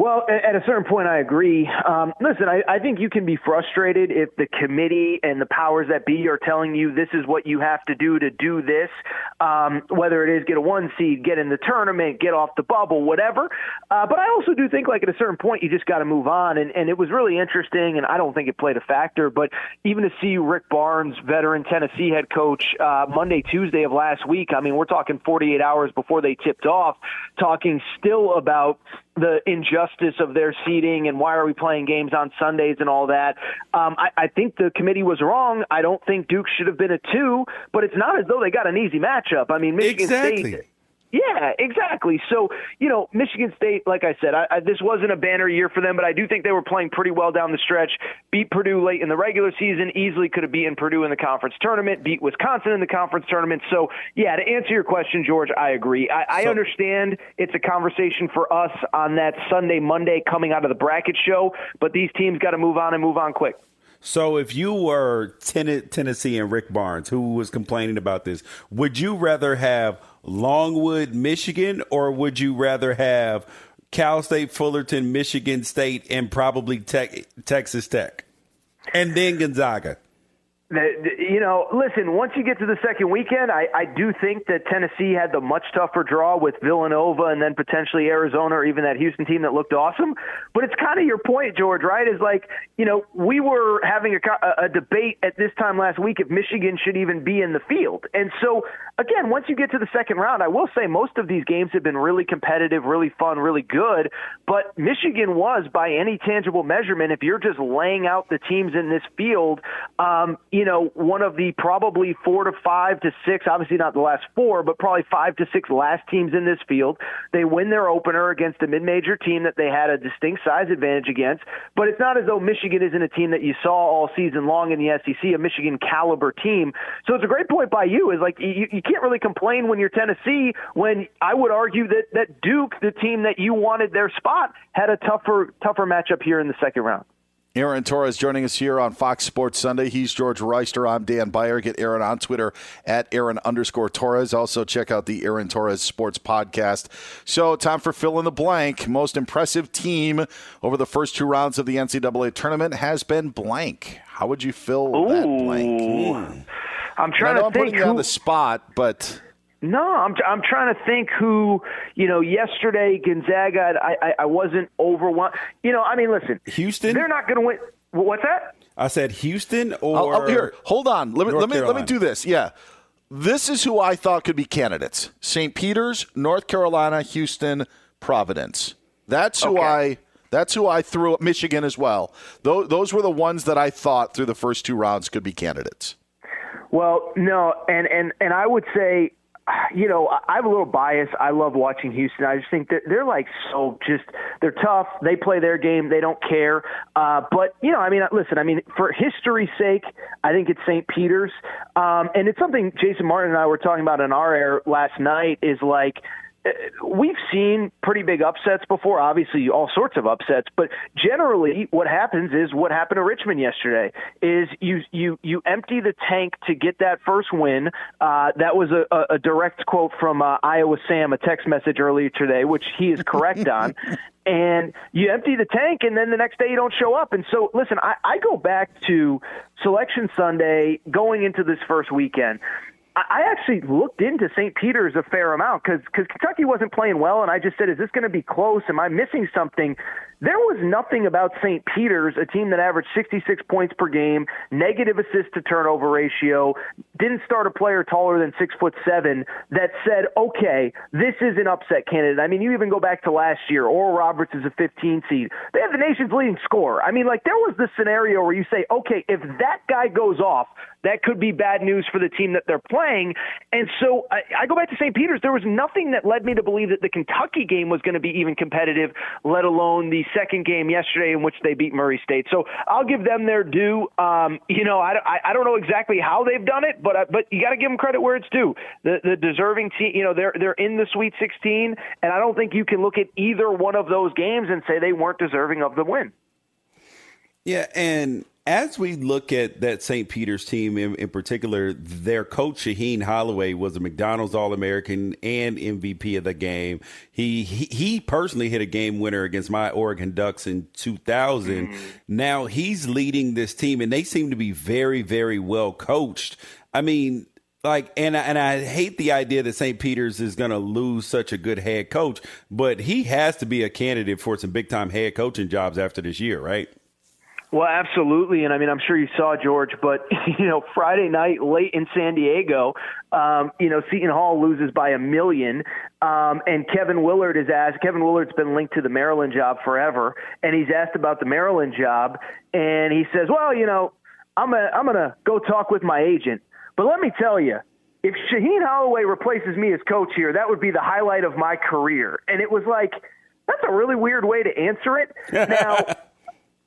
Well, at a certain point, I agree. Um, listen, I, I think you can be frustrated if the committee and the powers that be are telling you this is what you have to do to do this, um, whether it is get a one seed, get in the tournament, get off the bubble, whatever. Uh, but I also do think, like, at a certain point, you just got to move on. And, and it was really interesting, and I don't think it played a factor, but even to see Rick Barnes, veteran Tennessee head coach, uh, Monday, Tuesday of last week, I mean, we're talking 48 hours before they tipped off, talking still about the injustice of their seating and why are we playing games on Sundays and all that. Um, I, I think the committee was wrong. I don't think Duke should have been a two, but it's not as though they got an easy matchup. I mean, Michigan Exactly. State. Yeah, exactly. So, you know, Michigan State, like I said, I, I, this wasn't a banner year for them, but I do think they were playing pretty well down the stretch. Beat Purdue late in the regular season, easily could have beaten Purdue in the conference tournament, beat Wisconsin in the conference tournament. So, yeah, to answer your question, George, I agree. I, I understand it's a conversation for us on that Sunday, Monday coming out of the bracket show, but these teams got to move on and move on quick. So, if you were Ten- Tennessee and Rick Barnes, who was complaining about this, would you rather have Longwood, Michigan, or would you rather have Cal State, Fullerton, Michigan State, and probably Tech, Texas Tech, and then Gonzaga? You know, listen, once you get to the second weekend, I, I do think that Tennessee had the much tougher draw with Villanova and then potentially Arizona or even that Houston team that looked awesome. But it's kind of your point, George, right? Is like, you know, we were having a, a debate at this time last week if Michigan should even be in the field. And so, again, once you get to the second round, I will say most of these games have been really competitive, really fun, really good. But Michigan was, by any tangible measurement, if you're just laying out the teams in this field, um, you you know, one of the probably four to five to six, obviously not the last four, but probably five to six last teams in this field. They win their opener against a mid-major team that they had a distinct size advantage against, but it's not as though Michigan isn't a team that you saw all season long in the SEC, a Michigan caliber team. So it's a great point by you. Is like you, you can't really complain when you're Tennessee. When I would argue that that Duke, the team that you wanted their spot, had a tougher tougher matchup here in the second round. Aaron Torres joining us here on Fox Sports Sunday. He's George Wrighster. I'm Dan Beyer. Get Aaron on Twitter at Aaron underscore Torres. Also check out the Aaron Torres Sports Podcast. So time for fill in the blank. Most impressive team over the first two rounds of the NCAA tournament has been blank. How would you fill Ooh. that blank? Hmm. I'm trying to I'm think. putting you who... on the spot, but no, I'm I'm trying to think who you know. Yesterday, Gonzaga, I I, I wasn't overwhelmed. You know, I mean, listen, Houston, they're not going to win. What's that? I said Houston oh, oh, or I'll, I'll, here. Hold on. Let me North let me Carolina. let me do this. Yeah, this is who I thought could be candidates: St. Peter's, North Carolina, Houston, Providence. That's who Okay. I. That's who I threw at Michigan as well. Those, those were the ones that I thought through the first two rounds could be candidates. Well, no, and and and I would say, you know, I have a little bias. I love watching Houston. I just think they're they're like so just they're tough. They play their game. They don't care. Uh, but you know, I mean, listen. I mean, for history's sake, I think it's St. Peter's, um, and it's something Jason Martin and I were talking about in our air last night. Is like we've seen pretty big upsets before, obviously all sorts of upsets, but generally what happens is what happened to Richmond yesterday is you you you empty the tank to get that first win. Uh, that was a, a, direct quote from uh, Iowa Sam, a text message earlier today, which he is correct on. And you empty the tank, and then the next day you don't show up. And so, listen, I, I go back to Selection Sunday going into this first weekend. I actually looked into St. Peter's a fair amount because because Kentucky wasn't playing well, and I just said, "Is this going to be close? Am I missing something?" There was nothing about St. Peter's, a team that averaged 66 points per game, negative assist to turnover ratio, didn't start a player taller than six foot seven, that said, "Okay, this is an upset candidate." I mean, you even go back to last year. Oral Roberts is a 15 seed. They have the nation's leading scorer. I mean, like there was this scenario where you say, "Okay, if that guy goes off, that could be bad news for the team that they're playing. And so I, I go back to St. Peter's. There was nothing that led me to believe that the Kentucky game was going to be even competitive, let alone the second game yesterday in which they beat Murray State. So I'll give them their due. Um, you know, I, I, I don't know exactly how they've done it, but uh, but you got to give them credit where it's due. The the deserving team, you know, they're they're in the Sweet 16, and I don't think you can look at either one of those games and say they weren't deserving of the win. Yeah, and as we look at that St. Peter's team in, in particular, their coach Shaheen Holloway was a McDonald's All American and MVP of the game. He, he he personally hit a game winner against my Oregon Ducks in 2000. Mm-hmm. Now he's leading this team, and they seem to be very very well coached. I mean. Like and I- and I hate the idea that St. Peter's is going to lose such a good head coach, but he has to be a candidate for some big time head coaching jobs after this year, right? Well, absolutely, and I mean, I'm sure you saw George, but you know, Friday night late in San Diego, um, you know, Seton Hall loses by a million, um, and Kevin Willard is asked. Kevin Willard's been linked to the Maryland job forever, and he's asked about the Maryland job, and he says, "Well, you know, I'm gonna I'm gonna go talk with my agent, but let me tell you." If Shaheen Holloway replaces me as coach here, that would be the highlight of my career. And it was like, that's a really weird way to answer it. Now,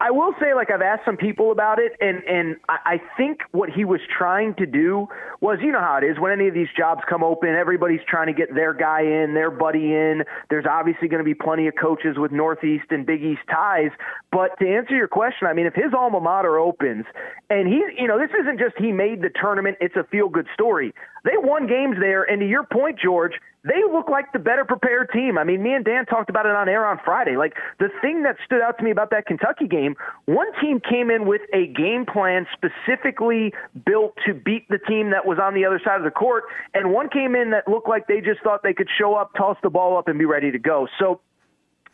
I will say, like I've asked some people about it, and and I, I think what he was trying to do was, you know how it is when any of these jobs come open, everybody's trying to get their guy in, their buddy in. There's obviously going to be plenty of coaches with Northeast and Big East ties. But to answer your question, I mean, if his alma mater opens, and he, you know, this isn't just he made the tournament; it's a feel good story. They won games there, and to your point, George, they look like the better prepared team. I mean, me and Dan talked about it on air on Friday. Like the thing that stood out to me about that Kentucky game, one team came in with a game plan specifically built to beat the team that was on the other side of the court, and one came in that looked like they just thought they could show up, toss the ball up, and be ready to go. So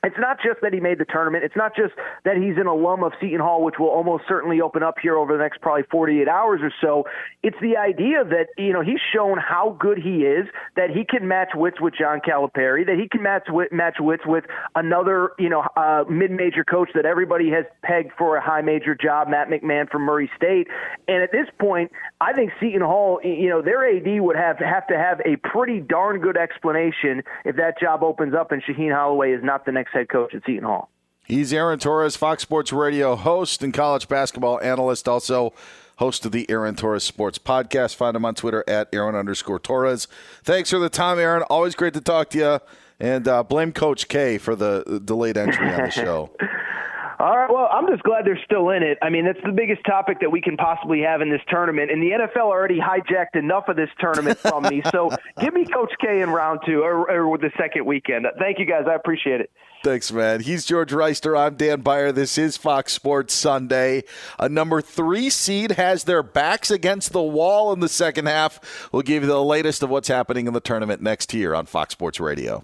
it's not just that he made the tournament. It's not just that he's an alum of Seton Hall, which will almost certainly open up here over the next probably 48 hours or so. It's the idea that, you know, he's shown how good he is, that he can match wits with John Calipari, that he can match, wit, match wits with another, you know, uh, mid-major coach that everybody has pegged for a high major job, Matt McMahon from Murray State. And at this point, I think Seton Hall, you know, their AD would have, have to have a pretty darn good explanation if that job opens up and Shaheen Holloway is not the next head coach at Seton Hall. He's Aaron Torres, Fox Sports Radio host and college basketball analyst, also host of the Aaron Torres Sports Podcast. Find him on Twitter at Aaron underscore Torres. Thanks for the time, Aaron. Always great to talk to you. And uh, blame Coach K for the delayed entry on the show. All right. Well, I'm just glad they're still in it. I mean, that's the biggest topic that we can possibly have in this tournament. And the NFL already hijacked enough of this tournament from me. So give me Coach K in round two or, or the second weekend. Thank you, guys. I appreciate it. Thanks, man. He's George Wrighster. I'm Dan Beyer. This is Fox Sports Sunday. A number three seed has their backs against the wall in the second half. We'll give you the latest of what's happening in the tournament next year on Fox Sports Radio.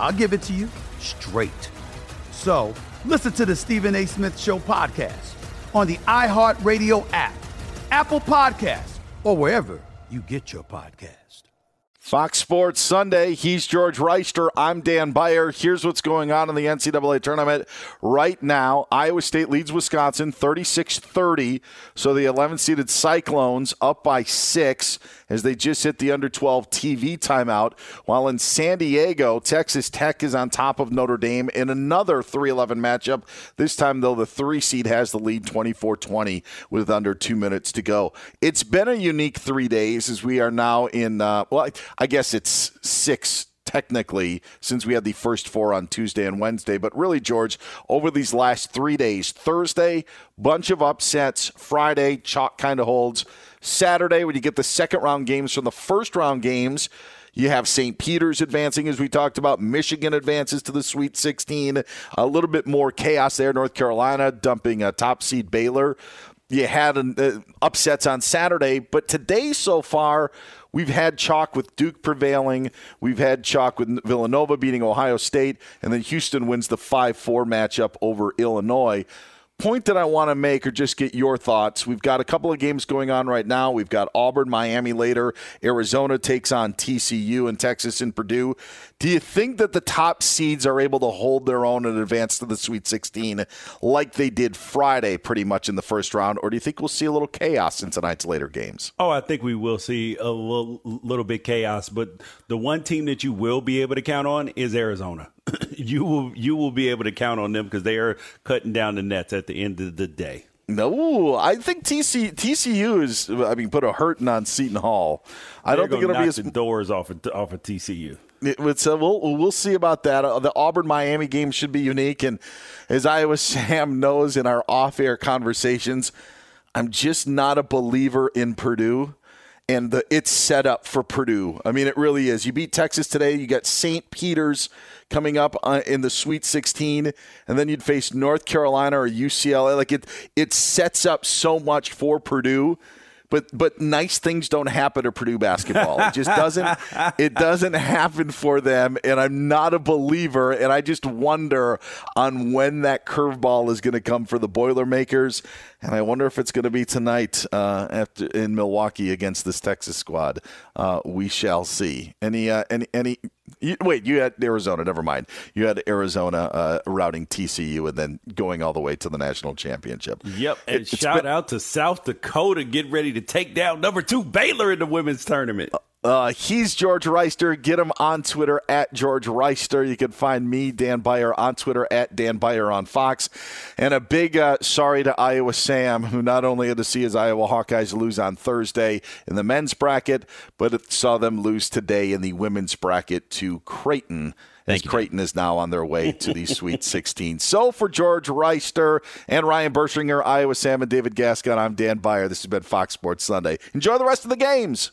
I'll give it to you straight. So listen to the Stephen A. Smith Show podcast on the iHeartRadio app, Apple Podcasts, or wherever you get your podcast. Fox Sports Sunday. He's George Wrighster. I'm Dan Beyer. Here's what's going on in the NCAA tournament right now. Iowa State leads Wisconsin 36 30. So the 11 seeded Cyclones up by six as they just hit the under 12 TV timeout. While in San Diego, Texas Tech is on top of Notre Dame in another 3 11 matchup. This time, though, the three seed has the lead 24 20 with under two minutes to go. It's been a unique three days as we are now in, uh, well, I guess it's six technically, since we had the first four on Tuesday and Wednesday. But really, George, over these last three days, Thursday, bunch of upsets. Friday, chalk kind of holds. Saturday, when you get the second round games from the first round games, you have St. Peter's advancing, as we talked about. Michigan advances to the Sweet 16. A little bit more chaos there. North Carolina dumping a top seed Baylor. You had uh, upsets on Saturday, but today so far, we've had chalk with Duke prevailing. We've had chalk with Villanova beating Ohio State, and then Houston wins the 5 4 matchup over Illinois point that I want to make or just get your thoughts. We've got a couple of games going on right now. We've got Auburn, Miami later. Arizona takes on TCU and Texas and Purdue. Do you think that the top seeds are able to hold their own and advance to the Sweet 16 like they did Friday pretty much in the first round? Or do you think we'll see a little chaos in tonight's later games? Oh, I think we will see a little, little bit chaos. But the one team that you will be able to count on is Arizona. you will you will be able to count on them because they are cutting down the nets at the end of the day. No, I think TC, TCU is. I mean, put a hurting on Seton Hall. I They're don't think it'll be as the doors off of, off of TCU. It, so we'll we'll see about that. Uh, the Auburn Miami game should be unique, and as Iowa Sam knows in our off air conversations, I'm just not a believer in Purdue and the it's set up for Purdue. I mean, it really is. You beat Texas today. You got St. Peter's coming up uh, in the Sweet 16, and then you'd face North Carolina or UCLA. Like it, it sets up so much for Purdue but but nice things don't happen to Purdue basketball. It just doesn't it doesn't happen for them and I'm not a believer and I just wonder on when that curveball is going to come for the Boilermakers and I wonder if it's going to be tonight uh, after in Milwaukee against this Texas squad. Uh, we shall see. Any uh, any any you, wait, you had Arizona. Never mind. You had Arizona uh, routing TCU and then going all the way to the national championship. Yep. And it, shout been, out to South Dakota Get ready to take down number two Baylor in the women's tournament. Uh, he's George Wrighster. Get him on Twitter at George Wrighster. You can find me, Dan Beyer, on Twitter at Dan Beyer on Fox. And a big uh, sorry to Iowa Sam, who not only had to see his Iowa Hawkeyes lose on Thursday in the men's bracket, but saw them lose today in the women's bracket to Creighton. Thank as you, Creighton is now on their way to the Sweet 16. So for George Wrighster and Ryan Bershinger, Iowa Sam, and David Gascon, I'm Dan Beyer. This has been Fox Sports Sunday. Enjoy the rest of the games.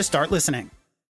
to start listening.